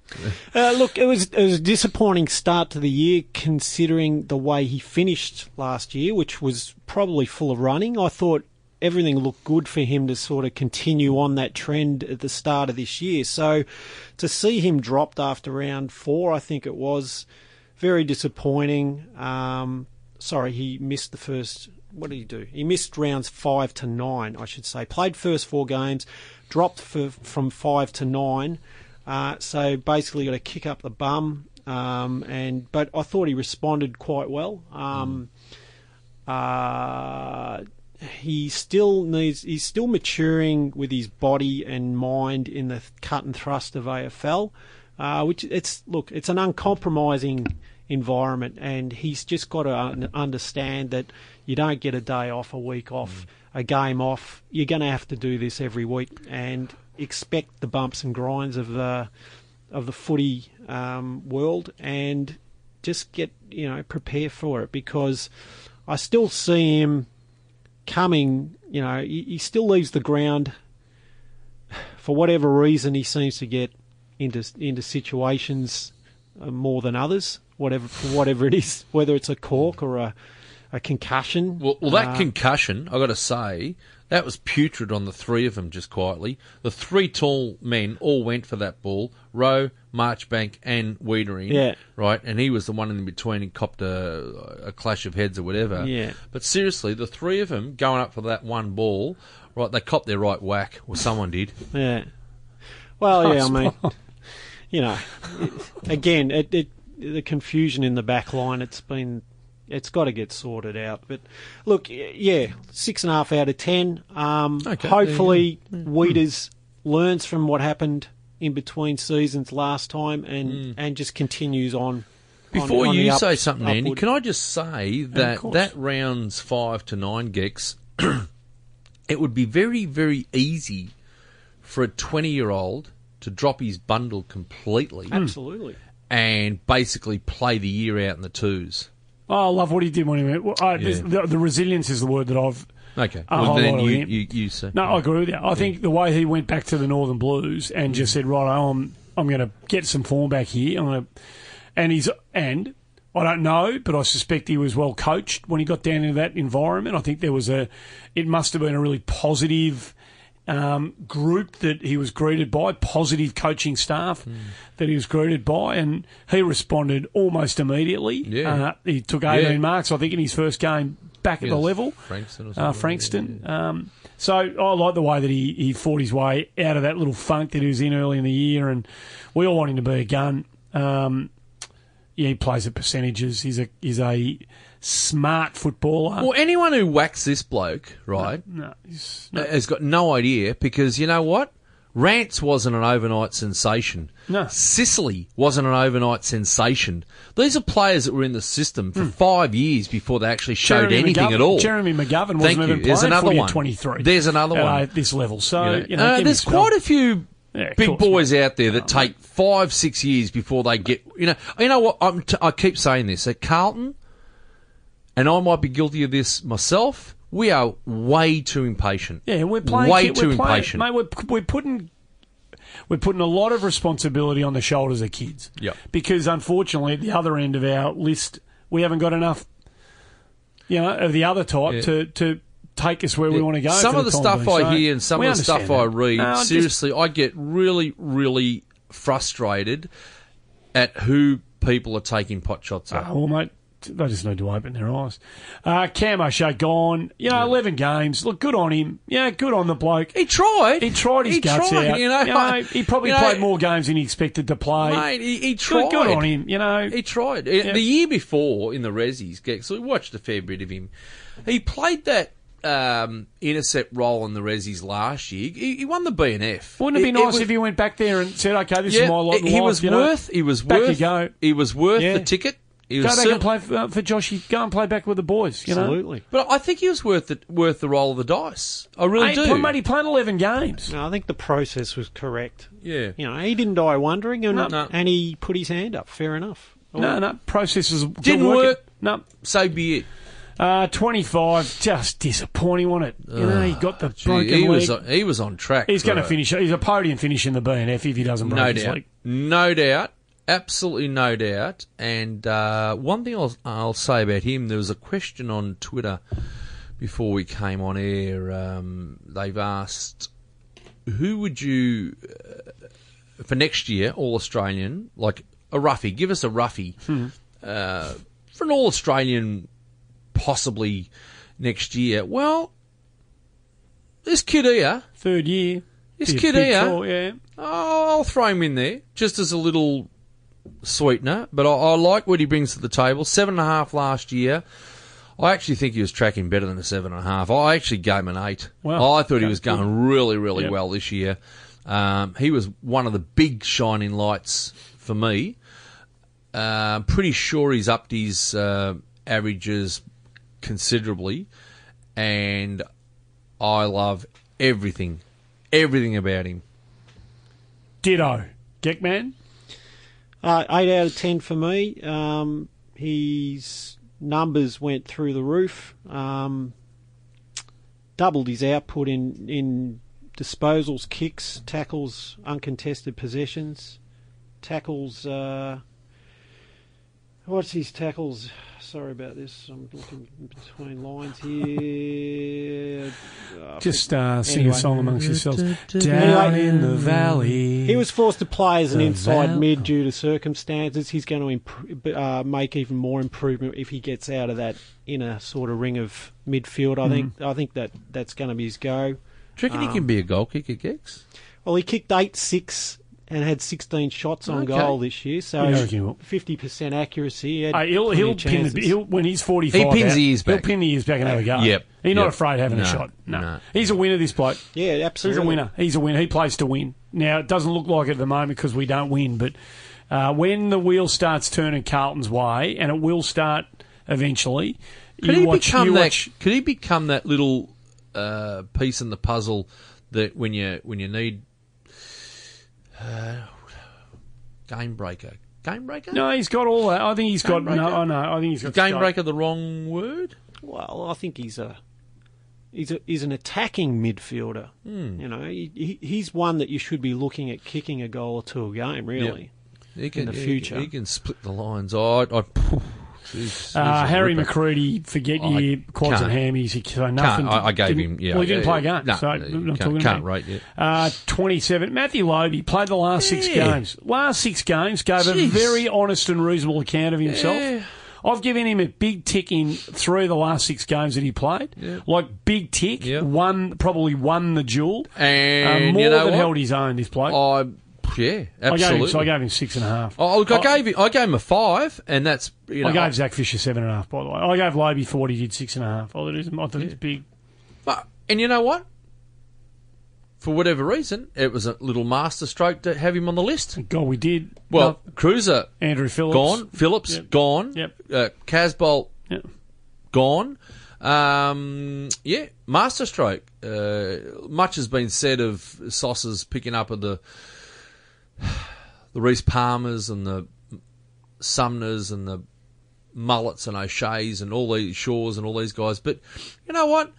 Uh, look, it was it was a disappointing start to the year considering the way he finished last year, which was probably full of running. I thought everything looked good for him to sort of continue on that trend at the start of this year. So to see him dropped after round four, I think it was very disappointing. Um, sorry, he missed the first. What did he do? He missed rounds five to nine, I should say. Played first four games, dropped for, from five to nine. Uh, so basically, got to kick up the bum. Um, and but I thought he responded quite well. Um, uh, he still needs. He's still maturing with his body and mind in the cut and thrust of AFL. Uh, which it's look, it's an uncompromising environment, and he's just got to understand that you don't get a day off, a week off, a game off. You're going to have to do this every week, and expect the bumps and grinds of the of the footy um, world, and just get you know prepare for it because I still see him coming. You know, he, he still leaves the ground for whatever reason. He seems to get into into situations uh, more than others. Whatever for whatever it is, whether it's a cork or a a concussion. Well, well that Uh, concussion, I got to say, that was putrid on the three of them. Just quietly, the three tall men all went for that ball: Rowe, Marchbank, and Weitering. Yeah. right. And he was the one in between and copped a, a clash of heads or whatever. Yeah. But seriously, the three of them going up for that one ball, right? They copped their right whack, or someone did. Yeah. Well, yeah, I mean, you know, again, it, it, the confusion in the back line, it's been, it's got to get sorted out. But look, yeah, six and a half out of ten. Um, Okay, hopefully, Weeders learns from what happened in between seasons last time and, and just continues on. on- Before on the you up- say something, Andy, can I just say that that rounds five to nine gex, it would be very, very easy for a twenty-year-old to drop his bundle completely Absolutely. and basically play the year out in the twos. Oh, I love what he did when he went. Well, I, this- the, the resilience is the word that I've. Okay, A well then you, you you say No, I agree with you. I think the way he went back to the Northern Blues and just said, "Right, I'm I'm going to get some form back here." I'm going to, and he's and I don't know, but I suspect he was well coached when he got down into that environment. I think there was a, it must have been a really positive um, group that he was greeted by, positive coaching staff Hmm. that he was greeted by, and he responded almost immediately. Yeah. Uh, he took 18 Yeah. marks, I think, in his first game back at the level. Frankston or Uh. Frankston. Um, so I like the way that he, he fought his way out of that little funk that he was in early in the year, and we all want him to be a gun. Um, yeah, he plays at percentages. He's a he's a smart footballer. Well, anyone who whacks this bloke, right, no, he's, has got no idea because you know what? Rance wasn't an overnight sensation. No. Sicily wasn't an overnight sensation. These are players that were in the system for five years before they actually showed. Jeremy anything McGovern- at all. Jeremy McGovern wasn't Thank even you. There's playing another one. 23. There's another uh, one. at this level. So You know, you know, uh, there's quite a few Yeah, big course, boys mate. out there that take five, six years before they get. You know, you know what? I'm t- I keep saying this at Carlton, and I might be guilty of this myself. We are way too impatient. Yeah, we're playing. way kid- too we're playing- impatient. Mate, we're, we're putting we're putting a lot of responsibility on the shoulders of kids. Yep. Because unfortunately, at the other end of our list, we haven't got enough. You know, of the other type Yeah. to to take us where we want to go. Some of the time stuff being. I So, hear and some of the stuff understand I read, No, I just- seriously, I get really, really frustrated at who people are taking pot shots at. Ah, well, mate, they just need to open their eyes. Uh, Cam O'Shea gone. You know, eleven games. Look, good on him. Yeah, good on the bloke. He tried. He tried his He guts tried, out. You know, he probably you know, played more games than he expected to play. Mate, he, he tried. good, good on him. You know, He tried. The year before in the Rezzies, Gex, we watched a fair bit of him. He played that um, intercept role in the Rezzies last year. He, he won the BNF. Wouldn't it be nice was- if he went back there and said, "Okay, this yeah, is my lot he life," was you know? worth. He was Back you worth. go. He was worth Yeah. the ticket. He Go back cer- and play for, uh, for Joshy. Go and play back with the boys. You know, Absolutely. But I think he was worth the, worth the roll of the dice. I really Hey, do. but, mate, he played eleven games. No, I think the process was correct. yeah. You know, he didn't die wondering, and, No, no. and he put his hand up. Fair enough. No, no, processes Didn't work. work. No, So be it. uh, twenty-five. Just disappointing, wasn't it? You know, he got the Gee, broken he leg. was on, he was on track. he's going to finish. He's a podium finish in the BNF if he doesn't break No his doubt. leg. No doubt. Absolutely no doubt. And uh, one thing I'll, I'll say about him, there was a question on Twitter before we came on air. Um, they've asked, who would you, uh, for next year, All Australian, like a roughie, give us a roughie uh, for an All Australian possibly next year. Well, this kid here, Third year. This kid here- yeah. Oh, I'll throw him in there just as a little sweetener. But I, I like what he brings to the table. Seven and a half last year. I actually think he was tracking better than a seven and a half. I actually gave him an eight. Wow. I thought he was going really, really Yep. well this year. Um, he was one of the big shining lights for me. Uh, pretty sure he's upped his uh, averages considerably, and I love everything, everything about him. Ditto. Geckman. Uh, eight out of ten for me. Um, his numbers went through the roof. Um, doubled his output in in disposals, kicks, tackles, uncontested possessions, tackles. Uh, what's his tackles? Sorry about this. I'm looking between lines here. Uh, Just uh, sing Anyway. a song amongst yourselves. Down in the valley. He was forced to play as an The inside val- mid due to circumstances. He's going to imp- uh, make even more improvement if he gets out of that inner sort of ring of midfield. I think I think that that's going to be his go. Do you reckon he can be a goal kicker, Gex? Well, he kicked eight six and had 16 shots on Okay. goal this year, so Yeah, I reckon he will. 50% accuracy. He had Uh, he'll he'll pin the, chances. he'll when he's forty five. He pins the ears He'll back. pin the ears back and have a go. Yep. He's not afraid of having a shot. No. No. he's a winner. This bloke. yeah, absolutely. He's a winner. He's a winner. He plays to win. Now it doesn't look like it at the moment because we don't win, but uh, when the wheel starts turning Carlton's way, and it will start eventually, Could you he watch. become you that? watch Could he become that little uh, piece in the puzzle that when you when you need uh, game breaker, game breaker, no, he's got all that. I think he's got. Game No. I know. I think he's got game breaker, the wrong word. Well, I think he's a he's a, he's an attacking midfielder. Hmm. You know, he, he, he's one that you should be looking at kicking a goal or two a game. Really, He can, the he- future. he, can split the lines. I, I jeez, Uh, Harry ripper. McCready, forget I your quads and hammies. He, so nothing. Can't, I, I gave him. Yeah, well, he didn't yeah, play a game. No, so no, I'm you not can't, talking can't about rate yet. Uh, 27. Matthew Lobbe played the last six games. Last six games gave a very honest and reasonable account of himself. Yeah. I've given him a big tick in three of the last six games that he played. Yeah. Like big tick. Yeah. Won probably won the duel. Uh, And more you know than what? held his own. This bloke. I Yeah, I gave, absolutely. him, so I gave him six and a half. Oh, look, I, I- gave him, I gave him a five, and that's you know. I gave Zac Fisher seven and a half, by the way. I gave Lobbe for what he did six and a half. I thought it was, I thought it was big. But- and you know what? For whatever reason, it was a little masterstroke to have him on the list. God, we did. Well, No, Kreuzer Andrew Phillips gone, Phillips Yep. gone, Yep. uh, Casboult Yep. gone. Um, yeah, masterstroke. Uh, much has been said of Sauce's picking up of the the Reese Palmers and the Sumners and the Mullets and O'Shea's and all these Shaws and all these guys. But you know what?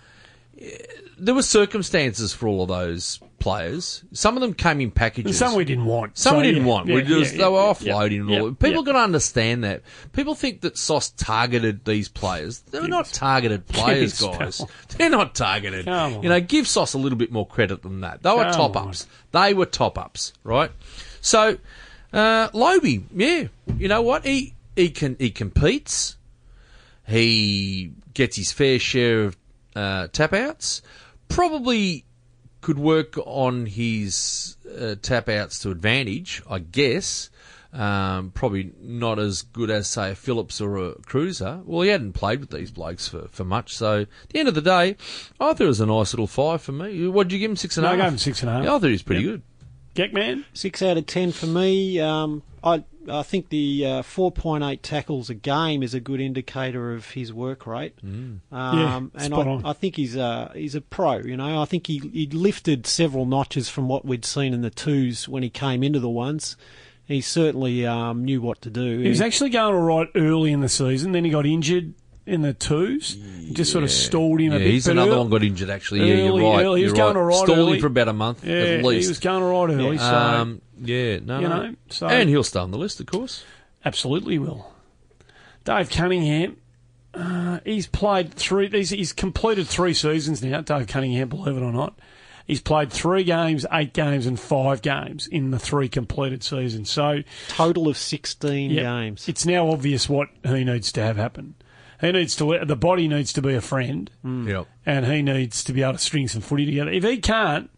There were circumstances for all of those players. Some of them came in packages. Some we didn't want. Some So, we didn't yeah, want. yeah, we just, yeah, they were offloading yeah, all. People got to understand that. People think that Sauce targeted these players. They're not targeted players, us guys. They're not targeted. You know, give Sauce a little bit more credit than that. They were Come top ups. They were top ups, right? So, uh, Lobbe, yeah, you know what? He he can he competes. He gets his fair share of uh, tap outs. Probably could work on his uh, tap outs to advantage, I guess. Um, probably not as good as, say, a Phillips or a Kreuzer. Well, he hadn't played with these blokes for, for much. So, at the end of the day, I thought it was a nice little five for me. What did you give him? Six and a No, I gave him six and a half. Yeah, I thought he was pretty Yep. good. Geck man. Six out of ten for me. Um, I I think the uh, four point eight tackles a game is a good indicator of his work rate. Um, Yeah, and spot I, on. I think he's a he's a pro. You know, I think he he lifted several notches from what we'd seen in the twos when he came into the ones. He certainly um, knew what to do. He was actually going all right early in the season. Then he got injured in the twos. Just sort of stalled him a Yeah, bit. he's but another early- one got injured, actually. Yeah, you're right. early. He was you're going right. all right Stalled early. him for about a month, Yeah, at least. he was going all right early. So Um, yeah, no, you know, so- and he'll stay on the list, of course. Absolutely will. Dave Cunningham, uh, he's played three. He's, he's completed three seasons now. Dave Cunningham, believe it or not, he's played three games, eight games, and five games in the three completed seasons. So total of sixteen yeah, games. it's now obvious what he needs to have happen. He needs to. The body needs to be a friend, Yep. and he needs to be able to string some footy together. If he can't.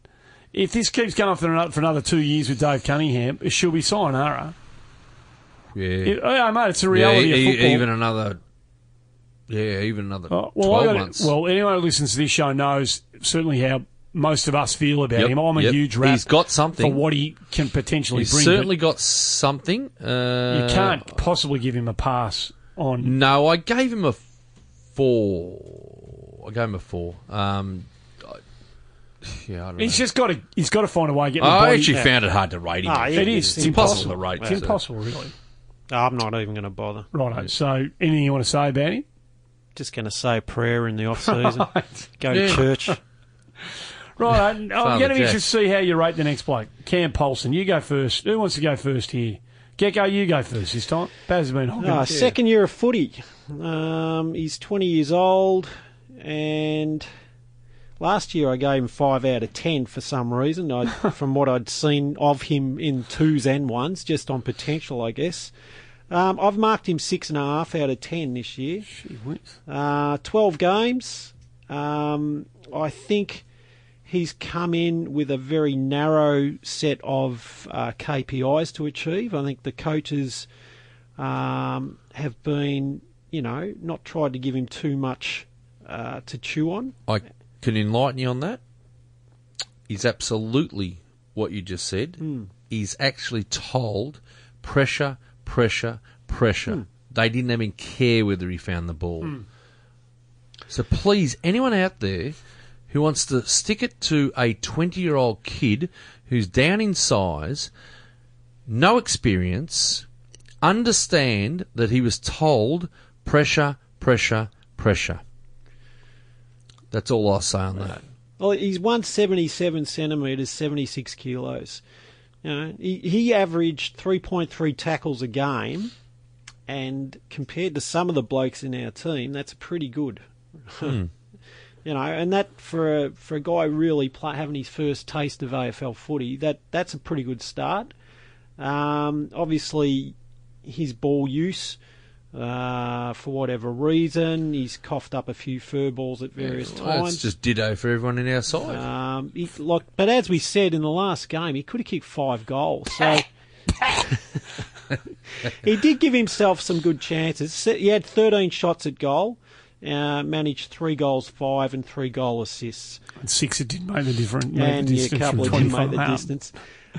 If this keeps going for another, for another two years with Dave Cunningham, she'll be sayonara. Yeah. It, oh, mate, it's a yeah reality e- of football. even another. Yeah, even another Oh, well, twelve gotta- months. well, anyone who listens to this show knows certainly how most of us feel about Yep, him. I'm a yep. huge rat He's got something. for what he can potentially He's bring. certainly got something. Uh, you can't possibly give him a pass on. No, I gave him a four. I gave him a four. Um, I, yeah, I don't He's know. just got to. He's got to find a way of getting. the I body- actually Yeah. found it hard to rate him. Ah, yeah, It is. It's impossible to rate. It's impossible, really. I'm not even going to bother. Righto. So, anything you want to say about him? Just going to say a prayer in the off season. Go to Yeah. church. Right. I'm going to be interested to see how you rate the next bloke. Cam Polson, you go first. Who wants to go first here? Gecko, you go first this time. Baz has been hogging. Ah, it. Second year of footy. Um, he's 20 years old, and last year I gave him 5 out of 10 for some reason, I, from what I'd seen of him in twos and ones, just on potential, I guess. Um, I've marked him 6.5 out of 10 this year. Gee. Uh, 12 games. Um, I think he's come in with a very narrow set of uh, KPIs to achieve. I think the coaches um, have been, you know, not tried to give him too much uh, to chew on. I can enlighten you on that. He's absolutely what you just said. Hmm. He's actually told pressure, pressure, pressure. Hmm. They didn't even care whether he found the ball. So please, anyone out there who wants to stick it to a 20 year old kid who's down in size, no experience, understand that he was told pressure, pressure, pressure. That's all I'll say on that. Well, he's 177 centimetres, 76 kilos. You know, he, he averaged 3.3 tackles a game, and compared to some of the blokes in our team, that's pretty good. Hmm. You know, and that for a, for a guy really play, having his first taste of AFL footy, that that's a pretty good start. Um, obviously, his ball use Uh, for whatever reason, he's coughed up a few fur balls at various Well, times. it's just ditto for everyone in our side. Um, he, like, but as we said in the last game, he could have kicked five goals. So he did give himself some good chances. He had 13 shots at goal, uh, managed three goals, five, and three goal assists, And six, it did make the difference. made the and yeah, a couple didn't make the out. distance.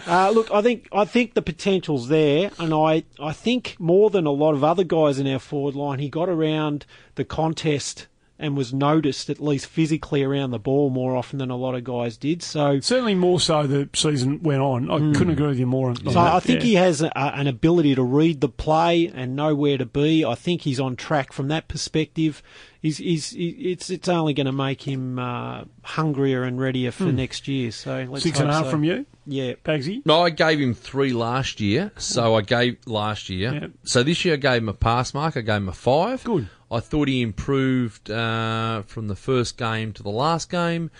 Uh, look, I think I think the potential's there, and I, I think more than a lot of other guys in our forward line, he got around the contest and was noticed at least physically around the ball more often than a lot of guys did. So Certainly more so the season went on. I couldn't agree with you more. On. So that, I think yeah. he has a, an ability to read the play and know where to be. I think he's on track from that perspective. He's, he's, he- it's it's only going to make him uh, hungrier and readier for next year. So let's. Six and a hope half so. from you, Yeah, Bagsy. No, I gave him three last year, so I gave last year. Yeah. So this year I gave him a pass mark. I gave him a five. Good. I thought he improved uh, from the first game to the last game.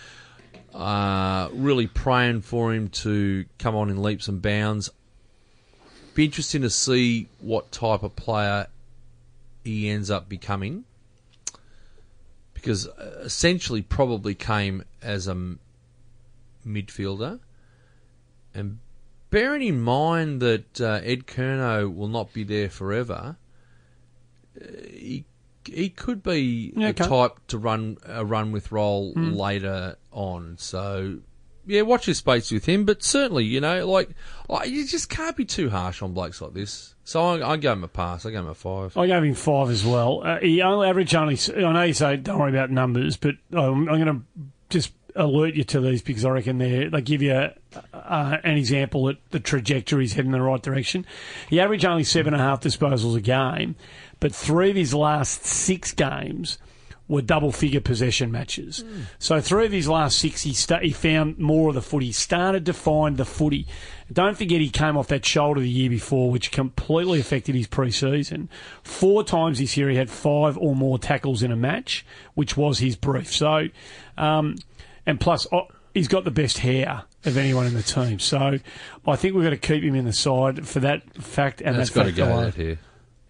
Uh, really praying for him to come on in leaps and bounds. Be interesting to see what type of player he ends up becoming. Because uh, essentially, probably came as a midfielder. And bearing in mind that uh, Ed Curnow will not be there forever, uh, he he could be the type to run a run with role later on. So yeah, watch your space with him. But certainly, you know, like you just can't be too harsh on blokes like this. So I, I gave him a pass. I gave him a five. I gave him five as well. Uh, he only averaged only. I know you say don't worry about numbers, but I'm, I'm going to just alert you to these because I reckon they they give you uh, an example that the trajectory is heading in the right direction. He averaged only seven and a half disposals a game, but three of his last six games were double figure possession matches. So three of his last six, he, sta he found more of the footy. He started to find the footy. Don't forget he came off that shoulder the year before, which completely affected his pre-season. Four times this year he had five or more tackles in a match, which was his brief. So, um, and plus oh, he's got the best hair of anyone in the team. So I think we've got to keep him in the side for that fact and That's that got to go. alone. That here.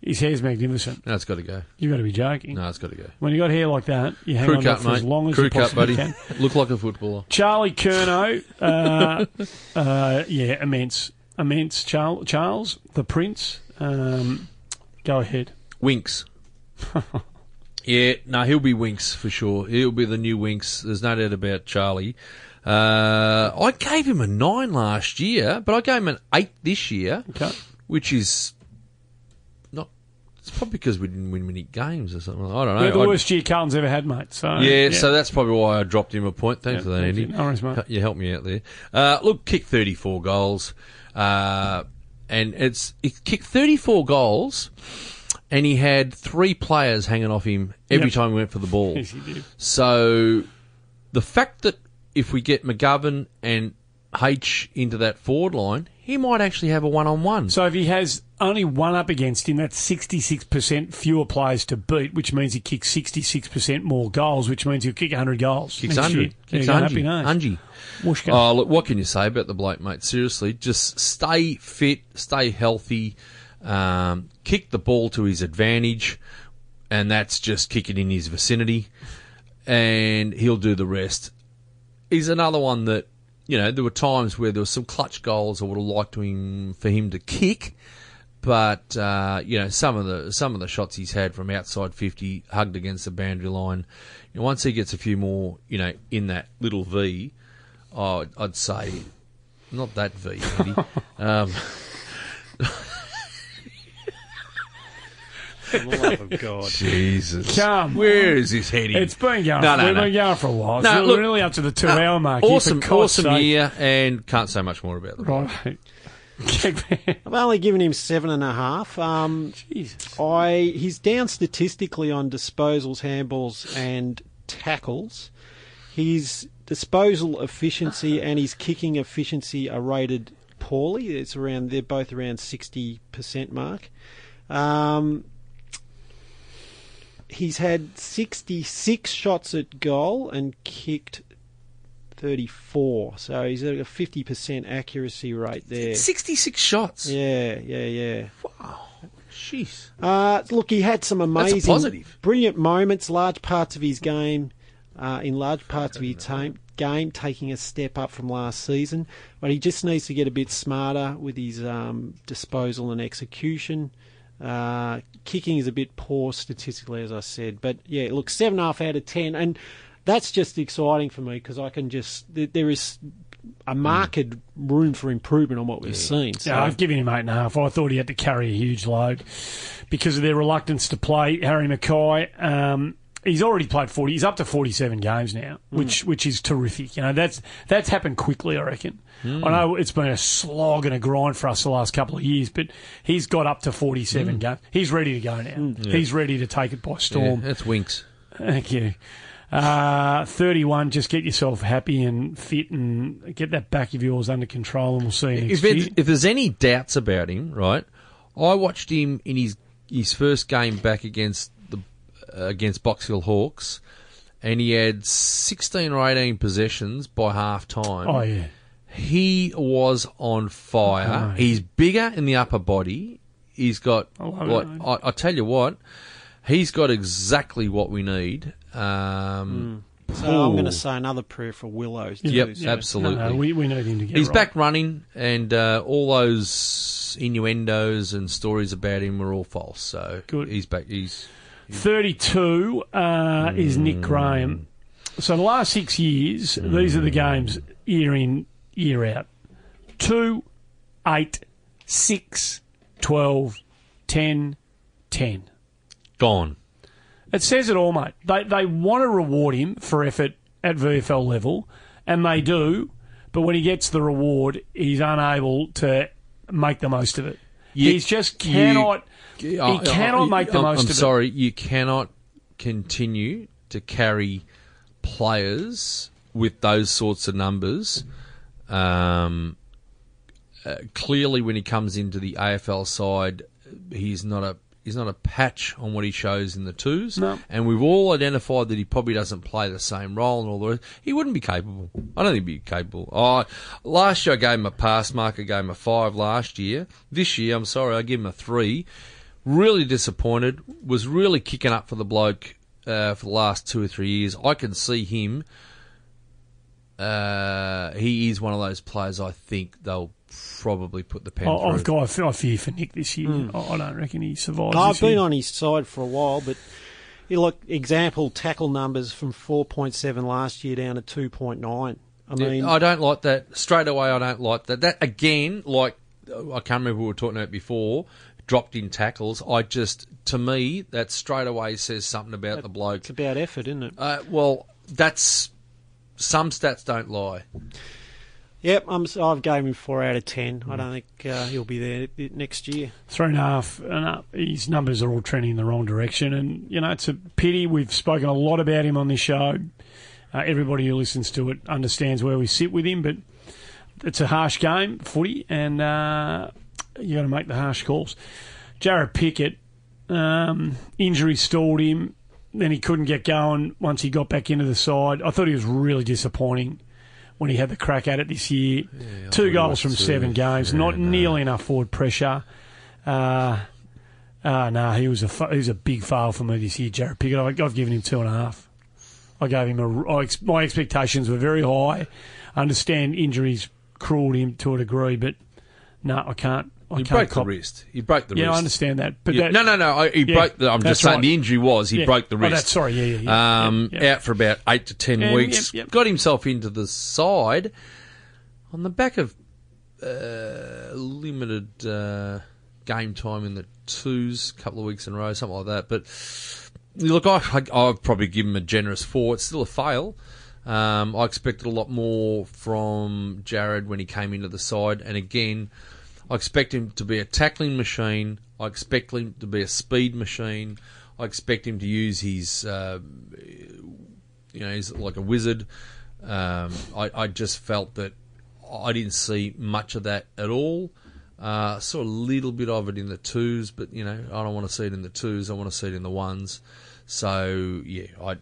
His hair's magnificent. That's got to go. You've got to be joking. No, it's got to go. When you got hair like that, you hang Crew on cut, for as long as Crew you cut, possibly buddy. can. Look like a footballer. Charlie Curnow, uh, uh, yeah, immense, immense. Charles, Charles the Prince. Um, go ahead. Winks. yeah, no, he'll be Winks for sure. He'll be the new Winks. There's no doubt about Charlie. Uh, I gave him a nine last year, but I gave him an eight this year, Okay. which is. It's probably because we didn't win many games or something. I don't know. We're the worst year Carlton's ever had, mate. So yeah, so that's probably why I dropped him a point. Thanks Yeah, for that, Andy. you. No worries, mate. You helped me out there. Uh, look, kick 34 goals. Uh, and it's he kicked 34 goals, and he had three players hanging off him every Yep. time he went for the ball. Yes, he did. So the fact that if we get McGovern and H into that forward line, he might actually have a one-on-one. So if he has only one up against him, that's 66% fewer players to beat, which means he kicks 66% more goals, which means he'll kick 100 goals. Kicks next year. 100. Kicks you 100. happy days. 100. Whooshka. Oh, look, what can you say about the bloke, mate? Seriously, just stay fit, stay healthy, um, kick the ball to his advantage, and that's just kick it in his vicinity, and he'll do the rest. He's another one that, you know, there were times where there were some clutch goals I would have liked him for him to kick, but uh, you know some of the some of the shots he's had from outside fifty, hugged against the boundary line. You know, once he gets a few more, you know, in that little V, oh, I'd say not that V, Andy. um, For the love of God. Jesus, Come where is this heading? It's been going. No, no, we've no. been going for a while. No, it's look- really up to the No, two-hour mark. Awesome, awesome sake. year, and can't say much more about the. Right. I've only given him seven and a half. Um, Jesus. I he's down statistically on disposals, handballs, and tackles. His disposal efficiency and his kicking efficiency are rated poorly. It's around they're both around sixty percent mark. Um, he's had sixty six shots at goal and kicked thirty four. So he's at a fifty percent accuracy rate there. Sixty-six shots. Yeah, yeah, yeah. Wow. Jeez. Uh, look, he had some amazing, positive. brilliant moments, large parts of his game, uh, in large parts of his ta- game, taking a step up from last season. But he just needs to get a bit smarter with his um, disposal and execution. Uh, kicking is a bit poor statistically, as I said. But yeah, look, seven and a half out of ten, and that's just exciting for me because I can just th- there is a marked room for improvement on what we've seen. So. Yeah, I've given him eight and a half. I thought he had to carry a huge load because of their reluctance to play Harry McKay. Um, he's already played forty. He's up to forty-seven games now, hmm. which which is terrific. You know, that's that's happened quickly. I reckon. Hmm. I know it's been a slog and a grind for us the last couple of years, but he's got up to forty-seven hmm. games. He's ready to go now. He's ready to take it by Yeah, storm. that's winks. Thank you. Uh, 31, just get yourself happy and fit and get that back of yours under control, and we'll see If, if there's any doubts about him, right? I watched him in his his first game back against the uh, against Box Hill Hawks, and he had 16 or 18 possessions by half time. Oh, yeah. He was on fire. Oh, He's bigger in the upper body. He's got. I Like. I, I tell you what, he's got exactly what we need. Um, So I'm going to say another prayer for Willows. Yep, too. Yeah. absolutely. No, no, we, we need him to get He's right. back running, and uh, all those innuendos and stories about him were all false. So Good. he's back. He's 32 uh, is Nick Graham. So the last six years, these are the games year in, year out. 2, 8, 6, 12, 10, 10. Gone. It says it all, mate. They, they want to reward him for effort at VFL level, and they do, but when he gets the reward, he's unable to make the most of it. You- He's just you- cannot. He he cannot make the I'm, most I'm of it. sorry, you cannot continue to carry players with those sorts of numbers. Um, uh, clearly, when he comes into the AFL side, he's not a he's not a patch on what he shows in the twos. No. And we've all identified that he probably doesn't play the same role and all the rest. He wouldn't be capable. I don't think he'd be capable. Oh, last year I gave him a pass mark. I gave him a five last year. This year, I'm sorry, I give him a three. Really disappointed. Was really kicking up for the bloke uh, for the last two or three years. I can see him. Uh, he is one of those players. I think they'll probably put the pen I- through. I've got I fe- I fear for Nick this year. I I don't reckon he survives. I've this been year. on his side for a while, but you look example tackle numbers from 4.7 last year down to 2.9. I mean, I don't like that. Straight away, I don't like that. That again, like I can't remember who we were talking about before. Dropped in tackles. I just, to me, that straight away says something about the bloke. it's about effort, isn't it? Uh, well, that's some stats don't lie. Yep, I'm, I've gave him four out of ten. I don't think uh, he'll be there next year. three and a half and up. His numbers are all trending in the wrong direction, and you know it's a pity. We've spoken a lot about him on this show. Uh, everybody who listens to it understands where we sit with him, but it's a harsh game, footy, and uh, you got to make the harsh calls. Jarrod Pickett, um, injury stalled him. Then he couldn't get going once he got back into the side. I thought he was really disappointing when he had the crack at it this year. Two goals from seven games, Yeah, not no. nearly enough forward pressure. Uh, uh, no, he was a he was a big fail for me this year, Jarrod Pickett. I, I've given him two and a half. I gave him a. I ex- my expectations were very high. I understand injuries cruelled him to a degree, but no, I can't. I He broke cop- the wrist. He broke the Yeah, wrist. I understand that, but Yeah, that, no, no, no. I, he Yeah, broke. The, I'm just saying right. the injury was he yeah. broke the wrist. Oh, that's sorry. Yeah, yeah, yeah. um, yeah, yeah. out for about eight to ten Yeah, weeks. yep, yep. Got himself into the side on the back of uh, limited uh, game time in the twos, a couple of weeks in a row, something like that. But look, I, I, I've probably given him a generous four. It's still a fail. Um, I expected a lot more from Jarrod when he came into the side, and again, I expect him to be a tackling machine. I expect him to be a speed machine. I expect him to use his, uh, you know, he's like a wizard. Um, I, I just felt that I didn't see much of that at all. Uh, saw a little bit of it in the twos, but you know, I don't want to see it in the twos. I want to see it in the ones. So yeah, I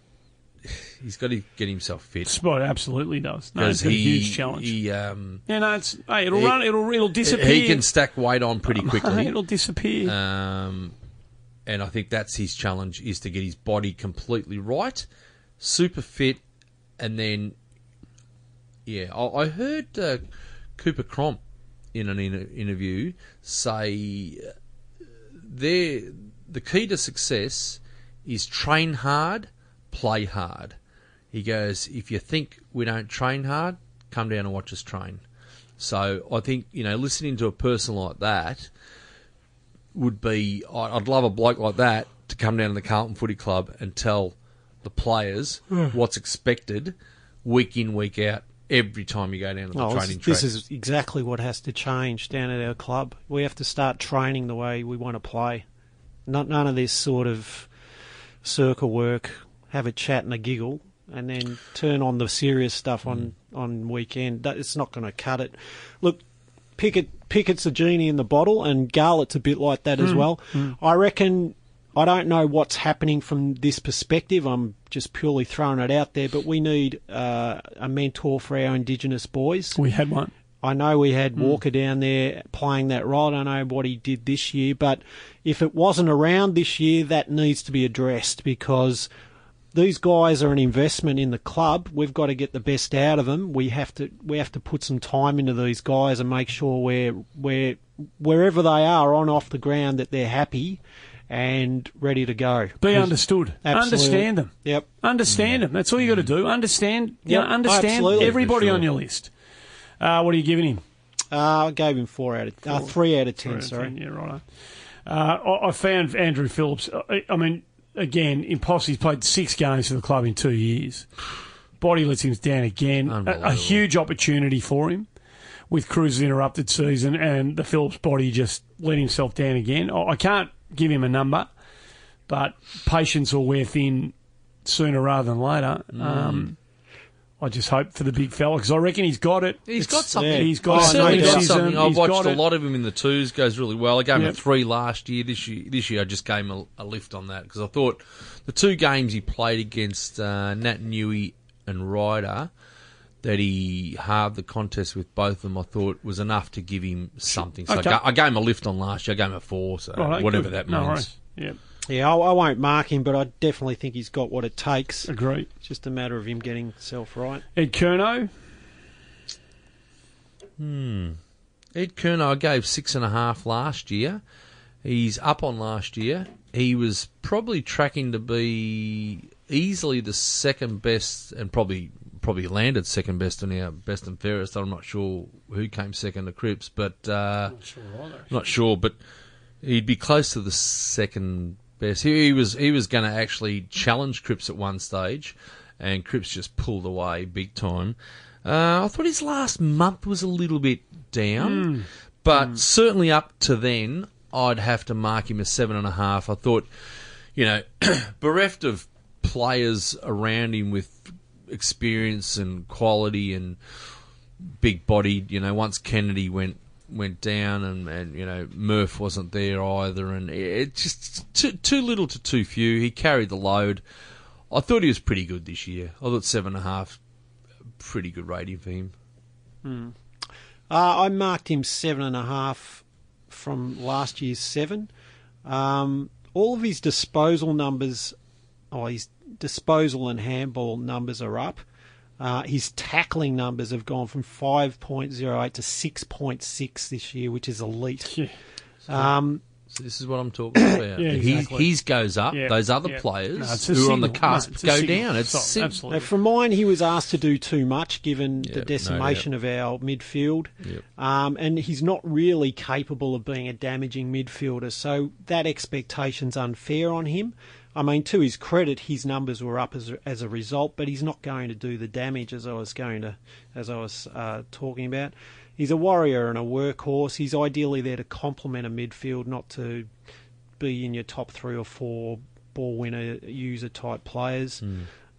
he's got to get himself fit. Spot absolutely does. No, it's Because a huge challenge. he, um, yeah, no, it's hey, it'll he- run. It'll it'll disappear. he can stack weight on pretty quickly. it'll disappear. Um, and I think that's his challenge is to get his body completely right, super fit, and then, yeah, I, I heard uh, Cooper Cronk in an inter- interview say uh, there the key to success is train hard, play hard. He goes, if you think we don't train hard, come down and watch us train. So I think you know, listening to a person like that would be I'd love a bloke like that to come down to the Carlton Footy Club and tell the players hmm. what's expected week in week out every time you go down to the Oh, training track. this is exactly what has to change down at our club. We have to start training the way we want to play. Not none of this sort of circle work. Have a chat and a giggle, and then turn on the serious stuff on hmm. on weekend. It's not going to cut it. Look, Pickett Pickett's a genie in the bottle, and Garlett's a bit like that as hmm. well. Hmm. I reckon. I don't know what's happening from this perspective. I'm just purely throwing it out there, but we need uh, a mentor for our Indigenous boys. we had one. I know we had Walker down there playing that role. I don't know what he did this year, but if it wasn't around this year, that needs to be addressed because these guys are an investment in the club. We've got to get the best out of them. We have to we have to put some time into these guys and make sure we're we're wherever they are on off the ground that they're happy and ready to go. Be understood. Absolutely. Understand them. Yep. Understand them. That's all you got to do. Understand. You Yep, know, understand absolutely. everybody sure. on your list. Uh, what are you giving him? Uh, I gave him four out of uh, three out of ten. Three out of sorry. 10, Yeah, right. Uh, I, I found Andrew Phillips. I, I mean, again, impossible. He's played six games for the club in two years. Body lets him down again. A, a huge opportunity for him with Kreuzer's interrupted season and the Phillips body just let himself down again. I, can't give him a number, but patience will wear thin sooner rather than later. Mm. Um, I just hope for the big fella because I reckon he's got it. He's It's- got something. yeah. He's got He's certainly got something. I've watched a lot of him in the twos. Goes really well. I gave him Yep. a three last year. This year, this year I just gave him a, a lift on that because I thought the two games he played against uh, Naitanui and Ryder, that he halved the contest with both of them. I thought was enough to give him something. So Okay. I, ga- I gave him a lift on last year. I gave him a four. So Right, whatever good. that means. worries. Yeah, Yeah, I, I won't mark him, but I definitely think he's got what it takes. agree. It's just a matter of him getting himself right. Ed Curnow, Hmm. Ed Curnow I gave six and a half last year. He's up on last year. He was probably tracking to be easily the second best, and probably probably landed second best in our best and fairest. I'm not sure who came second to Cripps, but uh, not sure either. not sure. But he'd be close to the second best. He, he was he was going to actually challenge Cripps at one stage, and Cripps just pulled away big time. Uh, I thought his last month was a little bit down, but certainly up to then, I'd have to mark him a seven and a half. I thought, you know, bereft of players around him with experience and quality and big body, You know, once Kennedy went went down and, and you know Murph wasn't there either, and it just too, too little to too few. He carried the load. I thought he was pretty good this year. I thought seven and a half, pretty good rating for him. Uh, I marked him seven and a half from last year's seven. Um, all of his disposal numbers, oh, his disposal and handball numbers are up. Uh, his tackling numbers have gone from 5.08 to 6.6 this year, which is elite. Yeah. Um, So this is what I'm talking about. Yeah, He- exactly. his goes up. Yeah, Those other yeah. players No, it's a who are on the signal. No, cusp go signal. down. It's Sorry, sim- absolutely. Now, for mine, he was asked to do too much given Yeah, the no decimation of our midfield. Yep. Um, and he's not really capable of being a damaging midfielder, so that expectation's unfair on him. I mean, to his credit, his numbers were up as a, as a result, but he's not going to do the damage as I was going to, as I was uh, talking about. He's a warrior and a workhorse. He's ideally there to complement a midfield, not to be in your top three or four ball winner user type players.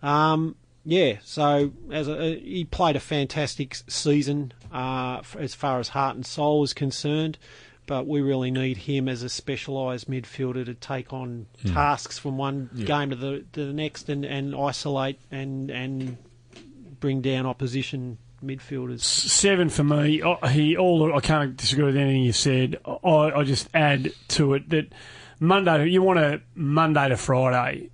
Um, yeah, so as a, he played a fantastic season uh, as far as heart and soul is concerned. But we really need him as a specialised midfielder to take on hmm. tasks from one game to the to the next and, and isolate and and bring down opposition midfielders. Seven for me. Oh, He all. I can't disagree with anything you said. I, I just add to it that Monday. You want a Monday to Friday,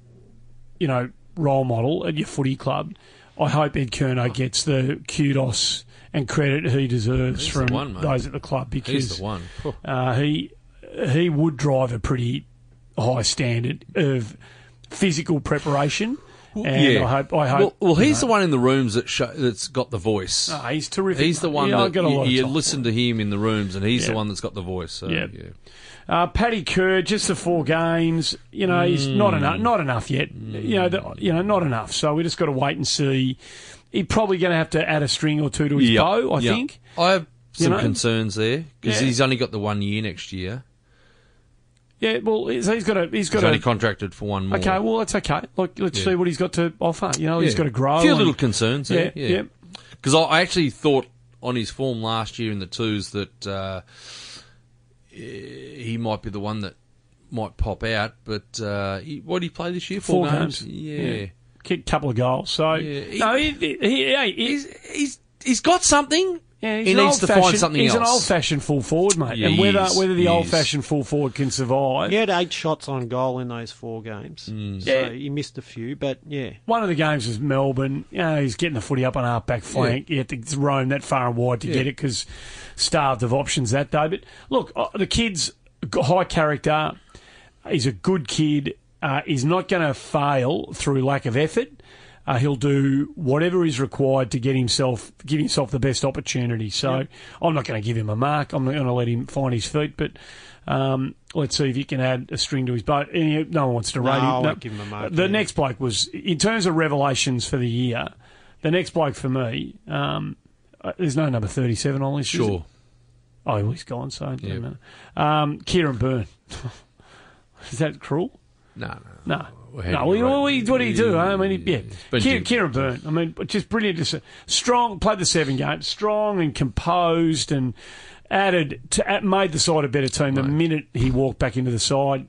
you know, role model at your footy club. I hope Ed Curnow gets the kudos and credit he deserves He's from one, those at the club because He's the one. Uh, he he would drive a pretty high standard of physical preparation. And I hope. I hope. Well, well he's know- the one in the rooms that show, that's got the voice. Ah, he's terrific. he's the one Yeah, that got a lot you, you listen to him in the rooms, and he's the one that's got the voice. So, Yeah. yeah. Uh, Paddy Kerr, just the four games. You know, he's not Mm. enough. Not enough yet. You know, the, you know, not enough. So we just got to wait and see. He's probably going to have to add a string or two to his Yep, bow. I yep. think. I have You some know? concerns there because Yeah. he's only got the one year next year. Yeah. Well, he's, he's got a. He's He's got only a. contracted for one more. Okay. Well, that's okay. Like, let's Yeah. see what he's got to offer. You know, he's got to grow. A few and- little concerns Yeah. there. Yeah. Yeah. Because I I actually thought on his form last year in the twos that uh, he might be the one that might pop out. But uh, he, what did he play this year? Four Four, games. Yeah. Yeah. Kicked a couple of goals. So Yeah. no, he, he, he, he, he's he's he's got something. Yeah, he's he an needs to find old-fashioned- something he's else. an old-fashioned full forward, mate. Yeah, and whether is. whether the He old-fashioned full forward can survive. He had eight shots on goal in those four games, Mm. so Yeah. he missed a few. But yeah, One of the games was Melbourne. You know, he's getting the footy up on half back flank. He had to roam that far and wide to Yeah. get it because starved of options that day. But look, uh, the kid's high character. He's a good kid. Uh, he's not going to fail through lack of effort. Uh, he'll do whatever is required to get himself, give himself the best opportunity. So I'm not going to give him a mark. I'm not going to let him find his feet. But um, let's see if he can add a string to his boat. And no one wants to No, rate him. Won't give him a mark, The yeah. next bloke was, in terms of revelations for the year, the next bloke for me. Um, uh, there's no number 37 on this. is Sure. Oh, he's gone, so it Yeah. Um, Kieran Byrne. is that cruel? No, no. No. Well, No, well, you what, he- what do you do? I mean, yeah. been Kieran, Byrne. I mean, just brilliant. Just strong. Played the seven games. Strong and composed, and added to made the side a better team the minute he walked back into the side.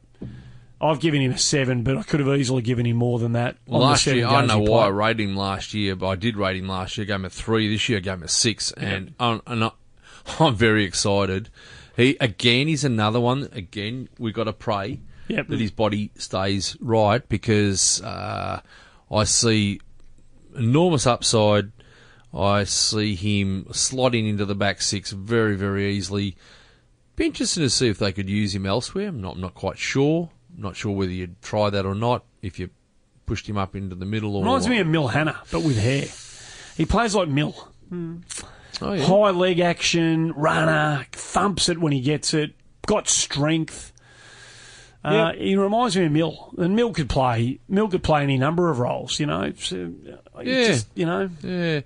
I've given him a seven, but I could have easily given him more than that. Last year, I don't know why I rated him last year, but I did rate him last year. I gave him a three. This year, I gave him a six, and, I'm, and I- I'm very excited. He again, he's another one. Again, we got to pray Yep. that his body stays right because uh, I see enormous upside. I see him slotting into the back six very, very easily. Be interesting to see if they could use him elsewhere. I'm not, I'm not quite sure. I'm not sure whether you'd try that or not. If you pushed him up into the middle or Reminds me of Mil Hanna, but with hair. He plays like Mil. oh, yeah. High leg action, runner, thumps it when he gets it, got strength. Uh, He reminds me of Mil, and Mil could play. Mil could play any number of roles, you know. So, uh, Yeah. just, you know. Yeah.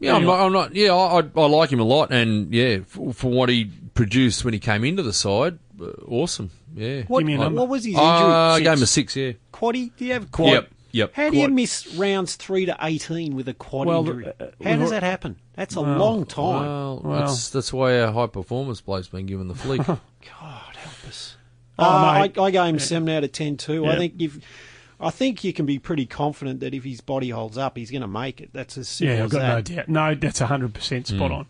Yeah, I'm not, I'm not. Yeah, I, I, I like him a lot, and yeah, for, for what he produced when he came into the side, uh, awesome. Yeah. Give me a what, what was his injury? Uh, I gave him a Six. six. Yeah. Quaddy? Do you have quad? Yep. Yep. How do you miss rounds three to eighteen with a quad Well, injury? uh, How does that happen? That's a long time. Well, Well. that's that's why our high performance bloke's been given the fleek. God help us. Oh, Uh. I, I gave him seven out of ten too. Yeah. I think if I think you can be pretty confident that if his body holds up, he's going to make it. That's as simple Yeah, I've as got no that. doubt. No, that's 100% spot on.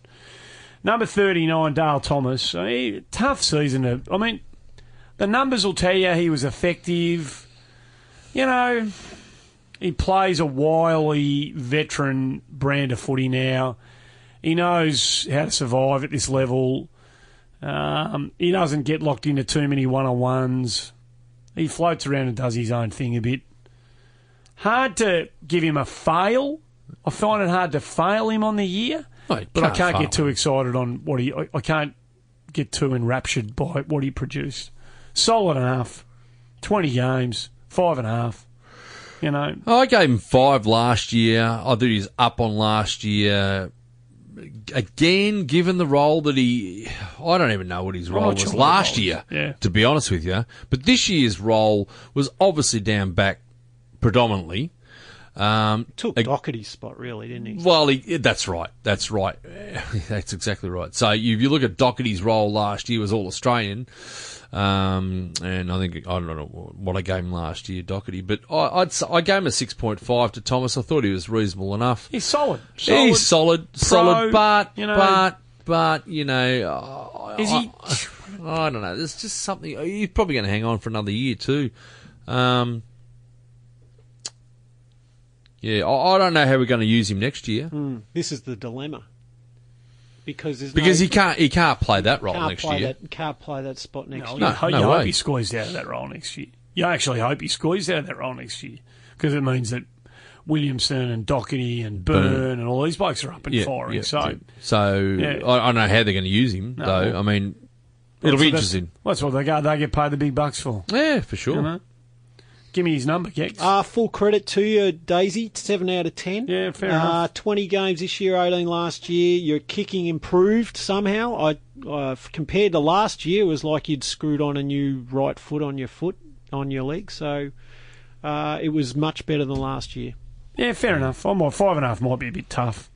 Number 39, Dale Thomas. I mean, tough season. To, I mean, the numbers will tell you he was effective. You know, he plays a wily veteran brand of footy now. He knows how to survive at this level. Um, he doesn't get locked into too many one on ones. He floats around and does his own thing a bit. Hard to give him a fail. I find it hard to fail him on the year, but I can't get too excited on what he. I, I can't get too enraptured by what he produced. Solid enough. Twenty games, five and a half. You know, I gave him five last year. I thought he was up on last year. Again, given the role that he, I don't even know what his role not was last the role year. Yeah. To be honest with you, but this year's role was obviously down back predominantly. Um, Took ag- Docherty's spot, really, didn't he? well, he, that's right. That's right. That's exactly right. So you, if you look at Docherty's role last year was all Australian, um, and I think I don't know what I gave him last year, Docherty, but I, I'd s- I gave him a six point five to Thomas. I thought he was reasonable enough. He's solid. solid. He's solid, solid, but you know- but but you know, Is he- I, I don't know. There's just something. He's probably going to hang on for another year too. Um, yeah, I, I don't know how we're going to use him next year This is the dilemma. Because there's because no, he can't he can't play that role can't next play year. that can't play that spot next No, year. you, ho- no you way. hope he squeezed out of that role next year. You actually hope he squeezed out of that role next year because it means that Williamson and Docherty and Byrne and all these blokes are up and Yeah, firing. yeah, so yeah. so Yeah. I, I don't know how they're going to use him No. though. I mean, it'll be interesting. That's what they go. They get paid the big bucks for. Yeah, for sure. You know? Give me his number, Gex. Uh, full credit to you, Daisy. Seven out of ten. Yeah, fair uh, enough. Twenty games this year, eighteen last year. Your kicking improved somehow. I uh, compared to last year, it was like you'd screwed on a new right foot on your foot on your leg. So uh, it was much better than last year. yeah, fair enough. Five and a half might be a bit tough.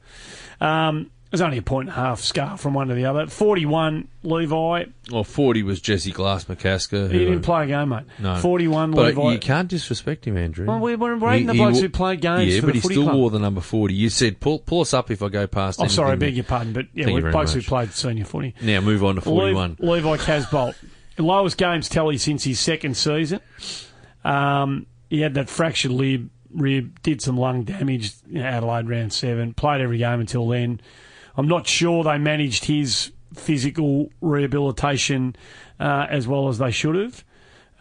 Um, there's only a point and a half scar from one to the other. Forty-one, Levi. Well, forty was Jesse Glass McCasker. He didn't play a game, mate. No. Forty-one, But Levi. you can't disrespect him, Andrew. Well, we're- we're rating the He- he blokes wo- who played games Yeah, for but the he footy still club. wore the number forty. You said pull pull us up if I go past. Oh, sorry, I beg your pardon, but yeah, Thank you we're very blokes who played senior footy. Now move on to forty-one. Levi, Levi Casboult. Lowest games tally since his second season. Um, he had that fractured rib, rib, did some lung damage, you know, Adelaide round seven, played every game until then. I'm not sure they managed his physical rehabilitation uh, as well as they should have,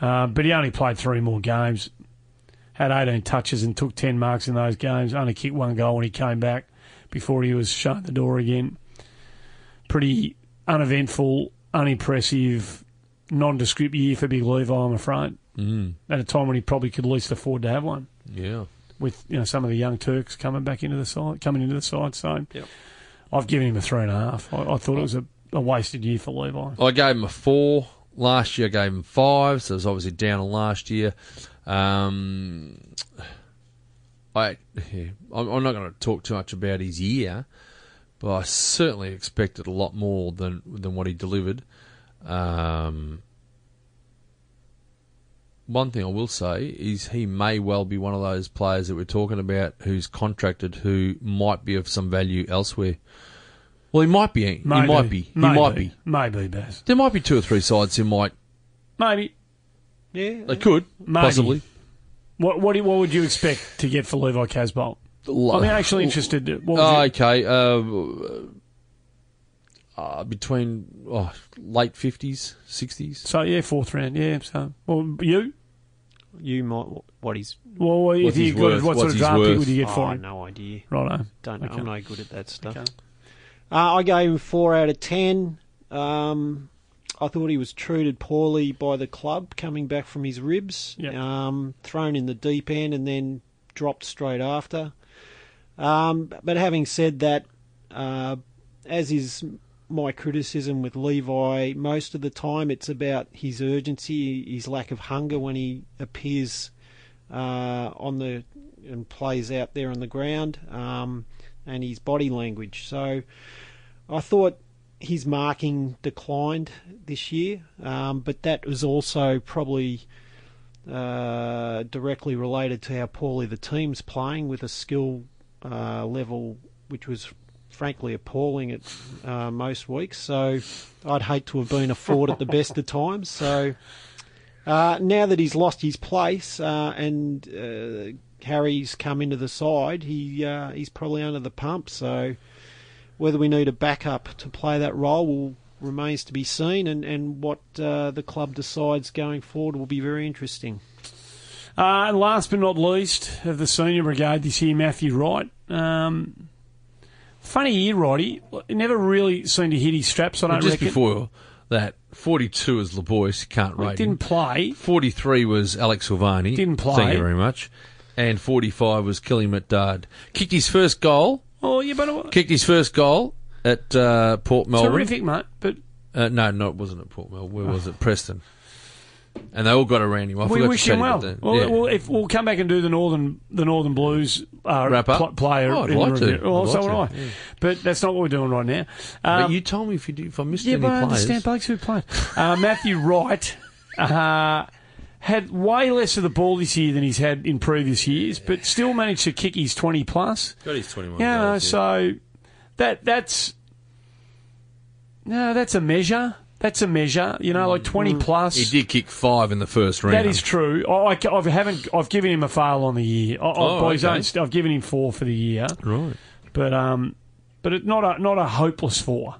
uh, but he only played three more games, had 18 touches and took 10 marks in those games, only kicked one goal when he came back before he was shown the door again. Pretty uneventful, unimpressive, nondescript year for Big Levi, I'm afraid. Mm, At a time when he probably could least afford to have one, yeah. with you know some of the young Turks coming back into the side, coming into the side. So, Yep. I've given him a three and a half. I, I thought it was a, a wasted year for Levi. I gave him a four. Last year I gave him five, so it was obviously down on last year. Um, I, yeah, I'm I'm not going to talk too much about his year, but I certainly expected a lot more than than what he delivered. Um, one thing I will say is he may well be one of those players that we're talking about who's contracted who might be of some value elsewhere. Well, he might be. He might be. He Maybe. might be. Maybe, Baz. There might be two or three sides who might. Maybe. Yeah, They could Maybe. possibly. What what, do- what would you expect to get for Levi Casboult? I'm actually interested. What would Oh, okay. Uh, uh, between oh, late fifties, sixties. so yeah, fourth round. Yeah. So well, you. you might. What he's? Well, if What's you his got worth? what sort of his draft pick would you get for Oh, him? no idea. Righto. Don't. Okay. I'm no good at that stuff. Okay. Uh, I gave him four out of ten. Um, I thought he was treated poorly by the club coming back from his ribs. Yep. Um, thrown in the deep end and then dropped straight after. Um, but having said that, uh, as is my criticism with Levi, most of the time it's about his urgency, his lack of hunger when he appears uh, on the and plays out there on the ground, um, and his body language. So I thought his marking declined this year, um, but that was also probably uh, directly related to how poorly the team's playing with a skill uh, level which was frankly appalling at uh, most weeks. So I'd hate to have been a Ford at the best of times. So uh, now that he's lost his place uh, and uh, Harry's come into the side, he uh, he's probably under the pump. So whether we need a backup to play that role will remains to be seen, and and what uh, the club decides going forward will be very interesting. And last but not least of the senior brigade this year, Matthew Wright. Um, funny year, Roddy. He never really seemed to hit his straps. I don't Just reckon. before that, forty-two is Lebois. Can't Well, rate didn't him. play. Forty-three was Alex Silvani. Didn't play. Thank you very much. And forty-five was Kelly McDard. Kicked his first goal. Oh, yeah, but it, Kicked his first goal at uh, Port Melbourne. terrific, mate. But Uh, no, no, it wasn't at Port Melbourne. Where was it? Preston. And they all got around him. I we wish to him well. about. Well, Yeah. well, if we'll come back and do the Northern the Northern Blues uh, Wrap up? pl- player. Oh, I'd in like to. review. Well, I'd so like would to, I. But that's not what we're doing right now. but Um, you told me if you do, if I missed yeah, any but I understand blokes who played. Uh, Matthew Wright uh, had way less of the ball this year than he's had in previous years, but still managed to kick his twenty plus. Got his twenty-one. Yeah, no, goals, yeah. so that that's no, that's a measure. That's a measure. You know, like twenty plus. he did kick five in the first round. That is true. I, I haven't. I've given him a fail on the year. I, Oh, by okay. own I've given him four for the year, right. but um, but it, not a not a hopeless four,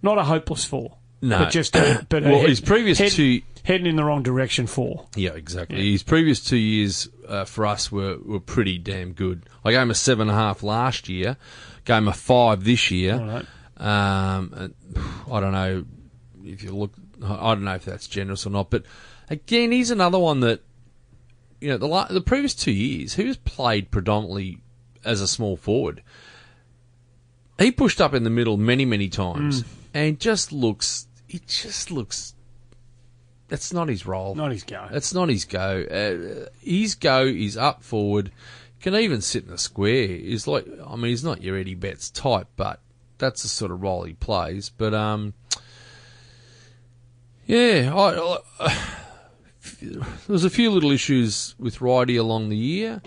not a hopeless four. No. but just a, but a Well, head- his previous head- two- heading in the wrong direction four. Yeah, exactly. His previous two years uh, for us were, were pretty damn good. I gave him a seven and a half last year, gave him a five this year. Right. Um, I don't know if you look. I don't know if that's generous or not, but again, he's another one that you know the the previous two years he was played predominantly as a small forward. He pushed up in the middle many many times, Hmm. and just looks. It just looks. That's not his role. Not his go. That's not his go. Uh, his go is up forward. Can even sit in the square. He's like, I mean, he's not your Eddie Betts type, but that's the sort of role he plays. But um, yeah, I, I, there was a few little issues with Righty along the year.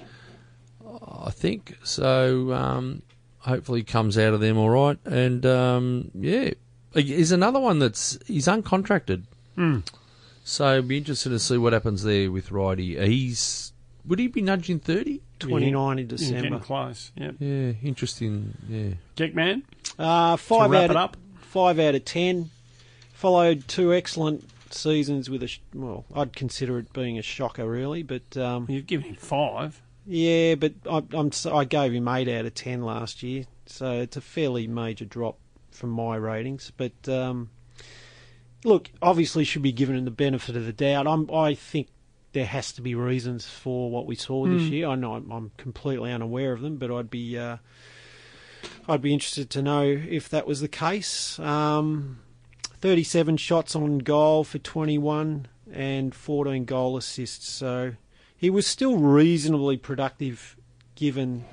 I think so. Um, hopefully, he comes out of them all right. And um, yeah, he's another one that's he's uncontracted. So it'd be interesting to see what happens there with Righty. He's would he be nudging thirty? 29 in Yeah, December. getting close. Yeah. Yeah, interesting. Yeah, Geek man. Uh, five wrap out it of, up. Five out of ten. Followed two excellent seasons with a sh- well, I'd consider it being a shocker really, but um, You've given him five. yeah, but I, I'm s- I gave him eight out of ten last year, so it's a fairly major drop from my ratings. But um, look, obviously should be given the benefit of the doubt. I'm, I think there has to be reasons for what we saw this year. I know I'm, I'm completely unaware of them, but I'd be uh, I'd be interested to know if that was the case. Um, 37 shots on goal for 21 and 14 goal assists. So he was still reasonably productive given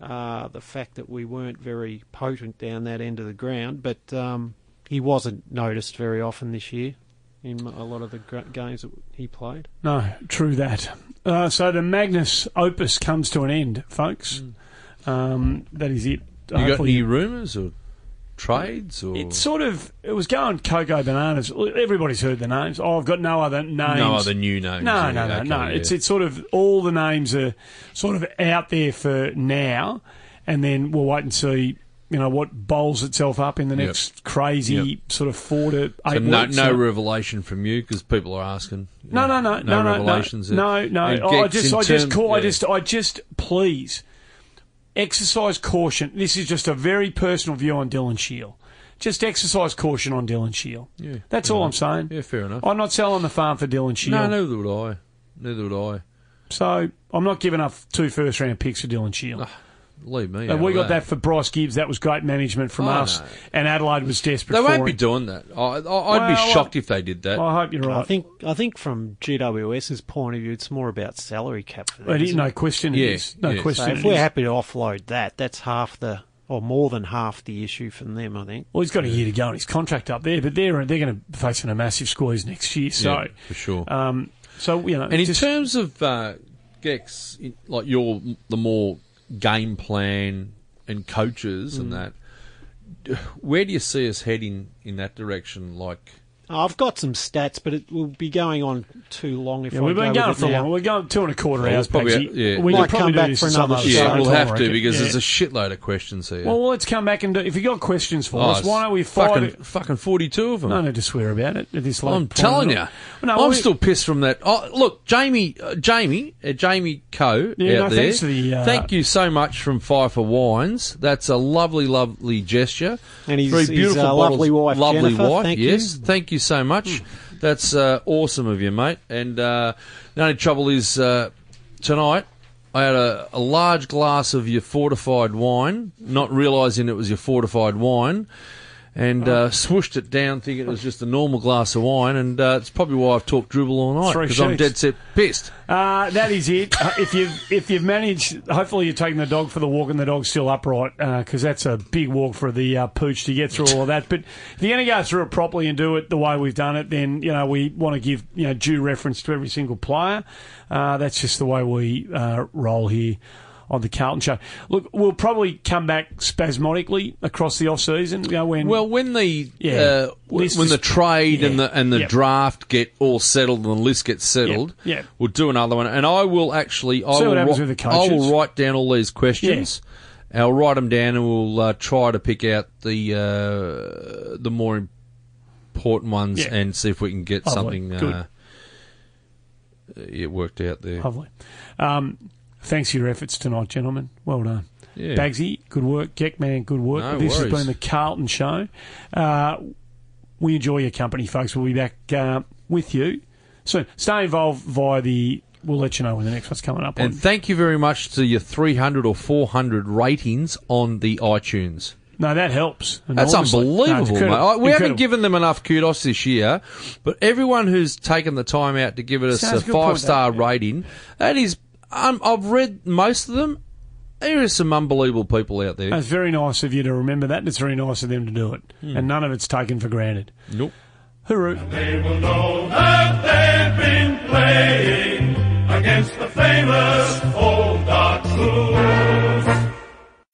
uh, the fact that we weren't very potent down that end of the ground. But um, he wasn't noticed very often this year in a lot of the games that he played. No, true that. Uh, so the Magnus Opus comes to an end, folks. Um, that is it. you got any rumours or trades or It's sort of it was going cocoa bananas. Everybody's heard the names. Oh, I've got no other names. no other new names? No, no, no, okay, no. yeah. It's it's sort of all the names are sort of out there for now, and then we'll wait and see. You know what bowls itself up in the Yep. next crazy Yep. sort of four to eight so no, weeks. no So- revelation from you because people are asking. no, no, no, no, no, revelations. no, no, no. And I just, I just call, I yeah. just, I just, please exercise caution. This is just a very personal view on Dylan Shiel. Just exercise caution on Dylan Shiel. Yeah, That's all I'm saying. Yeah, fair enough. I'm not selling the farm for Dylan Shiel. no, neither would I. Neither would I. So I'm not giving up two first round picks for Dylan Shiel. Ah. Leave me. And we got that for Bryce Gibbs. That was great management from Oh, us. no. And Adelaide was desperate They for won't be him. doing that. I, I, I'd Well, be shocked if they did that. I hope you're right. I think I think from GWS's point of view, it's more about salary cap for them. But it- isn't no it? question Yeah, it is. No yeah. question So it if we're is. happy to offload that, that's half the or more than half the issue from them. I think. Well, he's got a year to go on his contract up there, but they're they're going to be facing a massive squeeze next year. So, Yeah, for sure. um, so you know, And in just, terms of uh, Gex, in- like your the more game plan and coaches Mm. and that, where do you see us heading in that direction? Like, I've got some stats, but it will be going on too long if yeah, I we've been with going for now. long. We're going two and a quarter Well, hours. it's probably- Pagsy. yeah. We Might could probably come back for another show. yeah, we'll have to because Yeah. there's a shitload of questions here. Well, let's come back and do. If you got questions for Oh, us, why don't we it's fucking, it- fucking forty-two of them? No need to swear about it at this late I'm telling you, No, I'm we- still pissed from that. Oh, look, Jamie, uh, Jamie, uh, Jamie Coe Yeah, out no, there. thanks for the, uh, Thank you so much from Pfeiffer Wines. That's a lovely, lovely gesture. And his- Three beautiful lovely wife, lovely Jennifer, wife. yes, thank you so much. That's uh, awesome of you, mate. And uh, the only trouble is uh, tonight. I had a, a large glass of your fortified wine, not realising it was your fortified wine, and uh, swooshed it down, thinking it was just a normal glass of wine, and uh, it's probably why I've talked dribble all night Three because I'm sheets. dead set pissed. Uh, that is it. Uh, if you've if you've managed, hopefully you're taking the dog for the walk and the dog's still upright because that's a big walk for the uh, pooch to get through all of that. But if you're going to go through it properly and do it the way we've done it, then you know we want to give you know due reference to every single player. Uh, that's just the way we uh, roll here. On the Carlton show, look, we'll probably come back spasmodically across the off season. You know, when Well, when the Yeah. uh, when List when is- the trade and the and the Yep. draft get all settled and the list gets settled, Yep. Yep. we'll do another one. And I will actually, I See will, what happens wri- with the I will write down all these questions. Yeah. I'll write them down and we'll uh, try to pick out the uh, the more important ones Yeah. and see if we can get Lovely. something Good. uh, it worked out there. Lovely. Um, thanks for your efforts tonight, gentlemen. Well done. Yeah. Bagsy, good work. Geckman, good work. No this worries. has been the Carlton Show. Uh, we enjoy your company, folks. We'll be back uh, with you soon. Stay involved via the. We'll let you know when the next one's coming up. And on. thank you very much to your 300 or 400 ratings on the iTunes. no, that helps. That's enormously. No, unbelievable, mate. incredible. I- We haven't given them enough kudos this year, but everyone who's taken the time out to give it us Sounds a point, five star that, rating, that is, um, I've read most of them. There are some unbelievable people out there. It's very nice of you to remember that, and it's very nice of them to do it. Hmm. And none of it's taken for granted. Nope. Hooroo. They will know that they've been playing against the famous old dark blues.